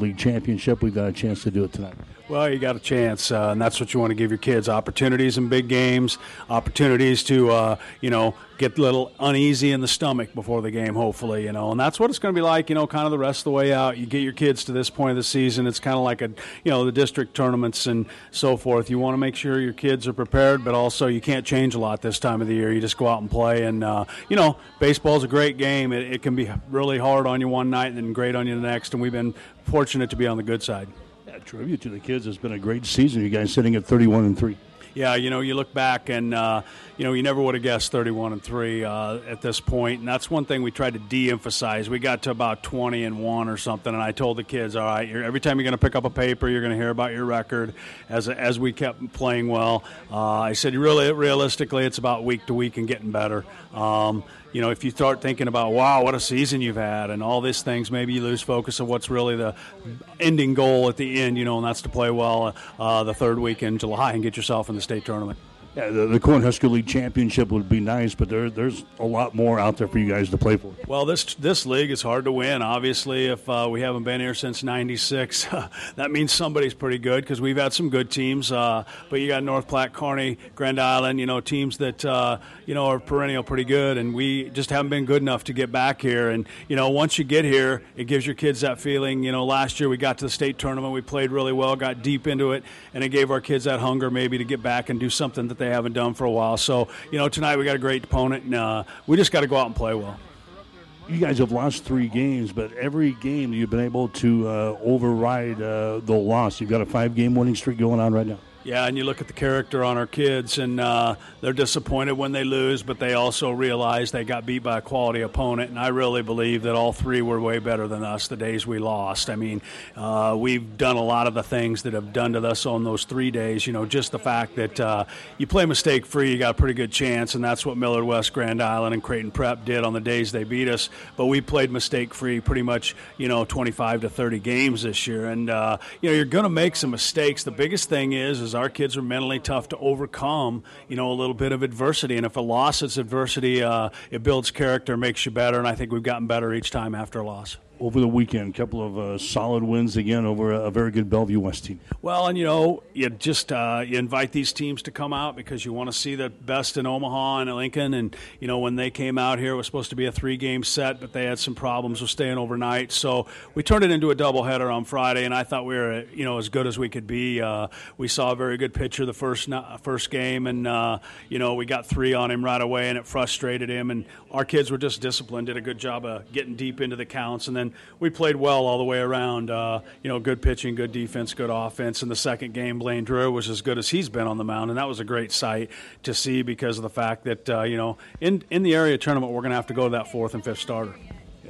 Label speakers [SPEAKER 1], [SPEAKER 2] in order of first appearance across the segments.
[SPEAKER 1] League championship. We've got a chance to do it tonight.
[SPEAKER 2] Well, you got a chance, uh, and that's what you want to give your kids: opportunities in big games, opportunities to, uh, you know, get a little uneasy in the stomach before the game, hopefully, you know, and that's what it's going to be like, you know, kind of the rest of the way out. You get your kids to this point of the season, it's kind of like a, you know, the district tournaments and so forth. You want to make sure your kids are prepared, but also you can't change a lot this time of the year. You just go out and play, and uh, you know, baseball's a great game. It, it can be really hard on you one night and then great on you the next, and we've been fortunate to be on the good side
[SPEAKER 1] tribute to the kids. It's been a great season. You guys sitting at 31 and 3
[SPEAKER 2] yeah, you know, you look back and uh, you know you never would have guessed 31 and three uh, at this point, and that's one thing we tried to de-emphasize. We got to about 20 and one or something, and I told the kids, all right, every time you're going to pick up a paper, you're going to hear about your record. As as we kept playing well, uh, I said, really, realistically, it's about week to week and getting better. Um, you know, if you start thinking about, wow, what a season you've had, and all these things, maybe you lose focus of what's really the ending goal at the end, you know, and that's to play well uh, the third week in July and get yourself in the state tournament.
[SPEAKER 1] Yeah, the, the Cornhusker League championship would be nice, but there, there's a lot more out there for you guys to play for.
[SPEAKER 2] Well, this this league is hard to win. Obviously, if uh, we haven't been here since '96, that means somebody's pretty good because we've had some good teams. Uh, but you got North Platte, Kearney, Grand Island, you know, teams that uh, you know are perennial pretty good, and we just haven't been good enough to get back here. And you know, once you get here, it gives your kids that feeling. You know, last year we got to the state tournament, we played really well, got deep into it, and it gave our kids that hunger maybe to get back and do something that they haven't done for a while. So, you know, tonight we got a great opponent, and uh, we just got to go out and play well.
[SPEAKER 1] You guys have lost three games, but every game you've been able to uh, override uh, the loss. You've got a five game winning streak going on right now.
[SPEAKER 2] Yeah, and you look at the character on our kids, and uh, they're disappointed when they lose, but they also realize they got beat by a quality opponent. And I really believe that all three were way better than us the days we lost. I mean, uh, we've done a lot of the things that have done to us on those three days. You know, just the fact that uh, you play mistake free, you got a pretty good chance, and that's what Millard West, Grand Island, and Creighton Prep did on the days they beat us. But we played mistake free pretty much, you know, 25 to 30 games this year, and uh, you know, you're going to make some mistakes. The biggest thing is, is is our kids are mentally tough to overcome, you know, a little bit of adversity. And if a loss is adversity, uh, it builds character, makes you better. And I think we've gotten better each time after a loss
[SPEAKER 1] over the weekend. A couple of uh, solid wins again over a, a, very good Bellevue West team.
[SPEAKER 2] Well, and you know, you just uh, you invite these teams to come out because you want to see the best in Omaha and Lincoln. And you know, when they came out here, it was supposed to be a three-game set, but they had some problems with staying overnight. So we turned it into a doubleheader on Friday, and I thought we were you know as good as we could be. Uh, we saw a very good pitcher the first first game, and uh, you know we got three on him right away, and it frustrated him. And our kids were just disciplined, did a good job of getting deep into the counts, and then we played well all the way around. Uh, you know, good pitching, good defense, good offense. In the second game, Blaine Dreher was as good as he's been on the mound, and that was a great sight to see because of the fact that uh, you know in in the area tournament we're going to have to go to that fourth and fifth starter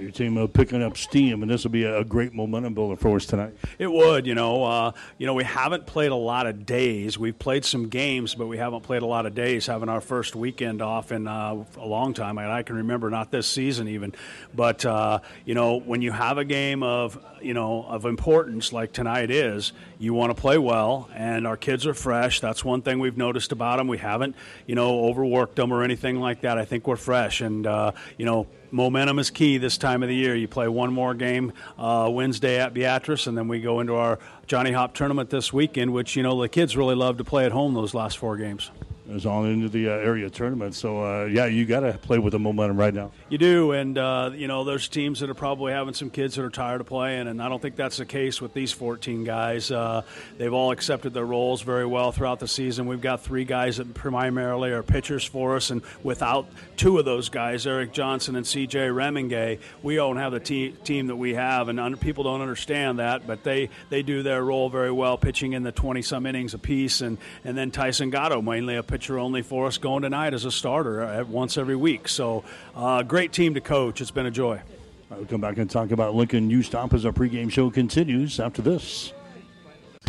[SPEAKER 1] your team uh, picking up steam, and this will be a, great momentum builder for us tonight.
[SPEAKER 2] It would, you know. Uh, you know, we haven't played a lot of days. We've played some games, but we haven't played a lot of days. Having our first weekend off in uh, a long time, I, I, can remember, not this season even. But uh, you know, when you have a game of you know of importance like tonight is, you want to play well, and our kids are fresh. That's one thing we've noticed about them. We haven't, you know, overworked them or anything like that. I think we're fresh, and uh, you know momentum is key this time of the year. You play one more game uh, Wednesday at Beatrice, and then we go into our Johnny Hop tournament this weekend, which you know the kids really love to play at home those last four games
[SPEAKER 1] is on into the uh, area tournament. So uh, yeah, you got to play with the momentum right now.
[SPEAKER 2] You do, and uh, you know there's teams that are probably having some kids that are tired of playing, and I don't think that's the case with these 14 guys. Uh, they've all accepted their roles very well throughout the season. We've got three guys that primarily are pitchers for us, and without two of those guys, Eric Johnson and C.J. Remingay, we don't have the te- team that we have, and un- people don't understand that, but they they do their role very well, pitching in the 20 some innings apiece, and and then Tyson Gatto mainly a pitcher pitcher only for us going tonight as a starter uh, once every week. So, uh, great team to coach. It's been a joy.
[SPEAKER 1] We'll come back and talk about Lincoln U Stop as our pregame show continues after this.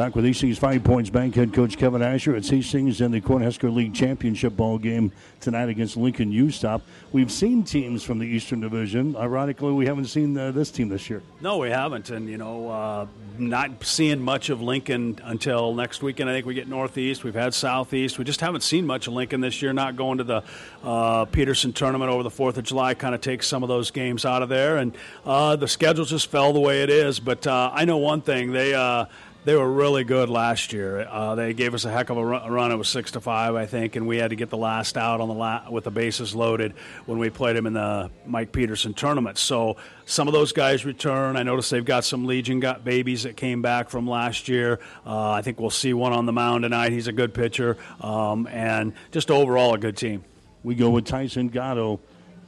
[SPEAKER 1] Back with Hastings Five Points Bank head coach Kevin Asher. It's Hastings in the Cornhusker League Championship ball game tonight against Lincoln U-Stop. We've seen teams from the Eastern Division. Ironically, we haven't seen uh, this team this year.
[SPEAKER 2] No, we haven't, and you know, uh, not seeing much of Lincoln until next weekend. I think we get Northeast. We've had Southeast. We just haven't seen much of Lincoln this year. Not going to the uh, Peterson tournament over the Fourth of July kind of takes some of those games out of there, and uh, the schedule just fell the way it is. But uh, I know one thing: they uh, they were really good last year. Uh, they gave us a heck of a run. It was six to five, I think, and we had to get the last out on the la- with the bases loaded when we played them in the Mike Peterson tournament. So some of those guys return. I noticed they've got some Legion got babies that came back from last year. Uh, I think we'll see one on the mound tonight. He's a good pitcher, um, and just overall a good team.
[SPEAKER 1] We go with Tyson Gatto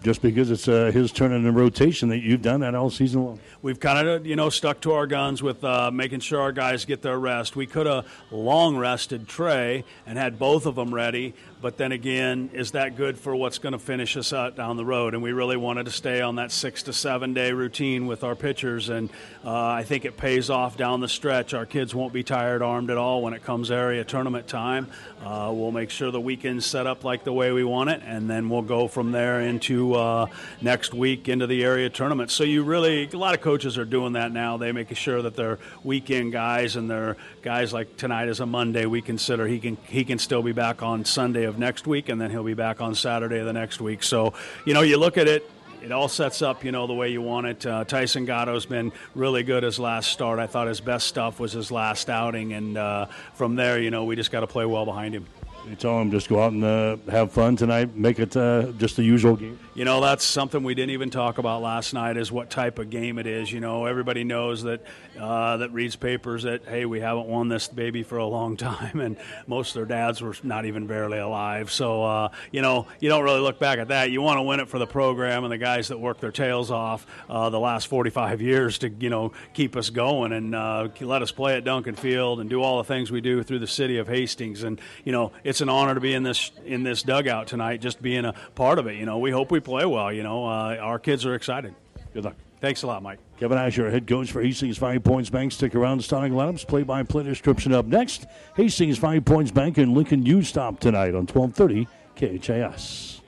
[SPEAKER 1] just because it's uh, his turn in the rotation that you've done that all season long.
[SPEAKER 2] We've kind of you know stuck to our guns with uh, making sure our guys get their rest. We could have long rested Trey and had both of them ready, but then again, is that good for what's going to finish us out down the road? And we really wanted to stay on that six to seven day routine with our pitchers, and uh, I think it pays off down the stretch. Our kids won't be tired armed at all when it comes area tournament time. Uh, we'll make sure the weekend's set up like the way we want it, and then we'll go from there into uh, next week into the area tournament. So you really, a lot of coaches are doing that now. They making sure that their weekend guys and their guys like tonight is a Monday. We consider he can he can still be back on Sunday of next week, and then he'll be back on Saturday of the next week. So, you know, you look at it, it all sets up, you know, the way you want it. Uh, Tyson Gatto's been really good his last start. I thought his best stuff was his last outing, and uh, from there, you know, we just got to play well behind him.
[SPEAKER 1] You tell him just go out and uh, have fun tonight, make it uh, just the usual game.
[SPEAKER 2] You know, that's something we didn't even talk about last night is what type of game it is. You know, everybody knows that uh, that reads papers that hey, we haven't won this baby for a long time, and most of their dads were not even barely alive. So uh, you know, you don't really look back at that. You want to win it for the program and the guys that work their tails off uh, the last 45 years to you know keep us going and uh, let us play at Duncan Field and do all the things we do through the city of Hastings. And you know, it's an honor to be in this in this dugout tonight, just being a part of it. You know, we hope we play well. You know, uh, our kids are excited.
[SPEAKER 1] Good luck.
[SPEAKER 2] Thanks a lot, Mike.
[SPEAKER 1] Kevin Asher, head coach for Hastings Five Points Bank. Stick around. Starting lineups, play-by-play description up next. Hastings Five Points Bank and Lincoln U-Stop tonight on 1230 KHAS.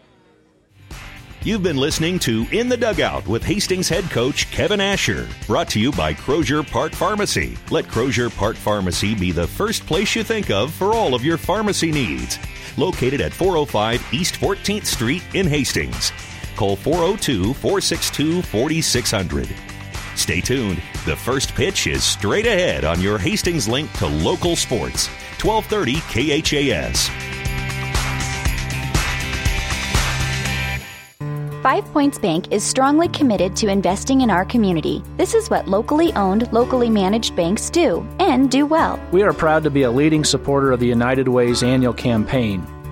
[SPEAKER 3] You've been listening to In the Dugout with Hastings head coach Kevin Asher. Brought to you by Crozier Park Pharmacy. Let Crozier Park Pharmacy be the first place you think of for all of your pharmacy needs. Located at 405 East 14th Street in Hastings. Call 402 462 4600. Stay tuned. The first pitch is straight ahead on your Hastings link to local sports. 1230 KHAS.
[SPEAKER 4] Five Points Bank is strongly committed to investing in our community. This is what locally owned, locally managed banks do, and do well.
[SPEAKER 5] We are proud to be a leading supporter of the United Way's annual campaign.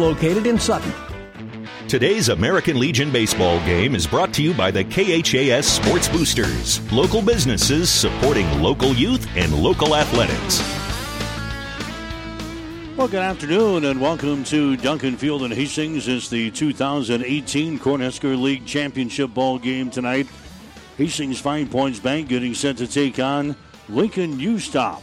[SPEAKER 6] located in Sutton.
[SPEAKER 3] Today's American Legion baseball game is brought to you by the KHAS Sports Boosters, local businesses supporting local youth and local athletics.
[SPEAKER 1] Well, good afternoon and welcome to Duncan Field in Hastings. It's the 2018 Cornhusker League Championship ball game tonight. Hastings Five Points Bank getting set to take on Lincoln U-Stop.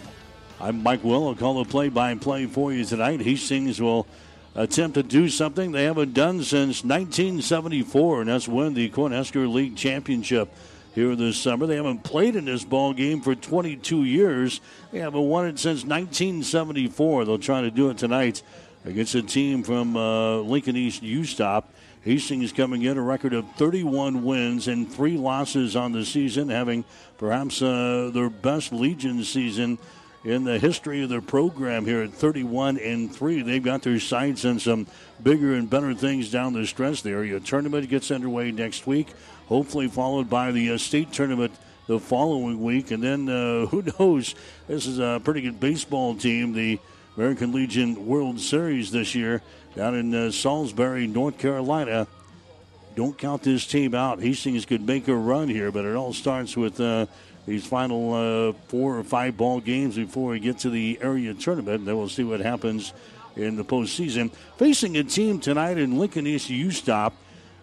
[SPEAKER 1] I'm Mike Will. I'll call the play-by-play for you tonight. Hastings will attempt to do something they haven't done since 1974, and that's win the Cornhusker League Championship here this summer. They haven't played in this ball game for 22 years. They haven't won it since 1974. They'll try to do it tonight against a team from uh, Lincoln East U-Stop. Hastings coming in a record of 31 wins and three losses on the season, having perhaps uh, their best Legion season in the history of their program here at 31 and 3. They've got their sights on some bigger and better things down the stretch. The area tournament gets underway next week, hopefully followed by the uh, state tournament the following week. And then uh, who knows? This is a pretty good baseball team, the American Legion World Series this year down in uh, Salisbury, North Carolina. Don't count this team out. Hastings could make a run here, but it all starts with uh, these final uh, four or five ball games before we get to the area tournament. Then we'll see what happens in the postseason. Facing a team tonight in Lincoln East U-Stop.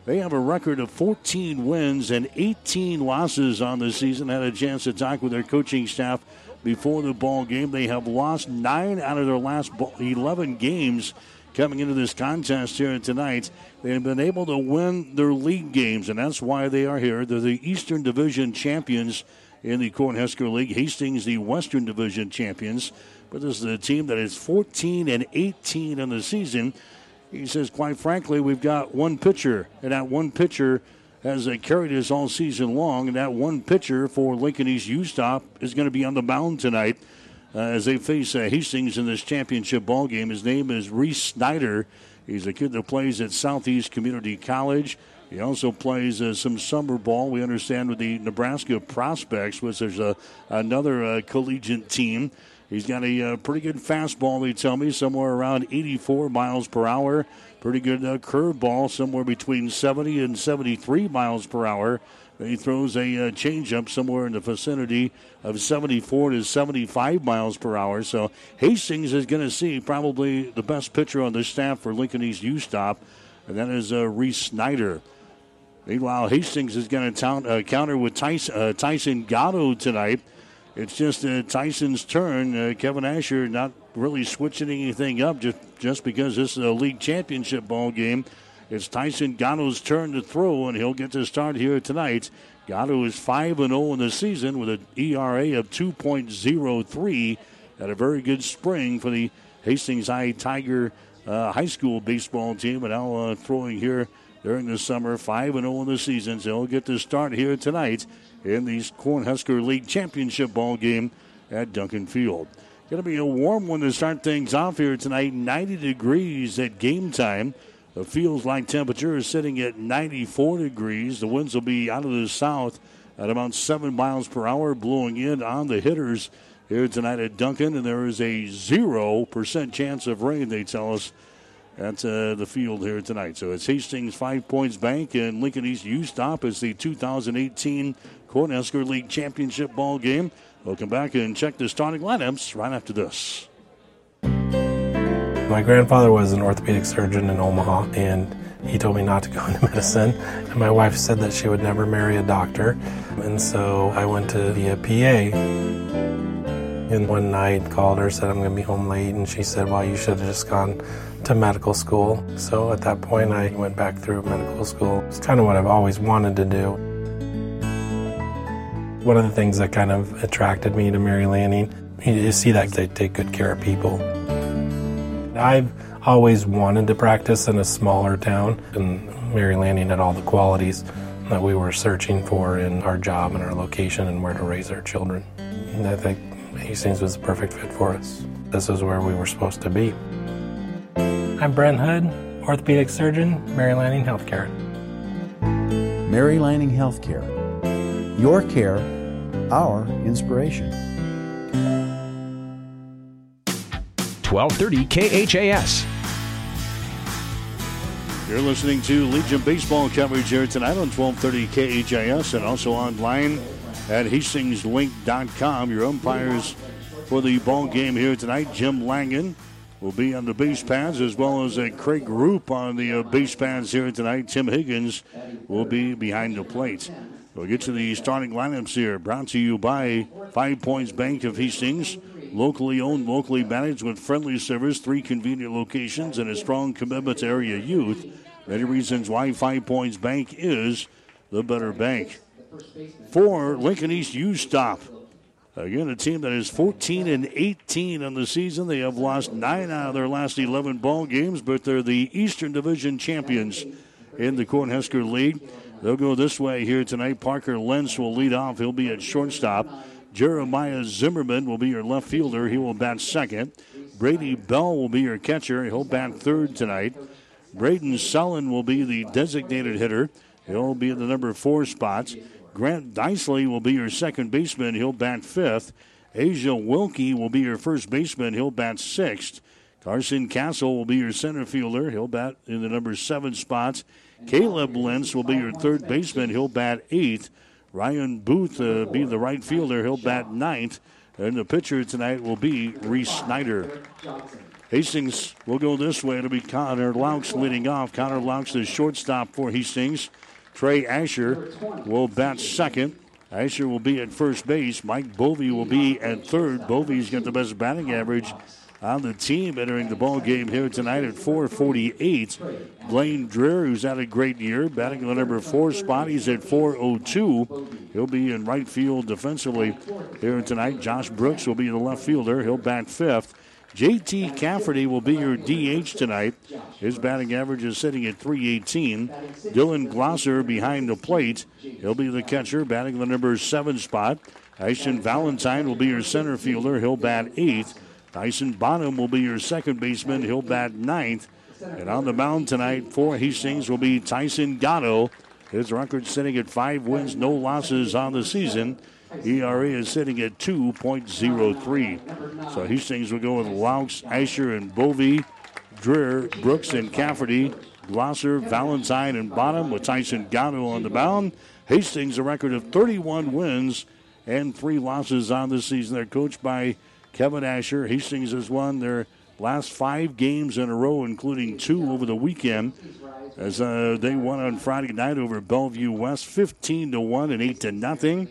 [SPEAKER 1] They have a record of 14 wins and 18 losses on the season. Had a chance to talk with their coaching staff before the ball game. They have lost nine out of their last 11 games coming into this contest here tonight. They have been able to win their league games, and that's why they are here. They're the Eastern Division champions in the Cornhusker League. Hastings, the Western Division champions. But this is a team that is 14 and 18 in the season. He says, quite frankly, we've got one pitcher, and that one pitcher has uh, carried us all season long. And that one pitcher for Lincoln East U-Stop is going to be on the mound tonight uh, as they face uh, Hastings in this championship ball game. His name is Reese Snyder. He's a kid that plays at Southeast Community College. He also plays uh, some summer ball. We understand with the Nebraska Prospects, which is a, another uh, collegiate team. He's got a uh, pretty good fastball, they tell me, somewhere around 84 miles per hour. Pretty good uh, curveball, somewhere between 70 and 73 miles per hour. He throws a uh, changeup somewhere in the vicinity of 74 to 75 miles per hour. So Hastings is going to see probably the best pitcher on the staff for Lincoln East U-Stop, and that is uh, Reese Snyder. Meanwhile, Hastings is going to uh, counter with Tyson, uh, Tyson Gatto tonight. It's just uh, Tyson's turn. Kevin Asher not really switching anything up just, just because this is a league championship ball game. It's Tyson Gatto's turn to throw, and he'll get to start here tonight. Gatto is 5 0 in the season with an ERA of 2.03. Had a very good spring for the Hastings High Tiger uh, high school baseball team, and now uh, throwing here during the summer. 5 0 in the season. So he'll get to start here tonight in the Cornhusker League Championship ball game at Duncan Field. Going to be a warm one to start things off here tonight. 90 degrees at game time. The feels like temperature is sitting at 94 degrees. The winds will be out of the south at about 7 miles per hour, blowing in on the hitters here tonight at Duncan. And there is a 0% chance of rain, they tell us, at uh, the field here tonight. So it's Hastings Five Points Bank and Lincoln East U-Stop as the 2018 Cornhusker League Championship ball game. We'll come back and check the starting lineups right after this.
[SPEAKER 7] My grandfather was an orthopedic surgeon in Omaha, and he told me not to go into medicine. And my wife said that she would never marry a doctor. And so I went to be a PA. And one night called her, said I'm going to be home late, and she said, "Well, you should have just gone to medical school." So at that point, I went back through medical school. It's kind of what I've always wanted to do. One of the things that kind of attracted me to Mary Lanning, you see that they take good care of people. I've always wanted to practice in a smaller town, and Mary Lanning had all the qualities that we were searching for in our job and our location and where to raise our children. And I think Hastings was the perfect fit for us. This is where we were supposed to be. I'm Brent Hood, orthopedic surgeon, Mary Lanning Healthcare.
[SPEAKER 8] Mary Lanning Healthcare. Your care, our inspiration.
[SPEAKER 9] 1230 KHAS.
[SPEAKER 1] You're listening to Legion Baseball coverage here tonight on 1230 KHAS and also online at hastingslink.com. Your umpires for the ball game here tonight, Jim Langen will be on the base pads as well as Craig Roop on the uh, base pads here tonight. Tim Higgins will be behind the plate. We'll get to the starting lineups here. Brought to you by Five Points Bank of Hastings. Locally owned, locally managed with friendly service, three convenient locations, and a strong commitment to area youth. Many reasons why Five Points Bank is the better bank. For Lincoln East U Stop. Again, a team that is 14 and 18 on the season. They have lost nine out of their last 11 ball games, but they're the Eastern Division champions in the Cornhusker League. They'll go this way here tonight. Parker Lentz will lead off. He'll be at shortstop. Jeremiah Zimmerman will be your left fielder. He will bat second. Brady Bell will be your catcher. He'll bat third tonight. Braden Sullen will be the designated hitter. He'll be in the number four spots. Grant Dicely will be your second baseman. He'll bat fifth. Asia Wilkie will be your first baseman. He'll bat sixth. Carson Castle will be your center fielder. He'll bat in the number seven spots. Caleb Lentz will be your third baseman. He'll bat eighth. Ryan Booth uh, be the right fielder. He'll bat ninth. And the pitcher tonight will be Reese Snyder. Hastings will go this way. It'll be Connor Laux leading off. Connor Laux, the shortstop for Hastings. Trey Asher will bat second. Asher will be at first base. Mike Bovey will be at third. Bovey's got the best batting average on the team entering the ball game here tonight at 448. Blaine Dreher, who's had a great year, batting in the number four spot. He's at 402. He'll be in right field defensively here tonight. Josh Brooks will be the left fielder. He'll bat fifth. JT Cafferty will be your DH tonight. His batting average is sitting at 318. Dylan Glosser behind the plate. He'll be the catcher, batting the number seven spot. Ashton Valentine will be your center fielder. He'll bat eighth. Tyson Bonham will be your second baseman. He'll bat ninth. And on the mound tonight for Hastings will be Tyson Gatto. His record sitting at five wins, no losses on the season. ERA is sitting at 2.03. So Hastings will go with Laux, Asher, and Bovey, Dreher, Brooks, and Cafferty, Glosser, Valentine, and Bonham with Tyson Gatto on the mound. Hastings a record of 31 wins and three losses on the season. They're coached by Kevin Asher. Hastings has won their last five games in a row, including two over the weekend. As uh, they won on Friday night over Bellevue West, 15 to one and eight to nothing.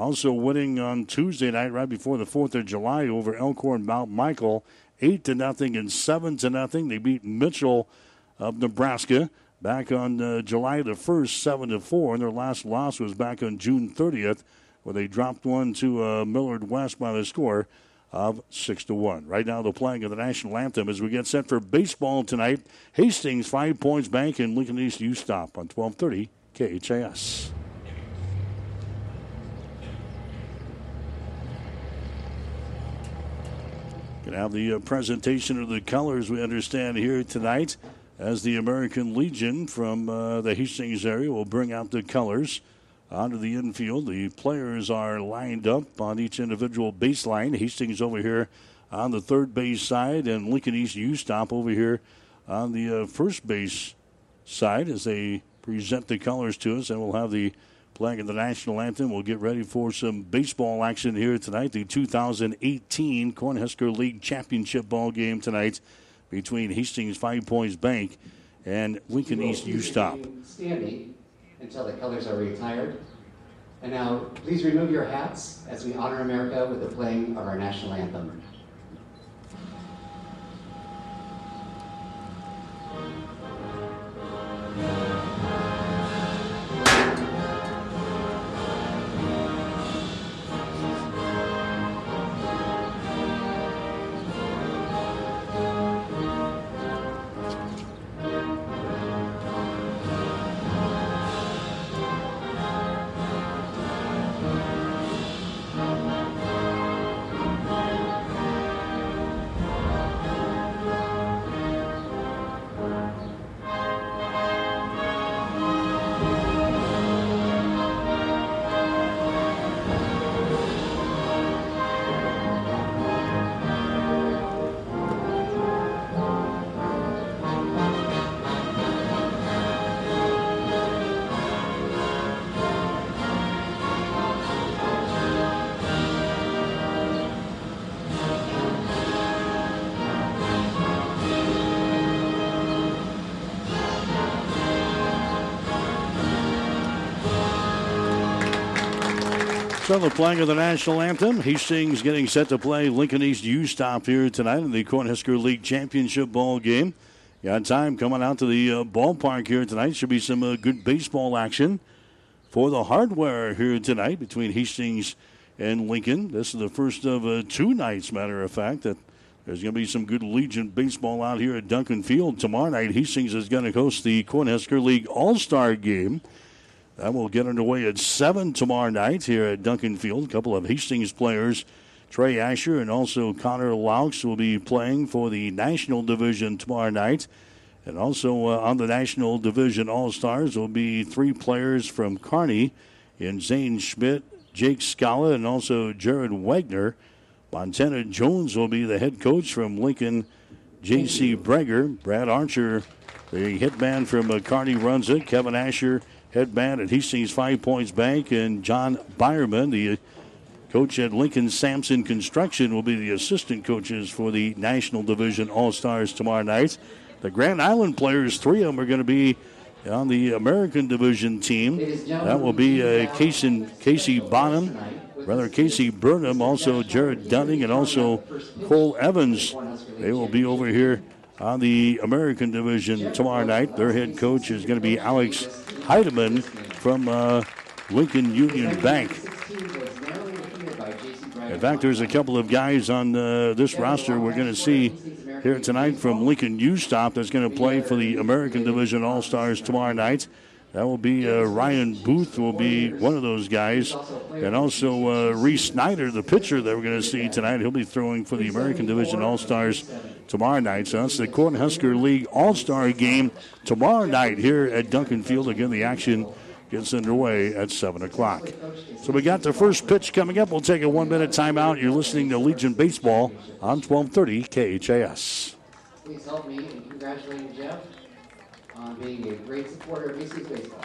[SPEAKER 1] Also winning on Tuesday night, right before the Fourth of July, over Elkhorn Mount Michael, eight to nothing and seven to nothing. They beat Mitchell of Nebraska back on uh, July the first, seven to four, and their last loss was back on June 30th, where they dropped one to uh, Millard West by the score of six to one. Right now, the playing of the national anthem as we get set for baseball tonight. Hastings, Five Points Bank, in Lincoln East. U Stop on 1230 KHAS. Going to have the uh, presentation of the colors we understand here tonight as the American Legion from uh, the Hastings area will bring out the colors onto the infield. The players are lined up on each individual baseline. Hastings over here on the third base side, and Lincoln East U stop over here on the uh, first base side as they present the colors to us, and we'll have the playing of the national anthem. We'll get ready for some baseball action here tonight. The 2018 Cornhusker League Championship ball game tonight between Hastings Five Points Bank and Lincoln East U Stop.
[SPEAKER 9] Standing until the colors are retired. And now, please remove your hats as we honor America with the playing of our national anthem.
[SPEAKER 1] So the playing of the national anthem. Hastings getting set to play Lincoln East U Stop here tonight in the Cornhusker League Championship ball game. Got time coming out to the uh, ballpark here tonight. Should be some uh, good baseball action for the hardware here tonight between Hastings and Lincoln. This is the first of uh, two nights, matter of fact, that there's going to be some good Legion baseball out here at Duncan Field. Tomorrow night, Hastings is going to host the Cornhusker League All Star game. That will get underway at 7 tomorrow night here at Duncan Field. A couple of Hastings players, Trey Asher and also Connor Laux, will be playing for the National Division tomorrow night. And also uh, on the National Division All Stars will be three players from Kearney in Zane Schmidt, Jake Scala, and also Jared Wagner. Montana Jones will be the head coach from Lincoln, J.C. Breger. Brad Archer, the hitman from uh, Kearney, runs it. Kevin Asher head man at Hastings Five Points Bank, and John Byerman, the coach at Lincoln Sampson Construction, will be the assistant coaches for the National Division All Stars tomorrow night. The Grand Island players, three of them are going to be on the American Division team. That will be uh, Casey, Casey Bonham, rather Casey Burnham, also Jared Dunning, and also Cole Evans. They will be over here on the American Division tomorrow night. Their head coach is going to be Alex Heidemann from uh, Lincoln Union Bank. In fact, there's a couple of guys on uh, this roster we're going to see here tonight from Lincoln U Stop that's going to play for the American Division All Stars tomorrow night. That will be uh, Ryan Booth will be one of those guys, and also uh, Reese Snyder, the pitcher that we're going to see tonight. He'll be throwing for the American Division All Stars tomorrow night. So that's the Cornhusker League All Star game tomorrow night here at Duncan Field. Again, the action gets underway at 7 o'clock. So we got the first pitch coming up. We'll take a one minute timeout. You're listening to Legion Baseball on 1230 KHAS.
[SPEAKER 9] Please help me in congratulating Jeff on being a great supporter of Hastings Baseball.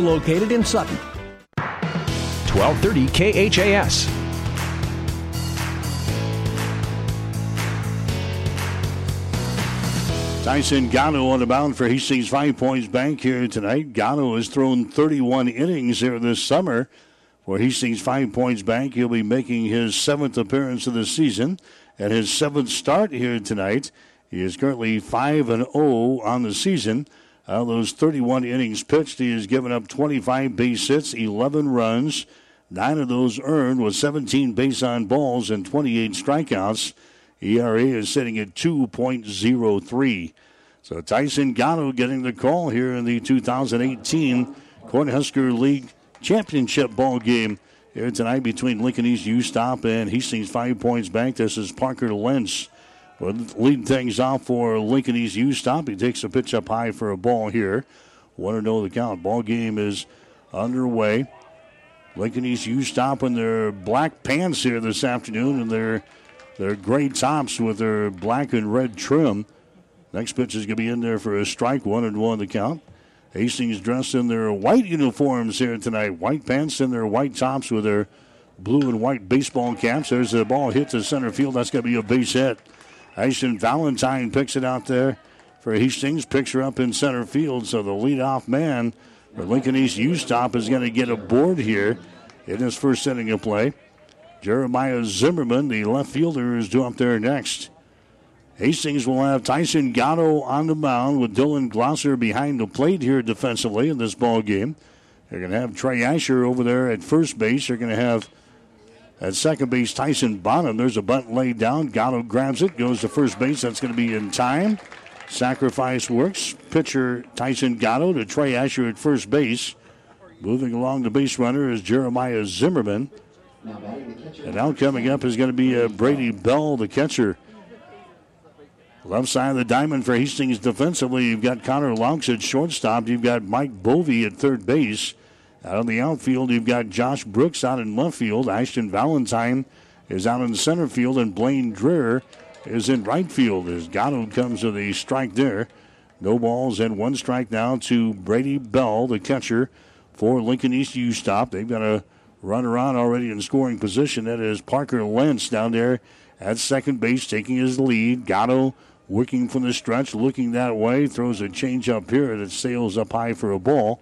[SPEAKER 6] located in Sutton.
[SPEAKER 10] 1230 KHAS.
[SPEAKER 1] Tyson Gatto on the mound for Hastings Five Points Bank here tonight. Gatto has thrown 31 innings here this summer for Hastings Five Points Bank. He'll be making his seventh appearance of the season and his seventh start here tonight. He is currently 5 and 0 on the season. Out of those 31 innings pitched, he has given up 25 base hits, 11 runs, nine of those earned with 17 base on balls and 28 strikeouts. ERA is sitting at 2.03. So Tyson Gatto getting the call here in the 2018 Cornhusker League Championship ball game here tonight between Lincoln East U Stop and Hastings Five Points Bank. This is Parker Lentz well, leading things off for Lincoln East U Stop. He takes a pitch up high for a ball here. Want to know the count. Ball game is underway. Lincoln East U Stop in their black pants here this afternoon and their their gray tops with their black and red trim. Next pitch is going to be in there for a strike, one and one the count. Hastings dressed in their white uniforms here tonight. White pants and their white tops with their blue and white baseball caps. There's the ball hit to center field. That's going to be a base hit. Ashton Valentine picks it out there for Hastings. Picks her up in center field. So the leadoff man for Lincoln East U Stop is going to get a board here in his first inning of play. Jeremiah Zimmerman, the left fielder, is due up there next. Hastings will have Tyson Gatto on the mound with Dylan Glosser behind the plate here defensively in this ball game. They're going to have Trey Asher over there at first base. They're going to have at second base Tyson Bonham. There's a bunt laid down. Gatto grabs it, goes to first base. That's going to be in time. Sacrifice works. Pitcher Tyson Gatto to Trey Asher at first base. Moving along the base runner is Jeremiah Zimmerman. And now coming up is going to be uh, Brady Bell, the catcher. Left side of the diamond for Hastings defensively, you've got Connor Laux at shortstop. You've got Mike Bovey at third base. Out of the outfield, you've got Josh Brooks out in left field. Ashton Valentine is out in center field, and Blaine Dreher is in right field as Gatto comes to the strike there. No balls and one strike now to Brady Bell, the catcher for Lincoln East U Stop. They've got a runner on already in scoring position. That is Parker Lentz down there at second base, taking his lead. Gatto working from the stretch, looking that way, throws a change up here that sails up high for a ball.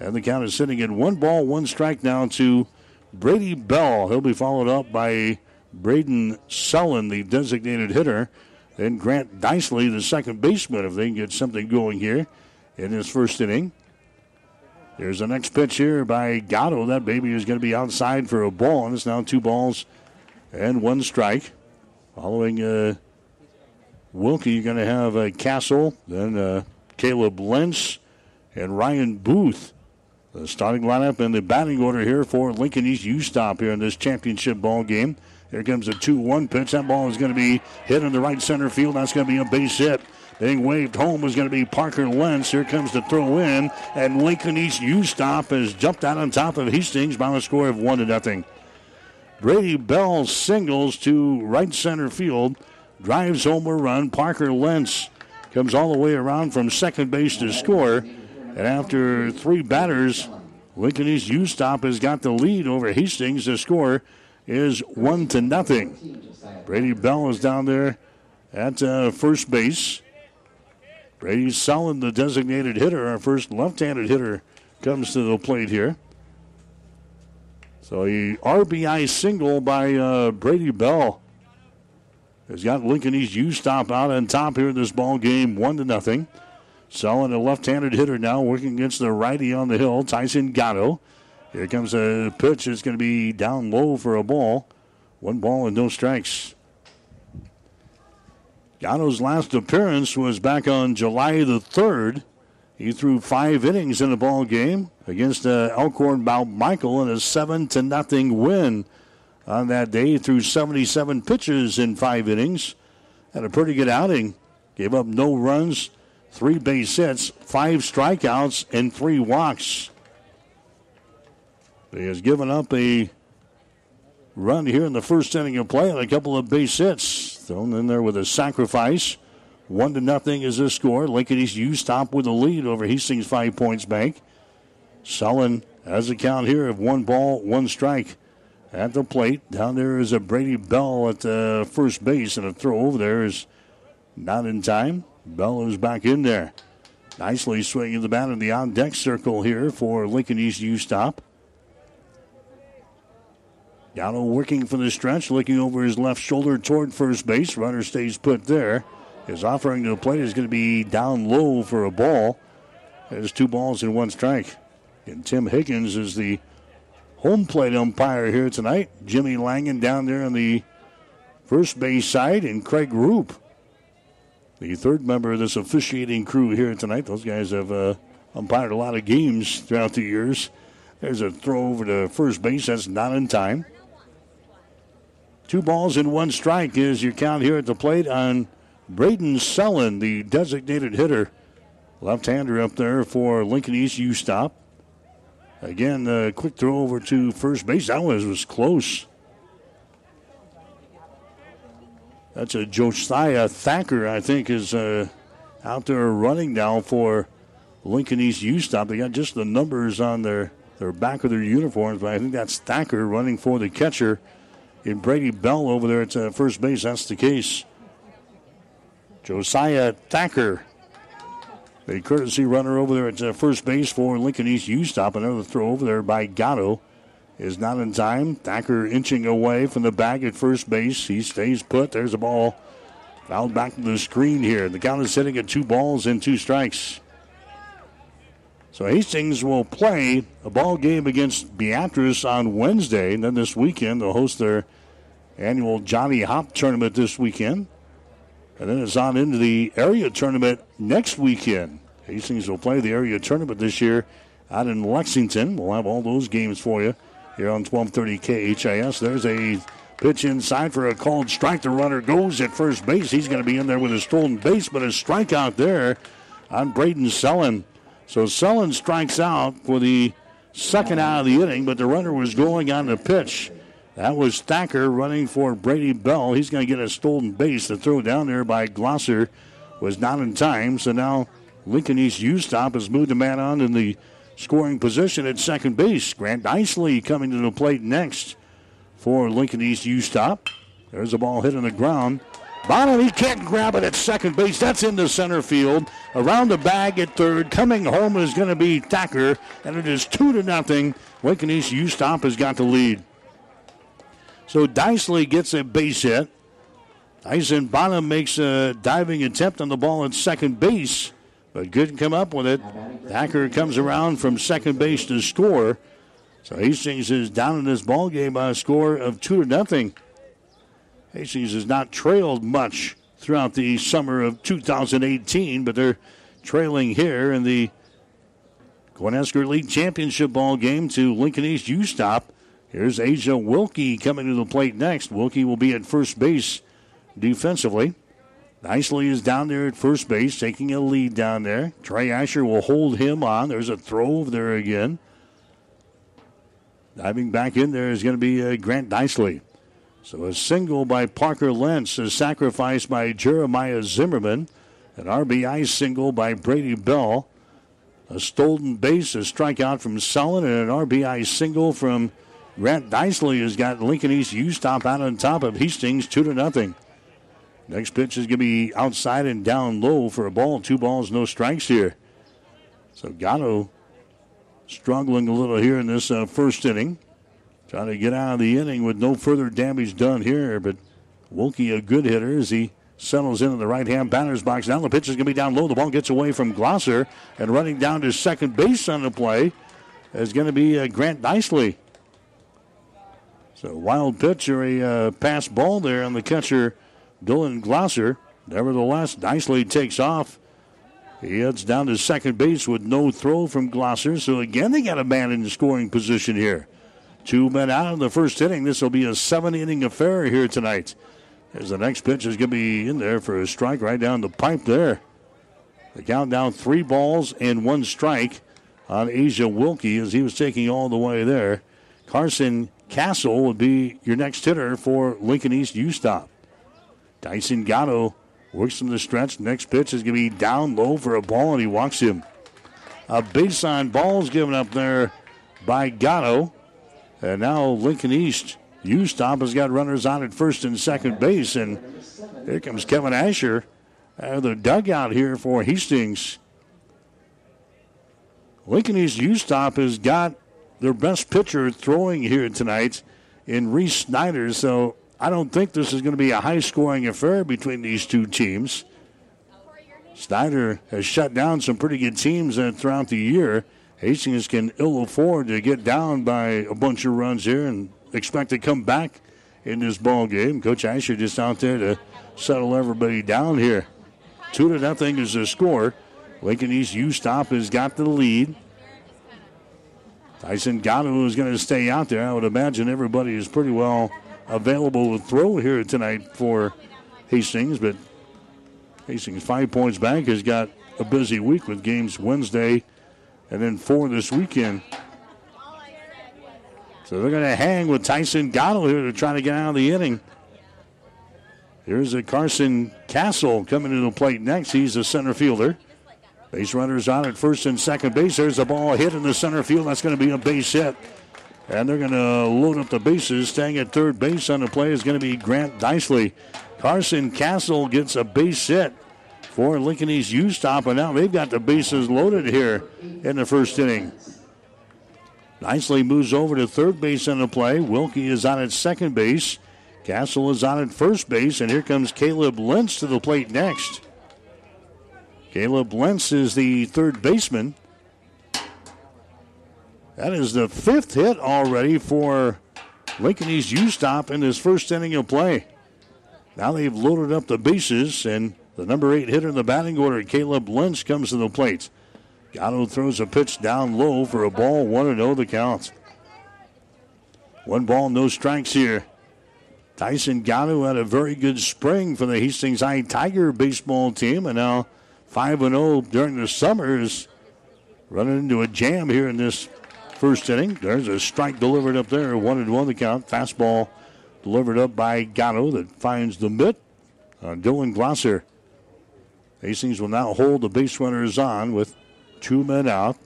[SPEAKER 1] And the count is sitting at one ball, one strike now to Brady Bell. He'll be followed up by Braden Sullen, the designated hitter. Then Grant Dicely, the second baseman, if they can get something going here in this first inning. There's the next pitch here by Gatto. That baby is going to be outside for a ball, and it's now two balls and one strike. Following uh, Wilkie, you're going to have uh, Castle, then uh, Caleb Lentz, and Ryan Booth. The starting lineup and the batting order here for Lincoln East U Stop here in this championship ball game. Here comes a 2 1 pitch. That ball is going to be hit in the right center field. That's going to be a base hit. Being waved home is going to be Parker Lentz. Here comes the throw in, and Lincoln East U Stop has jumped out on top of Hastings by a score of 1 to nothing. Brady Bell singles to right center field drives home a run. Parker Lentz comes all the way around from second base to score. And after three batters, Lincoln East U Stop has got the lead over Hastings. The score is one to nothing. Brady Bell is down there at uh, first base. Brady Sullen, the designated hitter, our first left-handed hitter, comes to the plate here. So a RBI single by uh, Brady Bell has got Lincoln East U Stop out on top here in this ball game, one to nothing. Sullen, a left-handed hitter now, working against the righty on the hill, Tyson Gatto. Here comes a pitch. It's going to be down low for a ball. One ball and no strikes. Gatto's last appearance was back on July the 3rd. He threw five innings in the ball game against uh, Elkhorn Mount Michael in a seven to nothing win on that day. He threw 77 pitches in five innings. Had a pretty good outing. Gave up no runs, three base hits, five strikeouts, and three walks. He has given up a run here in the first inning of play and a couple of base hits. Thrown in there with a sacrifice. One to nothing is the score. Lincoln East U stop with a lead over Hastings Five Points Bank. Sullen has a count here of one ball, one strike at the plate. Down there is a Brady Bell at the first base, and a throw over there is not in time. Bell is back in there. Dicely swinging the bat in the on deck circle here for Lincoln East U stop. Gatto working for the stretch, looking over his left shoulder toward first base. Runner stays put there. His offering to the plate is going to be down low for a ball. There's two balls and one strike. And Tim Higgins is the home plate umpire here tonight. Jimmy Langen down there on the first base side, and Craig Roop, the third member of this officiating crew here tonight. Those guys have uh, umpired a lot of games throughout the years. There's a throw over to first base. That's not in time. Two balls and one strike is your count here at the plate on Braden Sullen, the designated hitter. Left hander up there for Lincoln East U stop. Again, a quick throw over to first base. That was, was close. That's a Josiah Thacker, I think, is uh, out there running now for Lincoln East U stop. They got just the numbers on their, their back of their uniforms, but I think that's Thacker running for the catcher. In Brady Bell over there at uh, first base, that's the case. Josiah Thacker a courtesy runner over there at uh, first base for Lincoln East U stop. Another throw over there by Gatto is not in time. Thacker inching away from the bag at first base. He stays put. There's a ball Fouled back to the screen here. The count is sitting at two balls and two strikes. So Hastings will play a ball game against Beatrice on Wednesday. And then this weekend, they'll host their annual Johnny Hop tournament this weekend. And then it's on into the area tournament next weekend. Hastings will play the area tournament this year out in Lexington. We'll have all those games for you here on 1230 KHAS. There's a pitch inside for a called strike. The runner goes at first base. He's going to be in there with a stolen base, but a strikeout there on Braden Sullen. So Sullen strikes out for the second out of the inning, but the runner was going on the pitch. That was Thacker running for Brady Bell. He's going to get a stolen base. The throw down there by Glosser was not in time. So now Lincoln East U stop has moved a man on in the scoring position at second base. Grant Dicely coming to the plate next for Lincoln East U stop. There's a ball hit on the ground. Bonham, he can't grab it at second base. That's into center field. Around the bag at third. Coming home is going to be Thacker, and it is two to nothing. Lincoln East U stop has got the lead. So Dicely gets a base hit. Tyson Bonham makes a diving attempt on the ball at second base but couldn't come up with it. Thacker comes around from second base to score. So Hastings is down in this ball game by a score of two to nothing. Hastings has not trailed much throughout the summer of 2018, but they're trailing here in the Cornhusker League Championship ball game to Lincoln East U Stop. Here's Asia Wilkie coming to the plate next. Wilkie will be at first base defensively. Dicely is down there at first base, taking a lead down there. Trey Asher will hold him on. There's a throw over there again. Diving back in there is going to be uh, Grant Dicely. So a single by Parker Lentz is sacrificed by Jeremiah Zimmerman. An RBI single by Brady Bell. A stolen base, a strikeout from Sullen, and an RBI single from Grant Dicely has got Lincoln East U stop out on top of Hastings, two to nothing. Next pitch is going to be outside and down low for a ball. Two balls, no strikes here. So Gatto struggling a little here in this uh, first inning. Trying to get out of the inning with no further damage done here. But Wilkie, a good hitter as he settles into the right hand batter's box. Now the pitch is going to be down low. The ball gets away from Glosser and running down to second base on the play is going to be uh, Grant Dicely. So wild pitch or a uh, pass ball there on the catcher Dylan Glosser. Nevertheless, Dicely takes off. He heads down to second base with no throw from Glosser. So again, they got a man in scoring position here. Two men out in the first inning. This will be a seven inning affair here tonight. As the next pitch is going to be in there for a strike right down the pipe there. The count down three balls and one strike on Asia Wilkie as he was taking all the way there. Carson Castle would be your next hitter for Lincoln East U Stop. Tyson Gatto works from the stretch. Next pitch is going to be down low for a ball, and he walks him. A baseline ball is given up there by Gatto. And now Lincoln East U Stop has got runners on at first and second base. And here comes Kevin Asher out of the dugout here for Hastings. Lincoln East U Stop has got their best pitcher throwing here tonight in Reese Snyder. So I don't think this is going to be a high scoring affair between these two teams. Snyder has shut down some pretty good teams throughout the year. Hastings can ill afford to get down by a bunch of runs here and expect to come back in this ball game. Coach Asher just out there to settle everybody down here. Two to nothing is the score. Lincoln East U Stop has got the lead. Tyson Gatto is going to stay out there. I would imagine everybody is pretty well available to throw here tonight for Hastings, but Hastings Five Points Bank has got a busy week with games Wednesday and then four this weekend. So they're going to hang with Tyson Gatto here to try to get out of the inning. Here's a Carson Castle coming to the plate next. He's a center fielder. Base runners on at first and second base. There's a ball hit in the center field. That's going to be a base hit. And they're going to load up the bases. Staying at third base on the play is going to be Grant Dicely. Carson Castle gets a base hit for Lincoln East U stop, and now they've got the bases loaded here in the first inning. Dicely moves over to third base on the play. Wilkie is on at second base. Castle is on at first base, and here comes Caleb Lentz to the plate next. Caleb Lentz is the third baseman. That is the fifth hit already for Lincoln East U Stop in his first inning of play. Now they've loaded up the bases, and the number eight hitter in the batting order, Caleb Lentz, comes to the plate. Gatto throws a pitch down low for a ball, 1 0 the count. One ball, no strikes here. Tyson Gatto had a very good spring for the Hastings High Tiger baseball team, and now 5 0 during the summer is running into a jam here in this first inning. There's a strike delivered up there, 1 and 1 the count. Fastball delivered up by Gatto that finds the mitt on Dylan Glosser. Hastings will now hold the base runners on with two men out.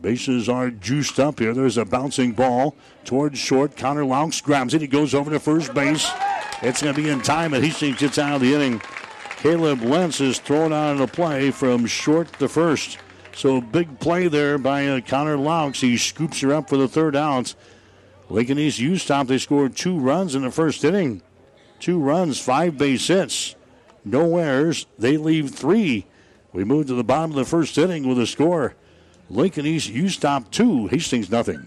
[SPEAKER 1] Bases are juiced up here. There's a bouncing ball towards short. Connor Laux grabs it. He goes over to first base. It's going to be in time, and Hastings gets out of the inning. Caleb Lentz is thrown out of the play from short to first. So big play there by uh, Connor Laux. He scoops her up for the third out. Lincoln East U stop. They scored two runs in the first inning. Two runs, five base hits, no errors. They leave three. We move to the bottom of the first inning with a score. Lincoln East U stop two, Hastings nothing.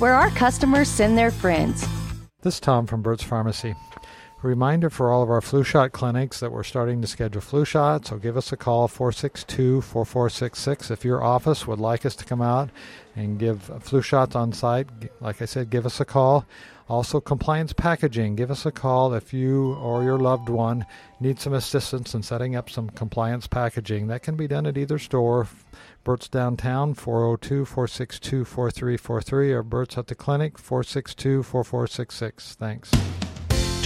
[SPEAKER 11] where our customers send their friends.
[SPEAKER 12] This is Tom from Burt's Pharmacy. Reminder for all of our flu shot clinics that we're starting to schedule flu shots, so give us a call 462 4466 if your office would like us to come out and give flu shots on site. Like I said, give us a call. Also, compliance packaging. Give us a call if you or your loved one need some assistance in setting up some compliance packaging. That can be done at either store. Burt's downtown, 402 462 4343, or Burt's at the clinic, 462 4466. Thanks.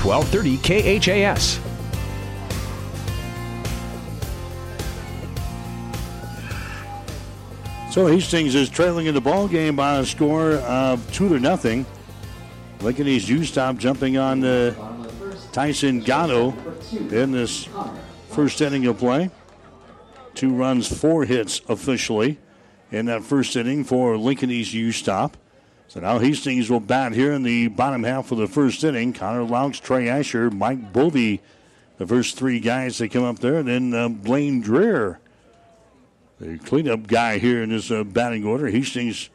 [SPEAKER 13] 1230 KHAS.
[SPEAKER 1] So Hastings is trailing in the ball game by a score of two to nothing. Lincoln East U stop jumping on the Tyson Gatto in this first inning of play. Two runs, four hits officially in that first inning for Lincoln East U stop. So now Hastings will bat here in the bottom half of the first inning. Connor Laux, Trey Asher, Mike Bovey, the first three guys that come up there. And then uh, Blaine Dreher, the cleanup guy here in this uh, batting order. Hastings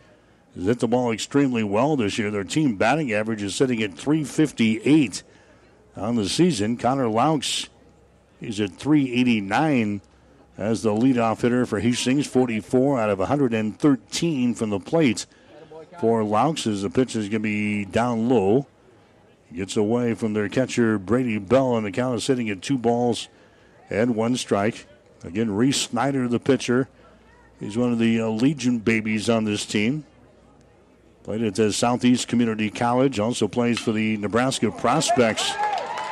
[SPEAKER 1] has hit the ball extremely well this year. Their team batting average is sitting at 358 on the season. Connor Laux is at 389 as the leadoff hitter for Hastings, 44 out of 113 from the plate. For Laux, as the pitch is going to be down low. Gets away from their catcher, Brady Bell, and the count is sitting at two balls and one strike. Again, Reese Snyder, the pitcher. He's one of the uh, Legion babies on this team. Played at the Southeast Community College. Also plays for the Nebraska Prospects.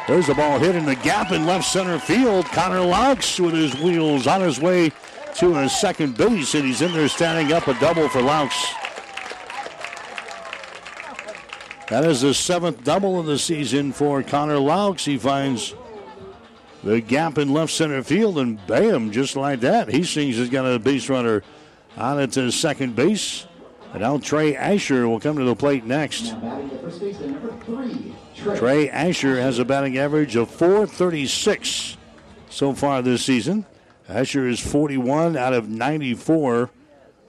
[SPEAKER 1] There's the ball hit in the gap in left center field. Connor Laux with his wheels on his way to a second base, and he's in there standing up a double for Laux. That is the seventh double of the season for Connor Laux. He finds the gap in left center field, and bam, just like that, He Hastings has got a base runner on it to second base. And now Trey Asher will come to the plate next. Trey Asher has a batting average of 436 so far this season. Asher is 41 out of 94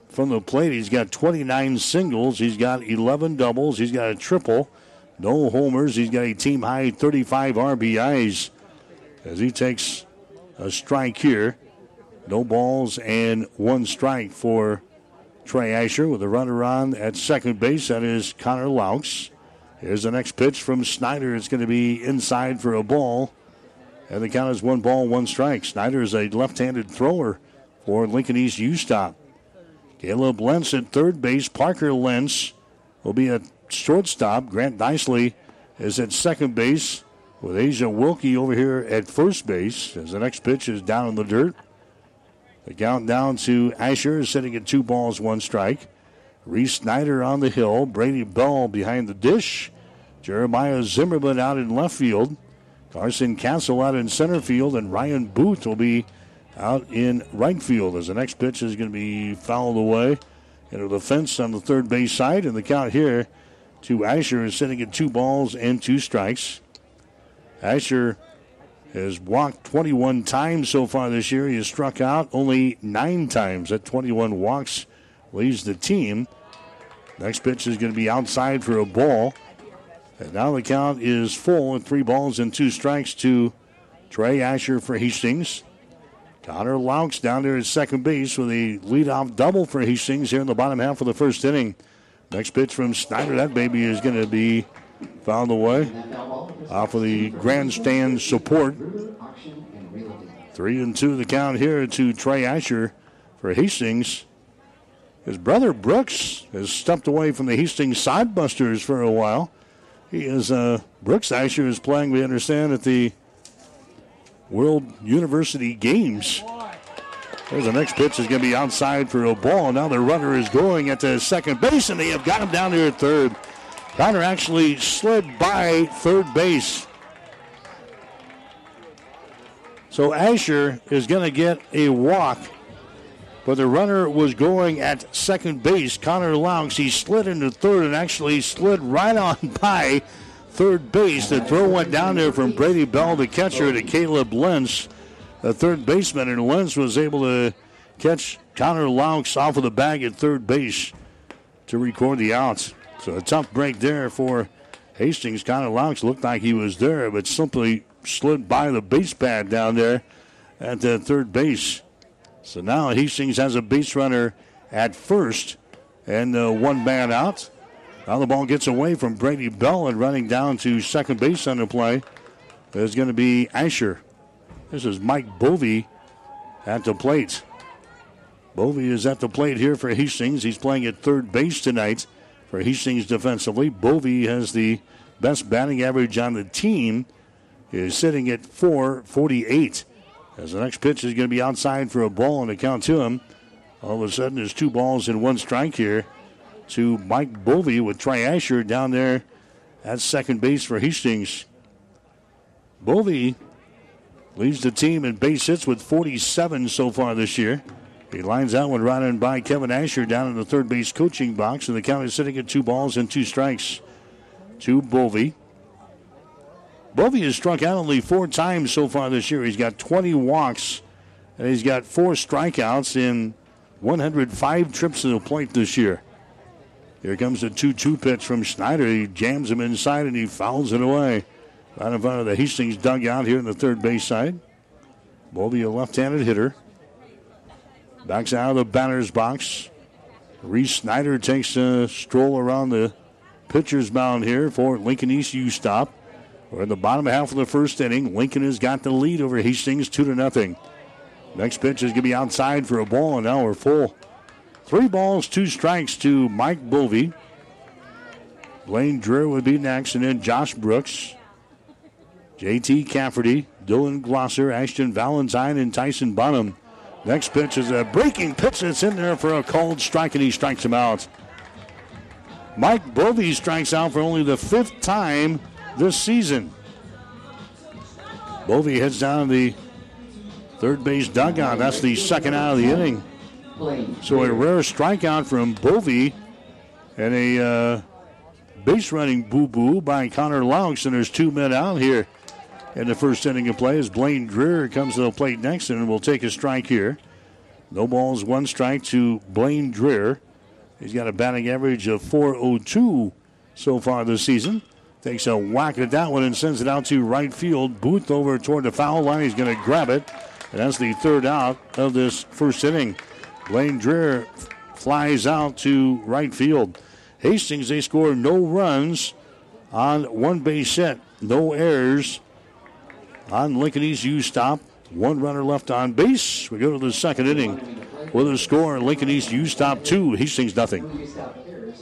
[SPEAKER 1] from the plate. He's got 29 singles. He's got 11 doubles. He's got a triple. No homers. He's got a team high 35 RBIs as he takes a strike here. No balls and one strike for Trey Asher with a runner on at second base. That is Connor Laux. Here's the next pitch from Snyder. It's going to be inside for a ball. And the count is one ball, one strike. Snyder is a left handed thrower for Lincoln East U Stop. Caleb Lentz at third base. Parker Lentz will be at shortstop. Grant Dicely is at second base. with Asia Wilkie over here at first base as the next pitch is down in the dirt. The count down to Asher is sitting at two balls, one strike. Reese Snyder on the hill. Brady Bell behind the dish. Jeremiah Zimmerman out in left field. Carson Castle out in center field. And Ryan Booth will be out in right field as the next pitch is going to be fouled away into the fence on the third base side. And the count here to Asher is sitting at two balls and two strikes. Asher has walked 21 times so far this year. He has struck out only nine times. At 21 walks, leads the team. Next pitch is going to be outside for a ball. And now the count is full at three balls and two strikes to Trey Asher for Hastings. Connor Laux down there at second base with a leadoff double for Hastings here in the bottom half of the first inning. Next pitch from Snyder. That baby is going to be found away off of the grandstand support. Three and two the count here to Trey Asher for Hastings. His brother Brooks has stepped away from the Hastings Sodbusters for a while. He is uh, Brooks Asher is playing. We understand at the World University Games. There's the next pitch is going to be outside for a ball. Now the runner is going at the second base, and they have got him down here at third. Connor actually slid by third base. So Asher is going to get a walk, but the runner was going at second base. Connor Laux, he slid into third and actually slid right on by third base. The throw went down there from Brady Bell, the catcher, to Caleb Lentz, the third baseman, and Lentz was able to catch Connor Laux off of the bag at third base to record the outs. So a tough break there for Hastings. Connor Laux looked like he was there, but simply slid by the base pad down there at the third base. So now Hastings has a base runner at first and uh, one man out. Now the ball gets away from Brady Bell and running down to second base on the play is going to be Asher. This is Mike Bovey at the plate. Bovey is at the plate here for Hastings. He's playing at third base tonight for Hastings defensively. Bovey has the best batting average on the team. Is sitting at 448. As the next pitch is going to be outside for a ball and a count to him. All of a sudden, there's two balls and one strike here to Mike Bovey with Trey Asher down there at second base for Hastings. Bovey leads the team in base hits with 47 so far this year. He lines out one right in by Kevin Asher down in the third base coaching box, and the count is sitting at two balls and two strikes to Bovey. Bovey has struck out only four times so far this year. He's got 20 walks, and he's got four strikeouts in 105 trips to the plate this year. Here comes the 2 2 pitch from Snyder. He jams him inside and he fouls it away. Right in front of the Hastings dugout here in the third base side. Bovey, a left handed hitter. Backs out of the batter's box. Reese Snyder takes a stroll around the pitcher's mound here for Lincoln East U stop. We're in the bottom half of the first inning. Lincoln has got the lead over Hastings, two to nothing. Next pitch is going to be outside for a ball, and now we're full. Three balls, two strikes to Mike Bovey. Blaine Drew would be next, and then Josh Brooks, JT Cafferty, Dylan Glosser, Ashton Valentine, and Tyson Bonham. Next pitch is a breaking pitch that's in there for a called strike, and he strikes him out. Mike Bovey strikes out for only the fifth time this season. Bovey heads down the third base dugout. That's the second out of the inning. So a rare strikeout from Bovey and a uh, base running boo boo by Connor Laux. And there's two men out here in the first inning of play as Blaine Dreher comes to the plate next and will take a strike here. No balls, one strike to Blaine Dreher. He's got a batting average of 402 so far this season. Takes a whack at that one and sends it out to right field. Booth over toward the foul line. He's going to grab it. And that's the third out of this first inning. Blaine Dreher flies out to right field. Hastings, they score no runs on one base hit, no errors on Lincoln East U stop. One runner left on base. We go to the second inning with a score Lincoln East U stop two, Hastings nothing.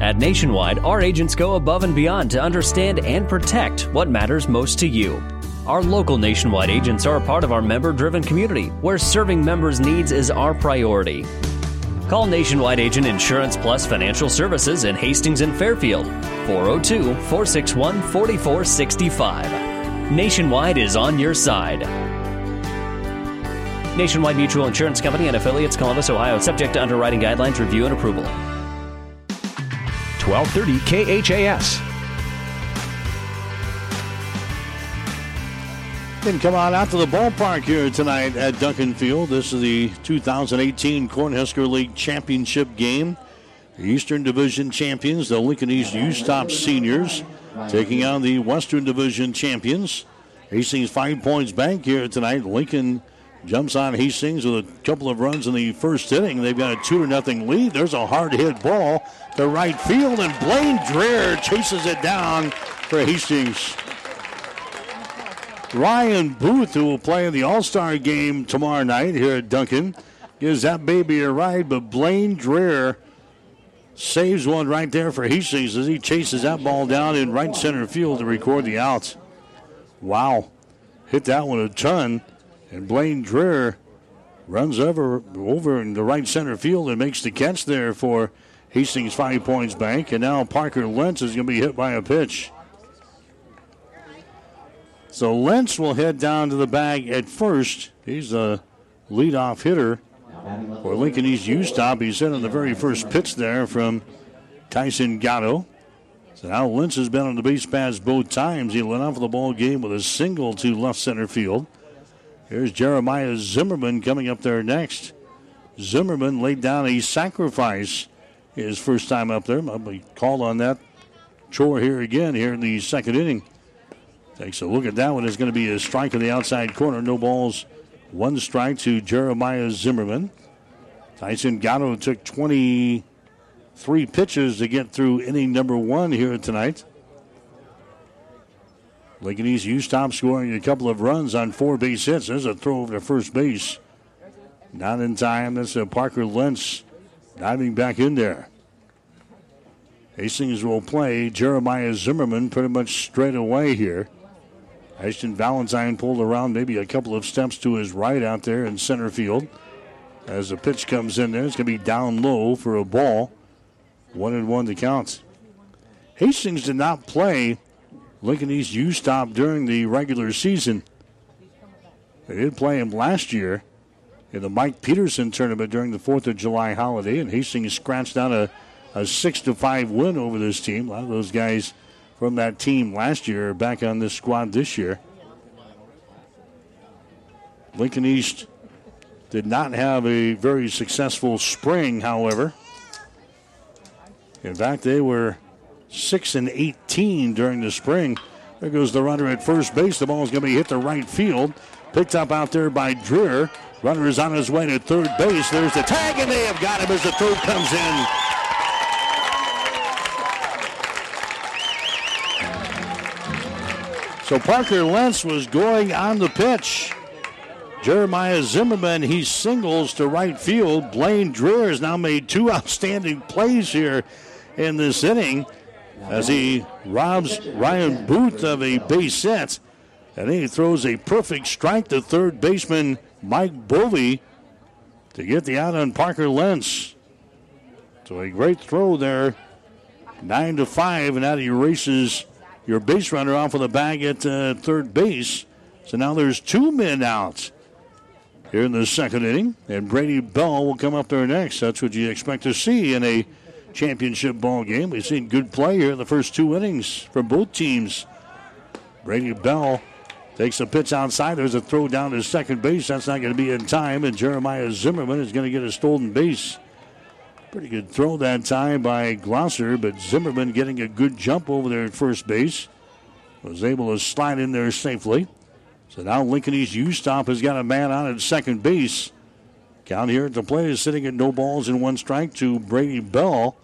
[SPEAKER 14] At Nationwide, our agents go above and beyond to understand and protect what matters most to you. Our local Nationwide agents are a part of our member driven community where serving members' needs is our priority. Call Nationwide Agent Insurance Plus Financial Services in Hastings and Fairfield 402 461 4465. Nationwide is on your side. Nationwide Mutual Insurance Company and affiliates, Columbus, Ohio, subject to underwriting guidelines, review, and approval.
[SPEAKER 13] 1230 KHAS.
[SPEAKER 1] And come on out to the ballpark here tonight at Duncan Field. This is the 2018 Cornhusker League Championship game. The Eastern Division champions, the Lincoln East U-Stop Seniors, taking on the Western Division champions. Hastings Five Points Bank here tonight. Lincoln jumps on Hastings with a couple of runs in the first inning. They've got a two to nothing lead. There's a hard hit ball to right field, and Blaine Dreher chases it down for Hastings. Ryan Booth, who will play in the All Star game tomorrow night here at Duncan, gives that baby a ride, but Blaine Dreher saves one right there for Hastings as he chases that ball down in right center field to record the out. Wow. Hit that one a ton. And Blaine Dreher runs over over in the right center field and makes the catch there for Hastings Five Points Bank. And now Parker Lentz is going to be hit by a pitch. So Lentz will head down to the bag at first. He's the leadoff hitter for Lincoln East U Stop. He's hit on the very first pitch there from Tyson Gatto. So now Lentz has been on the base paths both times. He led off the ball game with a single to left center field. Here's Jeremiah Zimmerman coming up there next. Zimmerman laid down a sacrifice his first time up there. I'll be called on that chore here again here in the second inning. Takes a look at that one. It's going to be a strike in the outside corner. No balls. One strike to Jeremiah Zimmerman. Tyson Gatto took 23 pitches to get through inning number one here tonight. East U stop scoring a couple of runs on four base hits. There's a throw over to first base. Not in time. That's a Parker Lentz diving back in there. Hastings will play Jeremiah Zimmerman pretty much straight away here. Ashton Valentine pulled around maybe a couple of steps to his right out there in center field. As the pitch comes in there, it's going to be down low for a ball. One and one to count. Hastings did not play Lincoln East U Stop during the regular season. They did play him last year in the Mike Peterson tournament during the 4th of July holiday, and Hastings scratched out a, a 6 to 5 win over this team. A lot of those guys from that team last year are back on this squad this year. Lincoln East did not have a very successful spring, however. In fact, they were 6 and 18 during the spring. There goes the runner at first base. The ball is going to be hit to right field. Picked up out there by Dreher. Runner is on his way to third base. There's the tag, and they have got him as the throw comes in. So Parker Lentz was going on the pitch. Jeremiah Zimmerman, he singles to right field. Blaine Dreher has now made two outstanding plays here in this inning as he robs Ryan Booth of a base hit. And he throws a perfect strike to third baseman Mike Bovey to get the out on Parker Lentz. So a great throw there. Nine to five, and that erases your base runner off of the bag at uh, third base. So now there's two men out here in the second inning, and Brady Bell will come up there next. That's what you expect to see in a championship ball game. We've seen good play here in the first two innings from both teams. Brady Bell takes a pitch outside. There's a throw down to second base. That's not going to be in time, and Jeremiah Zimmerman is going to get a stolen base. Pretty good throw that time by Glosser, but Zimmerman getting a good jump over there at first base. Was able to slide in there safely. So now Lincoln East U Stop has got a man on at second base. Count here at the plate is sitting at no balls and one strike to Brady Bell.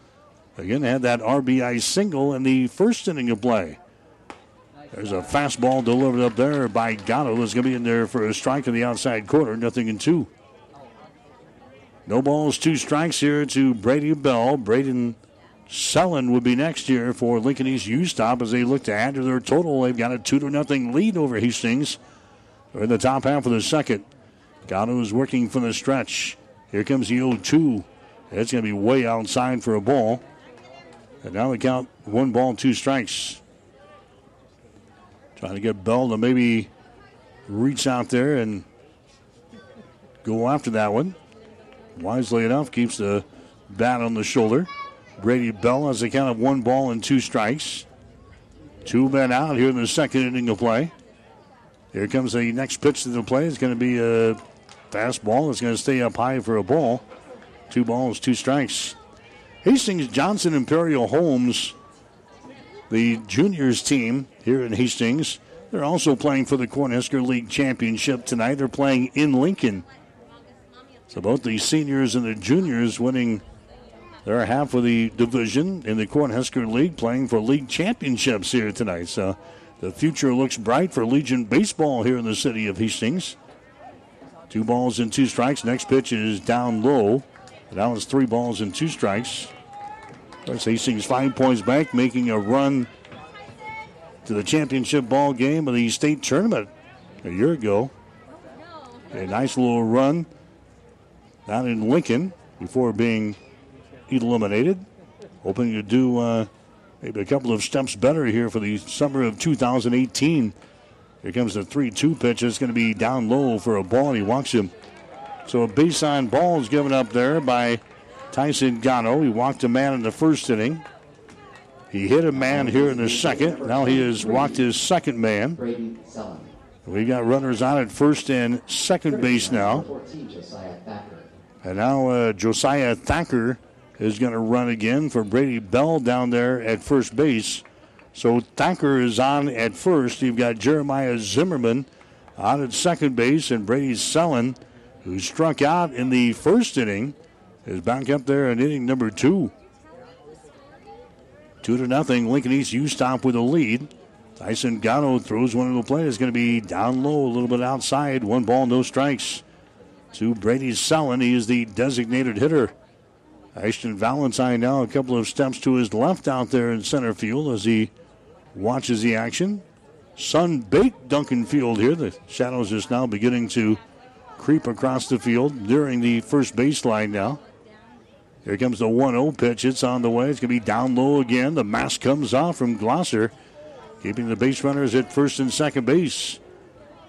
[SPEAKER 1] Again, had that RBI single in the first inning of play. There's a fastball delivered up there by Gatto. That's going to be in there for a strike in the outside corner. Nothing in two. No balls, two strikes here to Brady Bell. Braden Sellen would be next year for Lincoln East U Stop as they look to add to their total. They've got a two to nothing lead over Hastings. They're in the top half of the second. Gatto is working from the stretch. Here comes the 0 2. It's going to be way outside for a ball. And now they count one ball, two strikes. Trying to get Bell to maybe reach out there and go after that one. Wisely enough, keeps the bat on the shoulder. Brady Bell has a count of one ball and two strikes. Two men out here in the second inning of play. Here comes the next pitch to the play. It's going to be a fastball. It's going to stay up high for a ball. Two balls, two strikes. Hastings Johnson Imperial Homes, the juniors team here in Hastings. They're also playing for the Cornhusker League Championship tonight. They're playing in Lincoln. So both the seniors and the juniors winning their half of the division in the Cornhusker League, playing for league championships here tonight. So the future looks bright for Legion baseball here in the city of Hastings. Two balls and two strikes. Next pitch is down low. Now it's three balls and two strikes. Hastings five points Bank, making a run to the championship ball game of the state tournament a year ago. A nice little run down in Lincoln before being eliminated. Hoping to do uh, maybe a couple of steps better here for the summer of 2018. Here comes the 3 2 pitch. It's going to be down low for a ball, and he walks him. So a base on ball is given up there by Tyson Gatto. He walked a man in the first inning. He hit a man here in the second. Now he has walked his second man. We got runners on at first and second base now. And now uh, Josiah Thacker is going to run again for Brady Bell down there at first base. So Thacker is on at first. You've got Jeremiah Zimmerman on at second base, and Brady Sullen, who struck out in the first inning, is back up there in inning number two. Two to nothing. Lincoln East U stop with a lead. Tyson Gatto throws one of the play. It's going to be down low, a little bit outside. One ball, no strikes. To Brady Sullen. He is the designated hitter. Ashton Valentine now a couple of steps to his left out there in center field as he watches the action. Sun baked Duncan Field here. The shadows just now beginning to creep across the field during the first baseline now. Here comes the 1 0 pitch. It's on the way. It's going to be down low again. The mask comes off from Glosser, keeping the base runners at first and second base.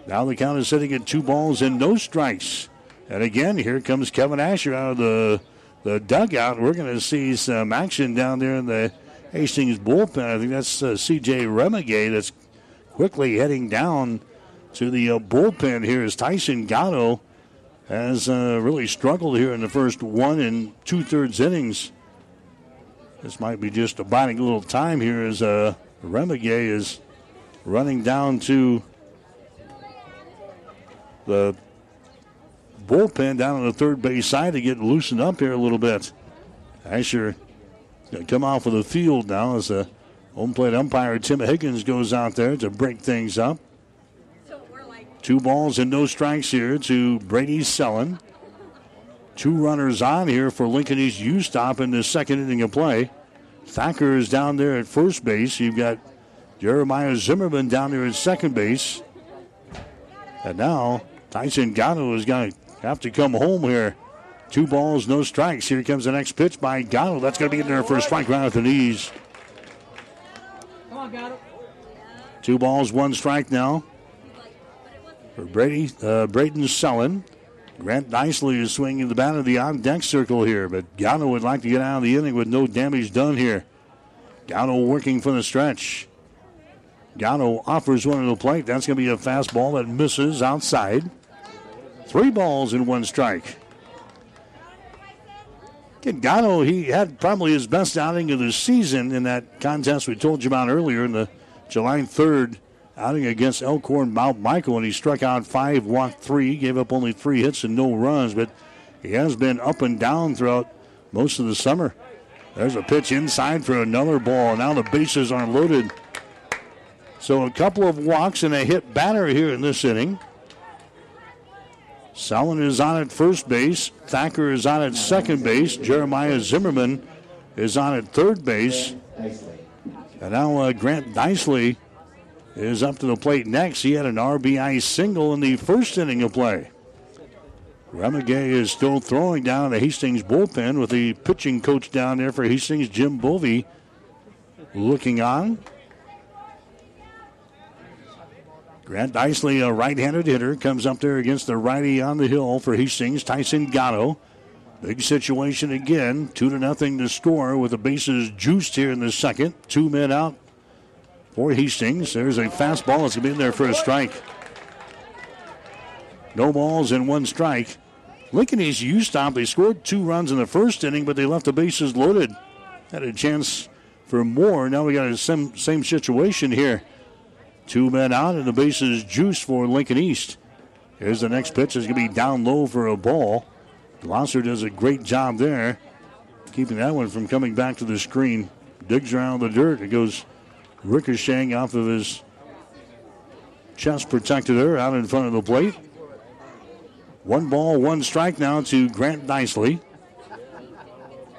[SPEAKER 1] Now the count is sitting at two balls and no strikes. And again, here comes Kevin Asher out of the, the dugout. We're going to see some action down there in the Hastings bullpen. I think that's uh, CJ Remigay that's quickly heading down to the uh, bullpen here as Tyson Gatto has uh, really struggled here in the first one and two thirds innings. This might be just biding a little time here as uh, Remigay is running down to the bullpen down on the third base side to get loosened up here a little bit. Asher going to come off of the field now as the home plate umpire Tim Higgins goes out there to break things up. Two balls and no strikes here to Brady Sullen. Two runners on here for Lincoln East U stop in the second inning of play. Thacker is down there at first base. You've got Jeremiah Zimmerman down there at second base. And now Tyson Gatto is going to have to come home here. Two balls, no strikes. Here comes the next pitch by Gatto. That's going to be in there for a strike right at the knees.
[SPEAKER 15] Come on, Gatto.
[SPEAKER 1] Two balls, one strike now for Brady, uh, Braden. Grant Dicely is swinging the bat of the on deck circle here, but Gatto would like to get out of the inning with no damage done here. Gatto working for the stretch. Gatto offers one to the plate. That's going to be a fastball that misses outside. Three balls and one strike. Gatto, he had probably his best outing of the season in that contest we told you about earlier in the July 3rd outing against Elkhorn Mount Michael, and he struck out five, walked three, gave up only three hits and no runs, but he has been up and down throughout most of the summer. There's a pitch inside for another ball. Now the bases are loaded. So a couple of walks and a hit batter here in this inning. Sellen is on at first base. Thacker is on at second base. Jeremiah Zimmerman is on at third base. And now uh, Grant Dicely is up to the plate next. He had an RBI single in the first inning of play. Remigay is still throwing down the Hastings bullpen with the pitching coach down there for Hastings, Jim Bovey, looking on. Grant Dicely, a right-handed hitter, comes up there against the righty on the hill for Hastings, Tyson Gatto. Big situation again, two to nothing to score with the bases juiced here in the second. Two men out for Hastings. There's a fastball that's going to be in there for a strike. No balls and one strike. Lincoln East U stop. They scored two runs in the first inning, but they left the bases loaded. Had a chance for more. Now we got the same, same situation here. Two men out, and the bases juiced for Lincoln East. Here's the next pitch. It's going to be down low for a ball. Glosser does a great job there, keeping that one from coming back to the screen. Digs around the dirt. It goes ricocheting off of his chest protector out in front of the plate. One ball, one strike now to Grant Dicely.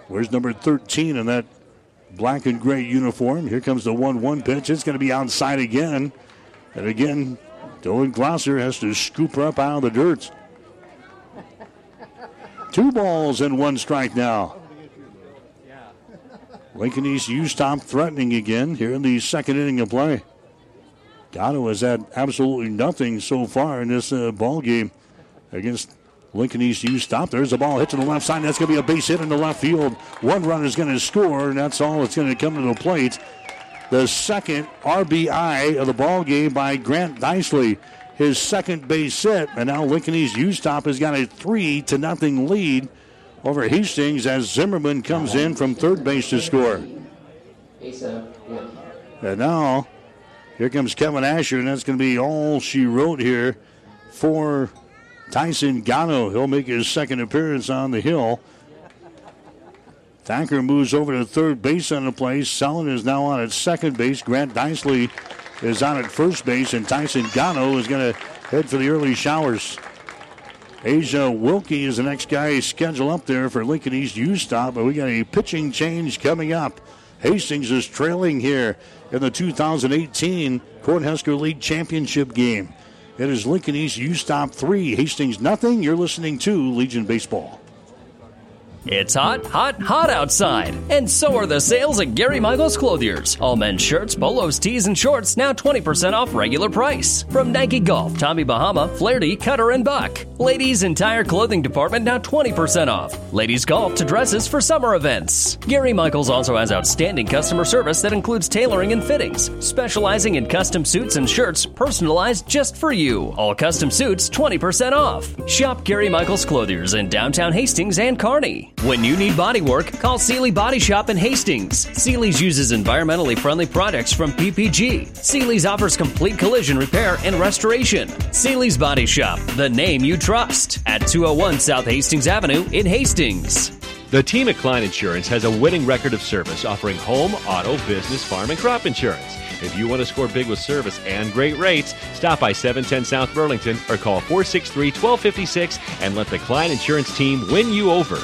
[SPEAKER 1] Where's number 13 in that black and gray uniform? Here comes the 1 1 pitch. It's going to be outside again. And again, Dylan Glosser has to scoop her up out of the dirt. Two balls and one strike now. Lincoln East U stop threatening again here in the second inning of play. Gatto has had absolutely nothing so far in this uh, ball game against Lincoln East U stop. There's a ball hit to the left side. That's going to be a base hit in the left field. One run is going to score, and that's all that's going to come to the plate. The second RBI of the ball game by Grant Dicely. His second base hit, and now Lincoln East U stop has got a three to nothing lead over Hastings as Zimmerman comes in from third base to score. And now here comes Kevin Asher, and that's going to be all she wrote here for Tyson Gatto. He'll make his second appearance on the hill. Thacker moves over to third base on the play. Sellen is now on at second base. Grant Dicely is on at first base, and Tyson Gatto is going to head for the early showers. Asia uh, Wilkie is the next guy scheduled up there for Lincoln East U stop, but we got a pitching change coming up. Hastings is trailing here in the 2018 Cornhusker League Championship game. It is Lincoln East U stop three, Hastings nothing. You're listening to Legion Baseball.
[SPEAKER 14] It's hot, hot, hot outside. And so are the sales at Gary Michaels Clothiers. All men's shirts, polos, tees, and shorts now 20% off regular price. From Nike Golf, Tommy Bahama, Flaherty, Cutter, and Buck. Ladies' entire clothing department now 20% off. Ladies' golf to dresses for summer events. Gary Michaels also has outstanding customer service that includes tailoring and fittings, specializing in custom suits and shirts personalized just for you. All custom suits 20% off. Shop Gary Michaels Clothiers in downtown Hastings and Kearney. When you need body work, call Seely Body Shop in Hastings. Seely's uses environmentally friendly products from PPG. Seely's offers complete collision repair and restoration. Seely's Body Shop, the name you trust, at 201 South Hastings Avenue in Hastings.
[SPEAKER 16] The team at Klein Insurance has a winning record of service offering home, auto, business, farm, and crop insurance. If you want to score big with service and great rates, stop by 710 South Burlington or call 463 1256 and let the Klein Insurance team win you over.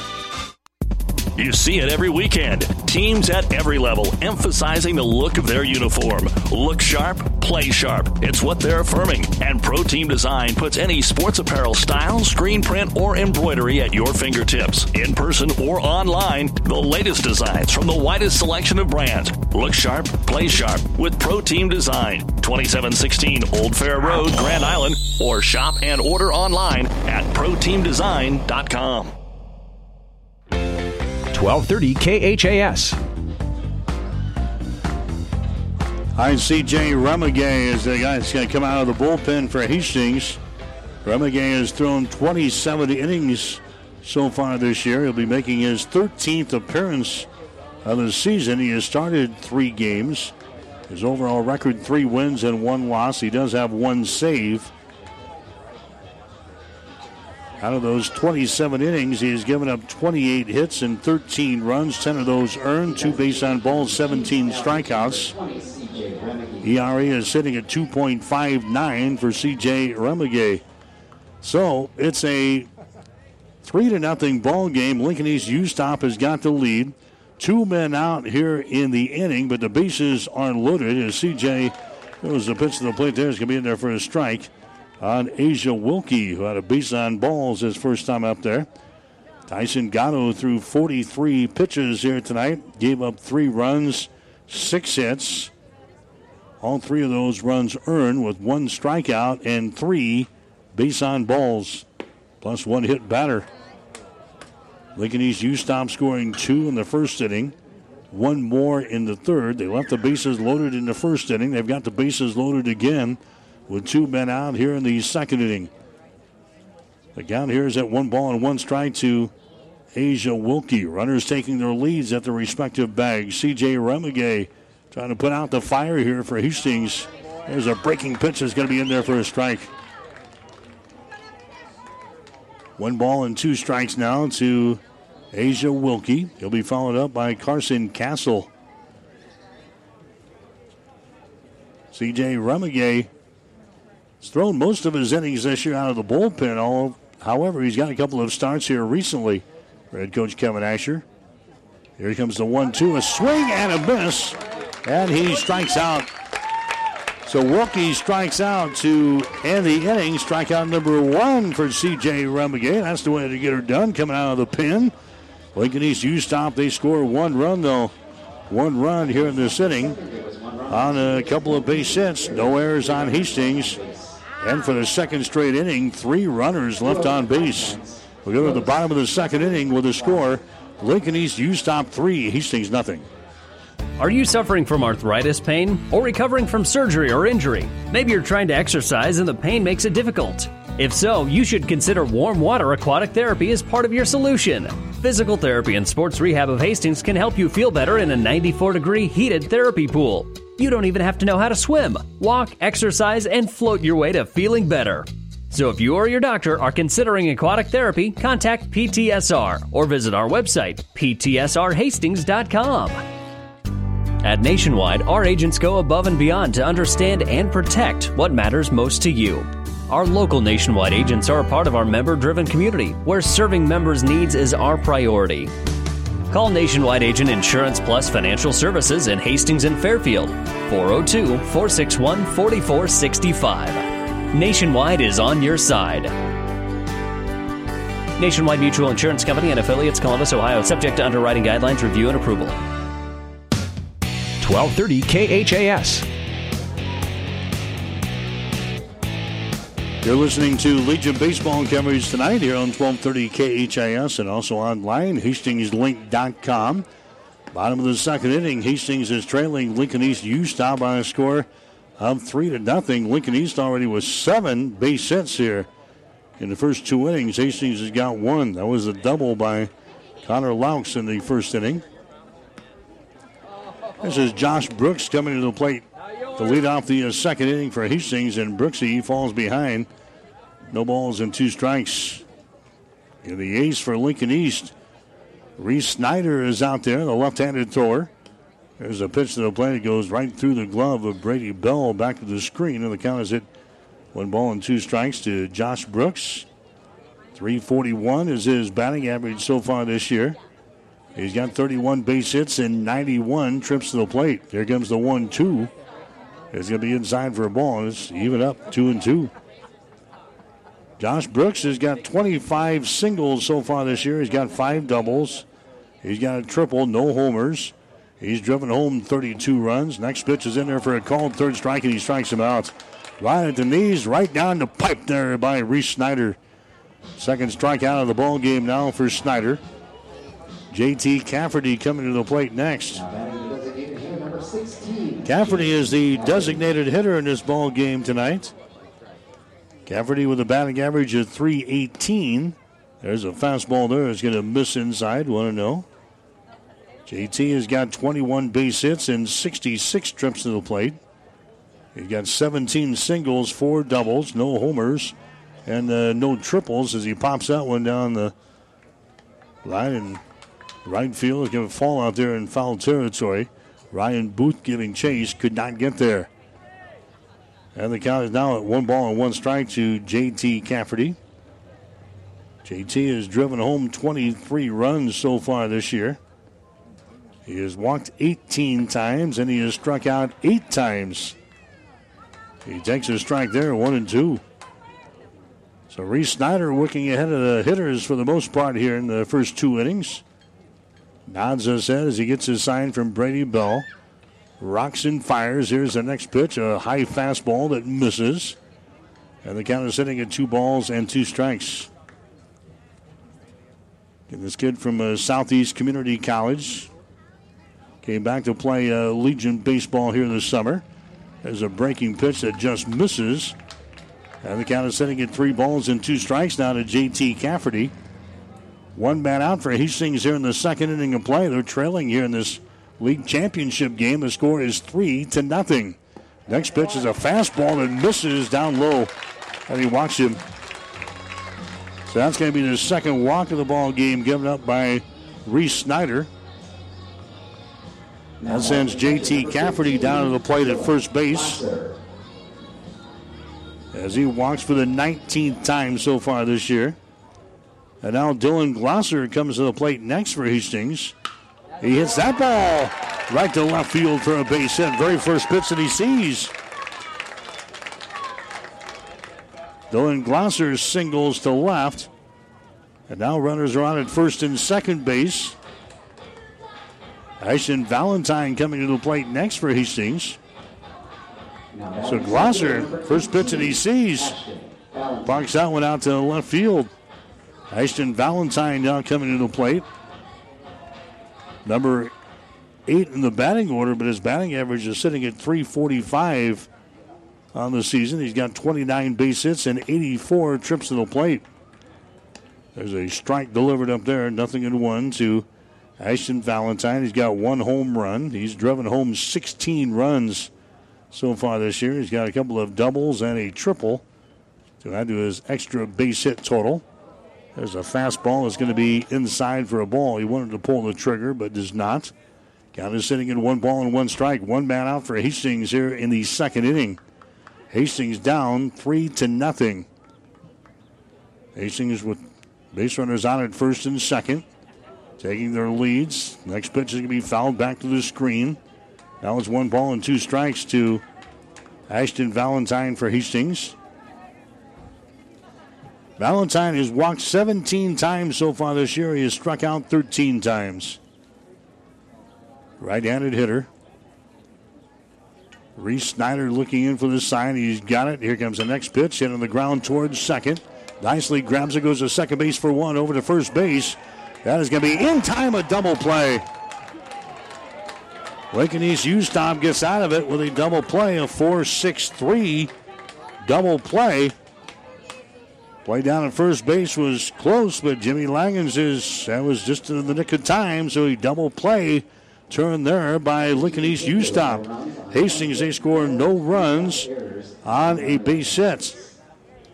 [SPEAKER 17] You see it every weekend. Teams at every level emphasizing the look of their uniform. Look sharp, play sharp. It's what they're affirming. And Pro Team Design puts any sports apparel style, screen print, or embroidery at your fingertips. In person or online, the latest designs from the widest selection of brands. Look sharp, play sharp with Pro Team Design. 2716 Old Fair Road, Grand Island, or shop and order online at ProTeamDesign.com.
[SPEAKER 13] 1230 KHAS.
[SPEAKER 1] Hi, CJ Remigay is the guy that's going to come out of the bullpen for Hastings. Remigay has thrown 27 innings so far this year. He'll be making his 13th appearance of the season. He has started three games. His overall record three wins and one loss. He does have one save. Out of those 27 innings, he has given up 28 hits and 13 runs, 10 of those earned, two base on balls, 17 strikeouts. ERA is sitting at 2.59 for CJ Remigay. So it's a three to nothing ball game. Lincoln East U Stop has got the lead. Two men out here in the inning, but the bases are loaded as CJ goes the pitch to the plate there. Is going to be in there for a strike on Asia Wilkie, who had a base on balls his first time up there. Tyson Gatto threw 43 pitches here tonight, gave up three runs, six hits. All three of those runs earned with one strikeout and three base on balls, plus one hit batter. Lincoln East U scoring two in the first inning, one more in the third. They left the bases loaded in the first inning. They've got the bases loaded again with two men out here in the second inning. The count here is at one ball and one strike to Asia Wilkie. Runners taking their leads at their respective bags. CJ Remigay trying to put out the fire here for Hastings. There's a breaking pitch that's going to be in there for a strike. One ball and two strikes now to Asia Wilkie. He'll be followed up by Carson Castle. CJ Remigay has thrown most of his innings this year out of the bullpen. All, however, he's got a couple of starts here recently head coach Kevin Asher. Here comes the one-two, a swing and a miss, and he strikes out. So Wilkie strikes out to end the inning. Strikeout number one for C.J. Remigay. That's the way to get her done, coming out of the pin. Lincoln East U stop. They score one run though, one run here in this inning on a couple of base hits. No errors on Hastings. And for the second straight inning, three runners left on base. We go to the bottom of the second inning with a score. Lincoln East U stop three, Hastings nothing.
[SPEAKER 14] Are you suffering from arthritis pain or recovering from surgery or injury? Maybe you're trying to exercise and the pain makes it difficult. If so, you should consider warm water aquatic therapy as part of your solution. Physical therapy and sports rehab of Hastings can help you feel better in a 94 degree heated therapy pool. You don't even have to know how to swim. Walk, exercise, and float your way to feeling better. So if you or your doctor are considering aquatic therapy, contact PTSR or visit our website, ptsrhastings.com. At Nationwide, our agents go above and beyond to understand and protect what matters most to you. Our local Nationwide agents are a part of our member driven community where serving members' needs is our priority. Call Nationwide Agent Insurance Plus Financial Services in Hastings and Fairfield, 402 461 4465. Nationwide is on your side. Nationwide Mutual Insurance Company and affiliates, Columbus, Ohio, subject to underwriting guidelines, review, and approval.
[SPEAKER 13] 1230 KHAS.
[SPEAKER 1] You're listening to Legion Baseball coverage tonight here on 1230 KHAS and also online, hastingslink.com. Bottom of the second inning, Hastings is trailing Lincoln East U Stop by a score of three to nothing. Lincoln East already was seven base hits here in the first two innings. Hastings has got one. That was a double by Connor Laux in the first inning. This is Josh Brooks coming to the plate to lead off the uh, second inning for Hastings, and Brooksy falls behind. No balls and two strikes. The ace for Lincoln East. Reese Snyder is out there, the left-handed thrower. There's a pitch to the plate. It goes right through the glove of Brady Bell back to the screen, and the count is hit one ball and two strikes to Josh Brooks. 341 is his batting average so far this year. He's got 31 base hits and 91 trips to the plate. Here comes the 1 2. It's going to be inside for a ball. It's even up, 2 and 2. Josh Brooks has got 25 singles so far this year. He's got five doubles. He's got a triple, no homers. He's driven home 32 runs. Next pitch is in there for a called third strike, and he strikes him out. Right at the knees, right down the pipe there by Reese Snyder. Second strikeout of the ball game now for Snyder. JT Cafferty coming to the plate next. Cafferty is the designated hitter in this ball game tonight. Cafferty with a batting average of 318 There's a fastball there. It's going to miss inside. 1 0. JT has got 21 base hits and 66 trips to the plate. He's got 17 singles, four doubles, no homers, and uh, no triples as he pops that one down the line. And right field is going to fall out there in foul territory. Ryan Booth giving chase, could not get there. And the count is now at one ball and one strike to JT Cafferty. JT has driven home 23 runs so far this year. He has walked 18 times and he has struck out eight times. He takes a strike there, one and two. So Reese Snyder working ahead of the hitters for the most part here in the first two innings. Nods his head as he gets his sign from Brady Bell. Rocks and fires. Here's the next pitch, a high fastball that misses. And the count is sitting at two balls and two strikes. And this kid from uh, Southeast Community College came back to play uh, Legion baseball here this summer. There's a breaking pitch that just misses. And the count is sitting at three balls and two strikes now to JT Cafferty. One man out for Hastings here in the second inning of play. They're trailing here in this league championship game. The score is three to nothing. Next pitch is a fastball that misses down low. And he walks him. So that's going to be the second walk of the ball game given up by Reese Snyder. That sends JT Cafferty down to the plate at first base. As he walks for the 19th time so far this year. And now Dylan Glosser comes to the plate next for Hastings. He hits that ball right to left field for a base hit. Very first pitch that he sees. Dylan Glosser singles to left. And now runners are on at first and second base. Ashton Valentine coming to the plate next for Hastings. So Glosser, first pitch that he sees, box that one out to left field. Ashton Valentine now coming to the plate. Number eight in the batting order, but his batting average is sitting at 345 on the season. He's got 29 base hits and 84 trips to the plate. There's a strike delivered up there, nothing in one to Ashton Valentine. He's got one home run. He's driven home 16 runs so far this year. He's got a couple of doubles and a triple to add to his extra base hit total. There's a fastball that's going to be inside for a ball. He wanted to pull the trigger, but does not. Count is sitting in one ball and one strike. One man out for Hastings here in the second inning. Hastings down three to nothing. Hastings with base runners on at first and second, taking their leads. Next pitch is going to be fouled back to the screen. Now it's one ball and two strikes to Ashton Valentine for Hastings. Valentine has walked 17 times so far this year. He has struck out 13 times. Right handed hitter. Reese Snyder looking in for the sign. He's got it. Here comes the next pitch. Hit on the ground towards second. Dicely grabs it, goes to second base for one, over to first base. That is going to be in time a double play. Lincoln East U-Stop gets out of it with a double play, a 4-6-3 double play. Play down at first base was close, but Jimmy Langens is that was just in the nick of time, so he double play turned there by Lincoln East U-Stop. Hastings they score no runs on a base hit.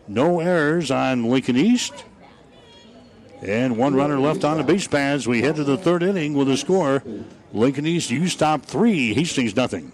[SPEAKER 1] No errors on Lincoln East. And one runner left on the base pads. We head to the third inning with a score. Lincoln East U-Stop three, Hastings nothing.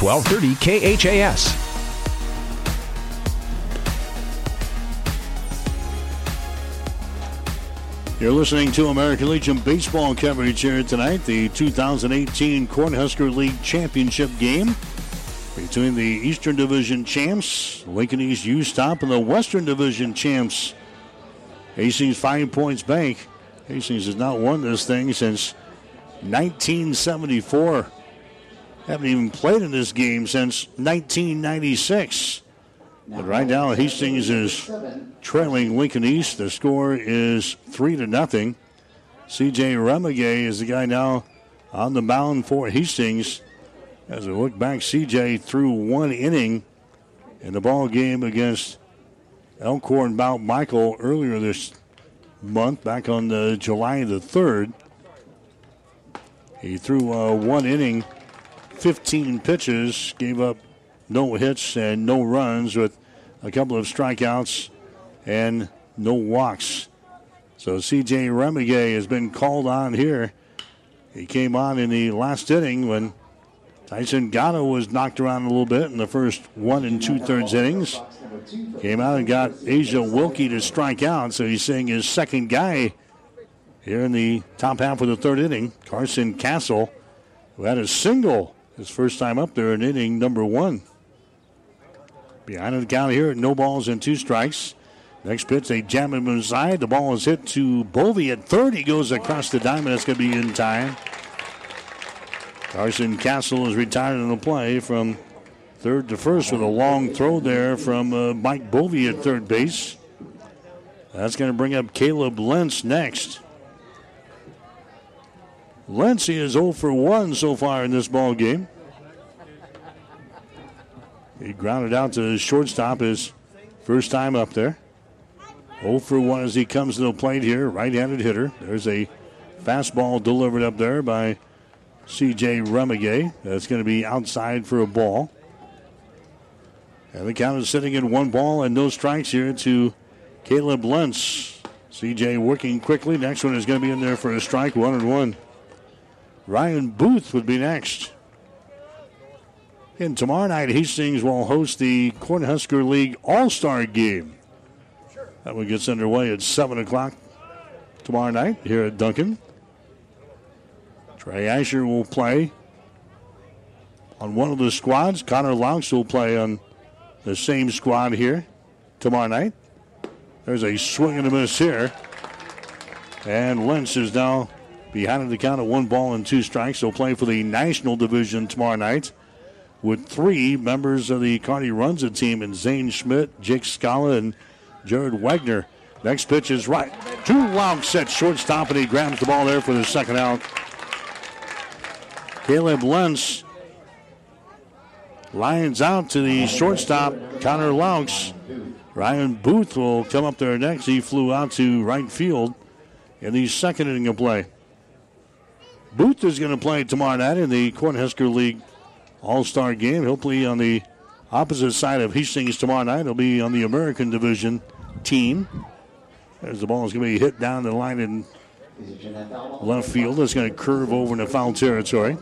[SPEAKER 13] 1230 KHAS.
[SPEAKER 1] You're listening to American Legion baseball coverage here tonight. The 2018 Cornhusker League Championship game between the Eastern Division champs, Lincoln East U Stop, and the Western Division champs, Hastings Five Points Bank. Hastings has not won this thing since 1974. Haven't even played in this game since 1996. But right now, Hastings is trailing Lincoln East. The score is three to nothing. C.J. Remigay is the guy now on the mound for Hastings. As we look back, C.J. threw one inning in the ball game against Elkhorn Mount Michael earlier this month, back on the July the third. He threw uh, one inning, 15 pitches, gave up no hits and no runs with a couple of strikeouts and no walks. So CJ Remigay has been called on here. He came on in the last inning when Tyson Gatto was knocked around a little bit in the first one and two thirds innings. Came out and got Asia Wilkie to strike out, so he's seeing his second guy here in the top half of the third inning. Carson Castle, who had a single his first time up there in inning number one. Behind the count here, no balls and two strikes. Next pitch, they jam him inside. The ball is hit to Bovey at third. He goes across the diamond. That's going to be in time. Carson Castle is retired in the play from third to first with a long throw there from uh, Mike Bovey at third base. That's going to bring up Caleb Lentz next. Lentz is 0 for 1 so far in this ball game. He grounded out to shortstop his first time up there. 0 for 1 as he comes to the plate here. Right handed hitter. There's a fastball delivered up there by CJ Remigay. That's going to be outside for a ball. And the count is sitting in one ball and no strikes here to Caleb Lentz. CJ working quickly. Next one is going to be in there for a strike, one and one. Ryan Booth would be next. And tomorrow night, Hastings will host the Cornhusker League All Star game. That one gets underway at 7 o'clock tomorrow night here at Duncan. Trey Asher will play on one of the squads. Connor Laux will play on the same squad here tomorrow night. There's a swing and a miss here. And Lentz is now behind the count of one ball and two strikes. He'll play for the National Division tomorrow night with three members of the Kearney Runza team in Zane Schmidt, Jake Scala, and Jared Wagner. Next pitch is right. Two long set shortstop, and he grabs the ball there for the second out. Caleb Lentz lines out to the shortstop, Connor Laux. Ryan Booth will come up there next. He flew out to right field in the second inning of play. Booth is going to play tomorrow night in the Cornhusker League all Star game. He'll play on the opposite side of Hastings tomorrow night. He'll be on the American Division team. As the ball is going to be hit down the line in left field. It's going to curve over into foul territory.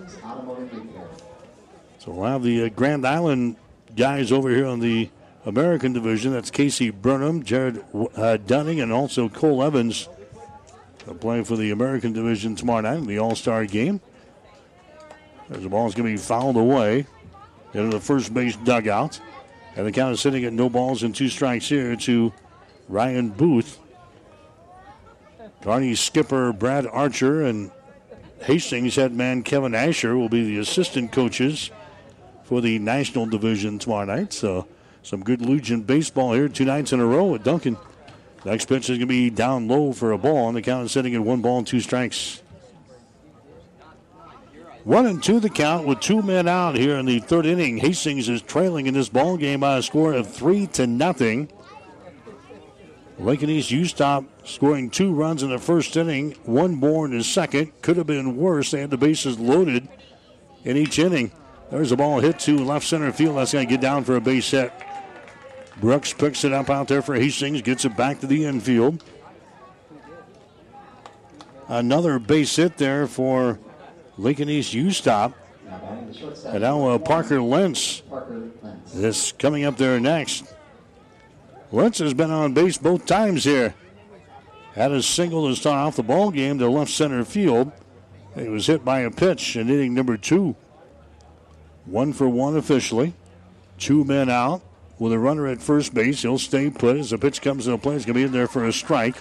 [SPEAKER 1] So we'll have the uh, Grand Island guys over here on the American Division. That's Casey Burnham, Jared uh, Dunning, and also Cole Evans. Uh, They'll play for the American Division tomorrow night in the All Star game. As the ball is going to be fouled away into the first base dugout. And the count is sitting at no balls and two strikes here to Ryan Booth. Kearney skipper Brad Archer and Hastings head man Kevin Asher will be the assistant coaches for the National Division tomorrow night. So some good Legion baseball here two nights in a row at Duncan. Next pitch is going to be down low for a ball, and the count is sitting at one ball and two strikes. One and two the count with two men out here in the third inning. Hastings is trailing in this ball game by a score of three to nothing. Lincoln East U-Stop scoring two runs in the first inning, one more in the second. Could have been worse. They had the bases loaded in each inning. There's a ball hit to left center field. That's going to get down for a base hit. Brooks picks it up out there for Hastings, gets it back to the infield. Another base hit there for Lincoln East U-Stop. And now uh, Parker Lentz is coming up there next. Lentz has been on base both times here. Had a single to start off the ball game to left center field. He was hit by a pitch in inning number two. One for one officially. Two men out with a runner at first base. He'll stay put as the pitch comes into play. He's going to be in there for a strike.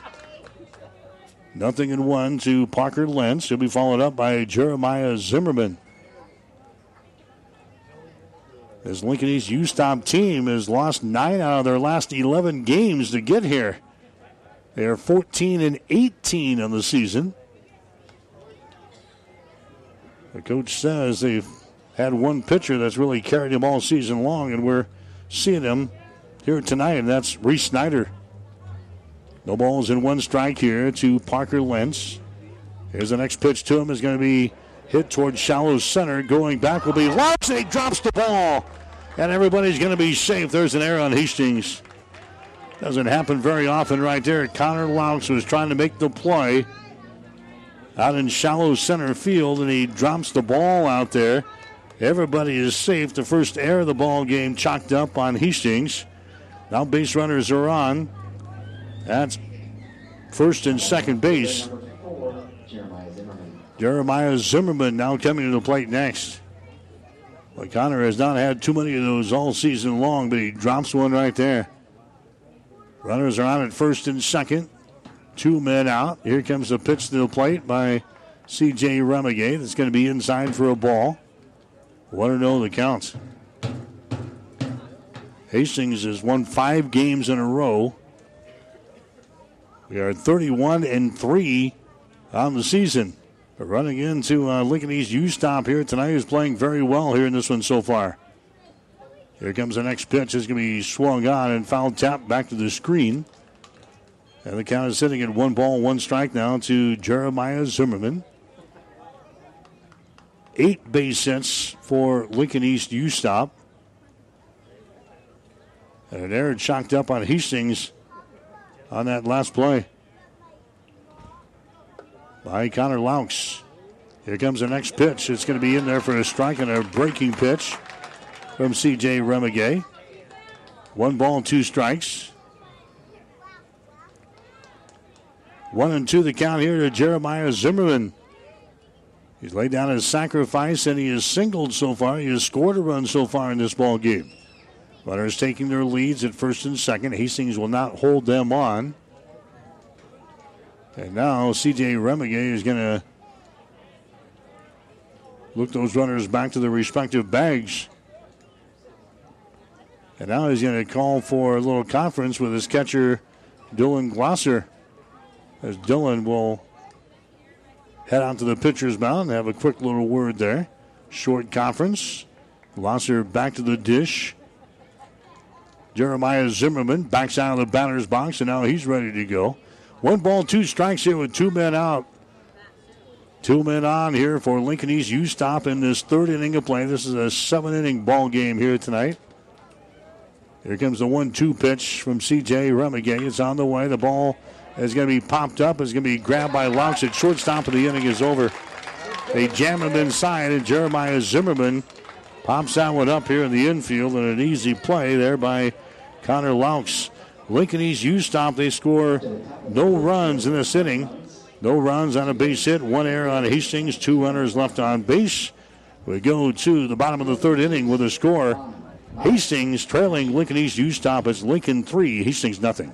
[SPEAKER 1] Nothing in one to Parker Lentz. He'll be followed up by Jeremiah Zimmerman. This Lincoln East U-Stop team has lost nine out of their last 11 games to get here. They are 14 and 18 on the season. The coach says they've had one pitcher that's really carried him all season long, and we're seeing him here tonight, and that's Reese Snyder. No balls in one strike here to Parker Lentz. Here's the next pitch to him is going to be hit towards shallow center. Going back will be Laux. He drops the ball, and everybody's going to be safe. There's an error on Hastings. Doesn't happen very often right there. Connor Laux was trying to make the play out in shallow center field, and he drops the ball out there. Everybody is safe. The first air of the ball game chalked up on Hastings. Now base runners are on. That's first and second base. Jeremiah Zimmerman now coming to the plate next. But Connor has not had too many of those all season long, but he drops one right there. Runners are on at first and second. Two men out. Here comes the pitch to the plate by C.J. Remigay. That's going to be inside for a ball. 1 0 the counts. Hastings has won five games in a row. We are 31 and 3 on the season. But running into uh, Lincoln East U-Stop here tonight is playing very well here in this one so far. Here comes the next pitch. It's going to be swung on and foul tap back to the screen. And the count is sitting at one ball, one strike now to Jeremiah Zimmerman. Eight base hits for Lincoln East U-Stop. And an error chalked up on Hastings on that last play by Connor Laux. Here comes the next pitch. It's going to be in there for a strike and a breaking pitch from C.J. Remigay. One ball, two strikes. One and two the count here to Jeremiah Zimmerman. He's laid down his sacrifice and he has singled so far. He has scored a run so far in this ball game. Runners taking their leads at first and second. Hastings will not hold them on. And now CJ Remigay is going to look those runners back to their respective bags. And now he's going to call for a little conference with his catcher, Dylan Glosser. As Dylan will head out to the pitcher's mound have a quick little word there. Short conference. Glosser back to the dish. Jeremiah Zimmerman backs out of the batter's box, and now he's ready to go. One ball, two strikes here with two men out. Two men on here for Lincoln East U-Stop in this third inning of play. This is a seven inning ball game here tonight. Here comes the one two pitch from CJ Remigay. It's on the way. The ball is going to be popped up. It's going to be grabbed by Laux at shortstop, and the inning is over. They jam him inside, and Jeremiah Zimmerman pops that one up here in the infield, and an easy play there by Connor Laux. Lincoln East U-Stop, they score no runs in this inning. No runs on a base hit, one error on Hastings, two runners left on base. We go to the bottom of the third inning with a score. Hastings trailing Lincoln East U-Stop. It's Lincoln 3, Hastings nothing.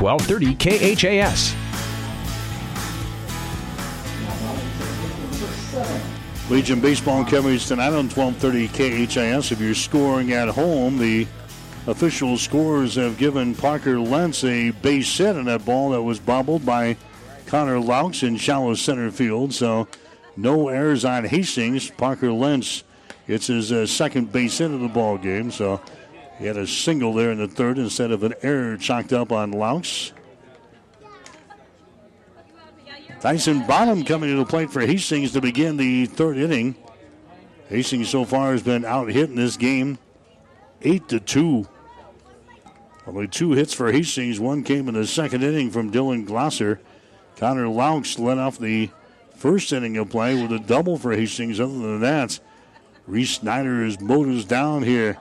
[SPEAKER 13] 1230 KHAS.
[SPEAKER 1] Legion Baseball coverage tonight on 1230 KHAS. If you're scoring at home, the official scores have given Parker Lentz a base hit on that ball that was bobbled by Connor Laux in shallow center field. So no errors on Hastings. Parker Lentz gets his uh, second base hit of the ball game. So he had a single there in the third instead of an error chalked up on Laux. Tyson Bonham coming to the plate for Hastings to begin the third inning. Hastings so far has been out hit in this game, eight to two. Only two hits for Hastings. One came in the second inning from Dylan Glosser. Connor Laux led off the first inning of play with a double for Hastings. Other than that, Reese Snyder is motors down here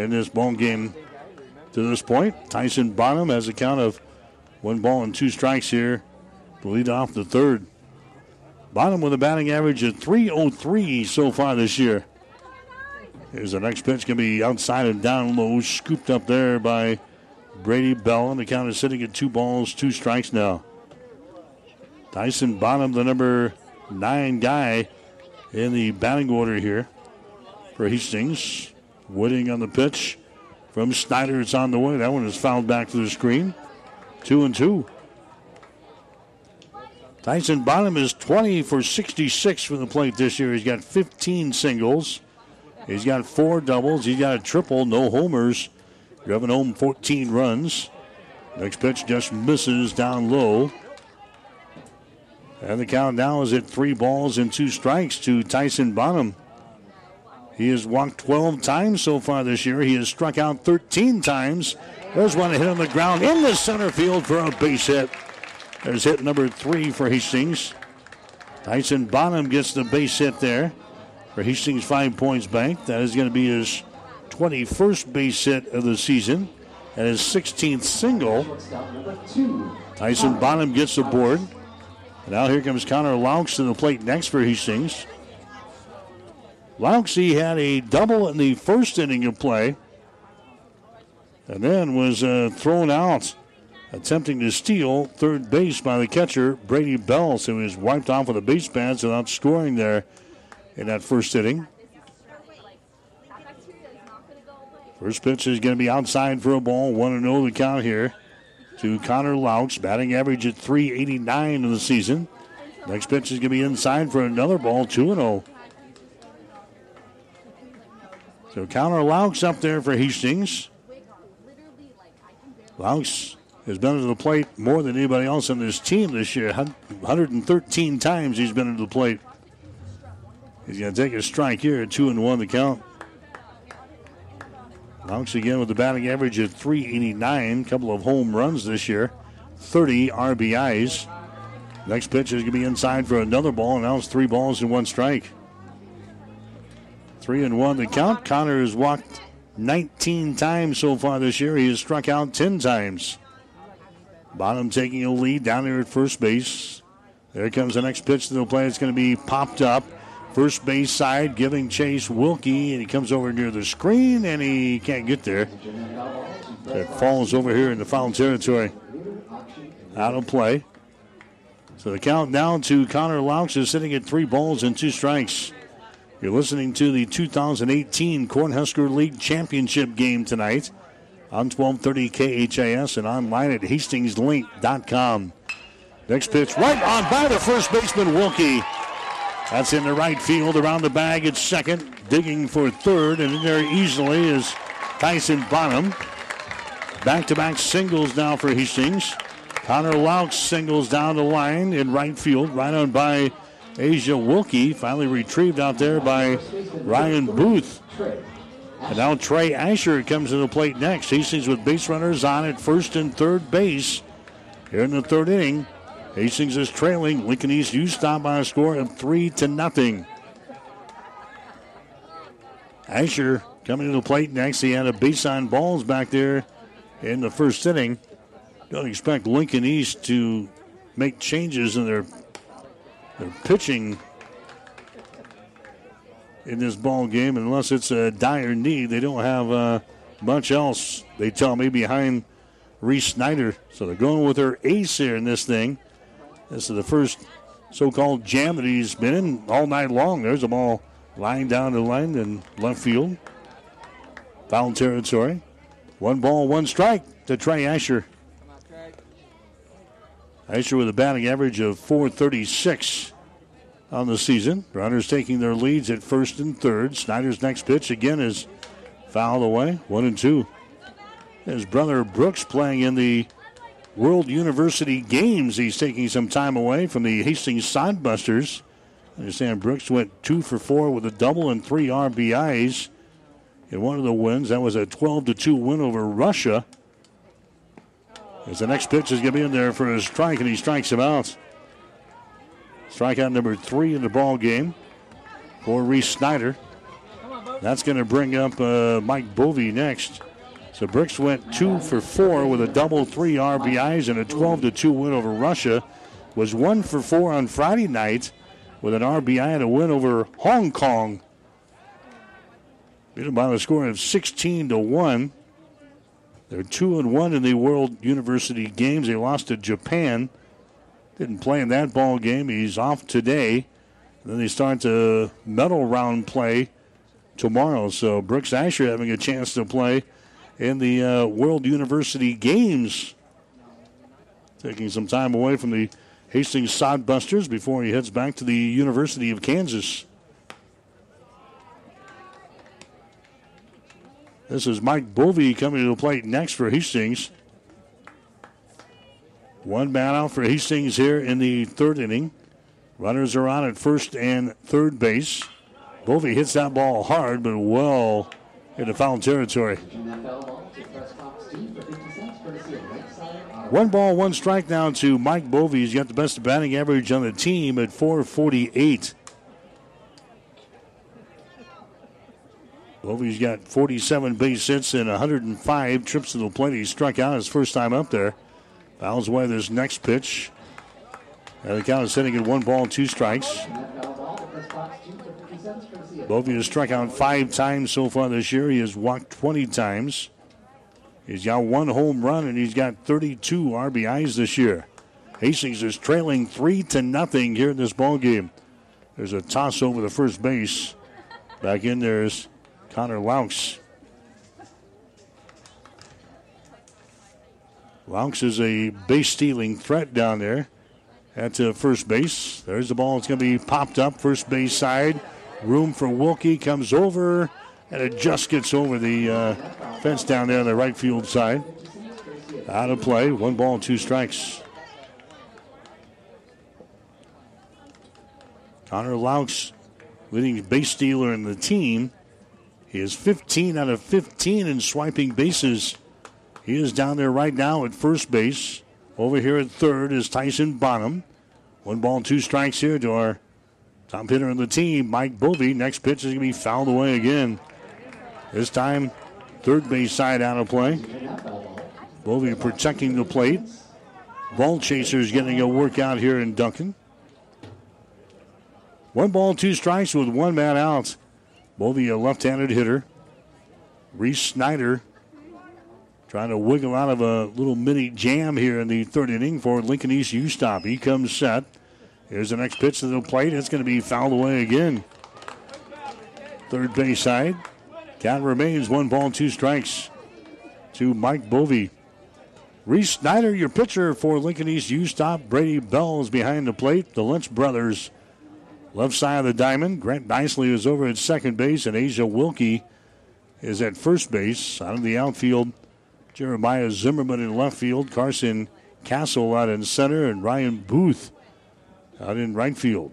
[SPEAKER 1] in this ball game to this point. Tyson Bonham has a count of one ball and two strikes here to lead off the third. Bonham with a batting average of 303 so far this year. Here's the next pitch, going to be outside and down low, scooped up there by Brady Bell, and the count is sitting at two balls, two strikes now. Tyson Bonham, the number nine guy in the batting order here for Hastings. Wooding on the pitch from Snyder. It's on the way. That one is fouled back to the screen. Two and two. Tyson Bonham is 20 for 66 from the plate this year. He's got 15 singles. He's got four doubles. He's got a triple, no homers. Driving home 14 runs. Next pitch just misses down low. And the count now is at three balls and two strikes to Tyson Bonham. He has walked 12 times so far this year. He has struck out 13 times. There's one hit on the ground in the center field for a base hit. There's hit number three for Hastings. Tyson Bonham gets the base hit there for Hastings Five Points Bank. That is going to be his 21st base hit of the season and his 16th single. Tyson Bonham gets the board. Now here comes Connor Laux to the plate next for Hastings. Laux had a double in the first inning of play and then was uh, thrown out attempting to steal third base by the catcher, Brady Bell. So he was wiped off with the base pads without scoring there in that first inning. First pitch is going to be outside for a ball. 1 0 the count here to Connor Laux, batting average at 389 in the season. Next pitch is going to be inside for another ball, 2 0. So Connor Laux up there for Hastings. Laux has been to the plate more than anybody else on this team this year. 113 times he's been to the plate. He's going to take a strike here at 2 and 1 the count. Laux again with the batting average at 389. Couple of home runs this year. 30 RBIs. Next pitch is going to be inside for another ball, and now it's three balls and one strike. Three and one the count. Connor has walked 19 times so far this year. He has struck out 10 times. Bonham taking a lead down there at first base. There comes the next pitch to the play. It's going to be popped up. First base side giving chase Wilkie, and he comes over near the screen, and he can't get there. It falls over here in the foul territory. Out of play. So the count down to Connor Laux is sitting at three balls and two strikes. You're listening to the 2018 Cornhusker League Championship game tonight on 1230 KHAS and online at hastingslink.com. Next pitch right on by the first baseman Wilkie. That's in the right field around the bag at second, digging for third, and in there easily is Tyson Bonham. Back to back singles now for Hastings. Connor Laux singles down the line in right field, right on by Asia Wilkie. Finally retrieved out there by Ryan Booth. And now Trey Asher comes to the plate next. Hastings with base runners on at first and third base. Here in the third inning, Hastings is trailing Lincoln East U Stop by a score of three to nothing. Asher coming to the plate next. He had a base on balls back there in the first inning. Don't expect Lincoln East to make changes in their their pitching in this ball game unless it's a dire need. They don't have uh, much else. They tell me behind Reese Snyder, so they're going with their ace here in this thing. This is the first so-called jam that he's been in all night long. There's a ball lying down the line in left field. Foul territory. One ball, one strike to Trey Asher. Asher with a batting average of 436 on the season. Runners taking their leads at first and third. Snyder's next pitch again is fouled away. One and two. His brother Brooks playing in the World University Games. He's taking some time away from the Hastings Sodbusters. I understand Brooks went two for four with a double and three RBIs in one of the wins. That was a 12 to 2 win over Russia. As the next pitch is going to be in there for a strike, and he strikes him out. Strikeout number three in the ball game for Reese Snyder. That's going to bring up uh, Mike Bovey next. So Brooks went two for four with a double, three RBIs, and a 12 to 2 win over Russia. Was one for four on Friday night with an RBI and a win over Hong Kong. Beat them by a score of 16 to 1. They're 2 and 1 in the World University Games. They lost to Japan. Didn't play in that ball game. He's off today. Then they start the medal round play tomorrow. So Brooks Asher having a chance to play in the uh, World University Games. Taking some time away from the Hastings Sodbusters before he heads back to the University of Kansas. This is Mike Bovey coming to the plate next for Hastings. One man out for Hastings here in the third inning. Runners are on at first and third base. Bovey hits that ball hard, but well into foul territory. One ball, one strike down to Mike Bovey. He's got the best batting average on the team at 448. Bovey's got 47 base hits and 105 trips to the plate. He struck out his first time up there. Fouls away this next pitch. And the count is sitting at one ball, two strikes. Bovey has struck out five times so far this year. He has walked 20 times. He's got one home run and he's got 32 RBIs this year. Hastings is trailing three to nothing here in this ball game. There's a toss over the first base. Back in there's Connor Laux. Laux is a base stealing threat down there at uh, first base. There's the ball. It's going to be popped up first base side. Room for Wilkie comes over, and it just gets over the uh, fence down there on the right field side. Out of play. One ball, two strikes. Connor Laux, leading base stealer in the team. He is 15 out of 15 in swiping bases. He is down there right now at first base. Over here at third is Tyson Bonham. One ball, two strikes here to our top hitter on the team, Mike Bovey. Next pitch is going to be fouled away again. This time, third base side out of play. Bovey protecting the plate. Ball chasers getting a workout here in Duncan. One ball, two strikes with one man out. Bovey, a left handed hitter. Reese Snyder trying to wiggle out of a little mini jam here in the third inning for Lincoln East U Stop. He comes set. Here's the next pitch to the plate. It's going to be fouled away again. Third base side. Count remains one ball, two strikes to Mike Bovey. Reese Snyder, your pitcher for Lincoln East U Stop. Brady Bell is behind the plate. The Lentz brothers, left side of the diamond. Grant Dicely is over at second base, and Asia Wilkie is at first base. Out of the outfield, Jeremiah Zimmerman in left field, Carson Castle out in center, and Ryan Booth out in right field.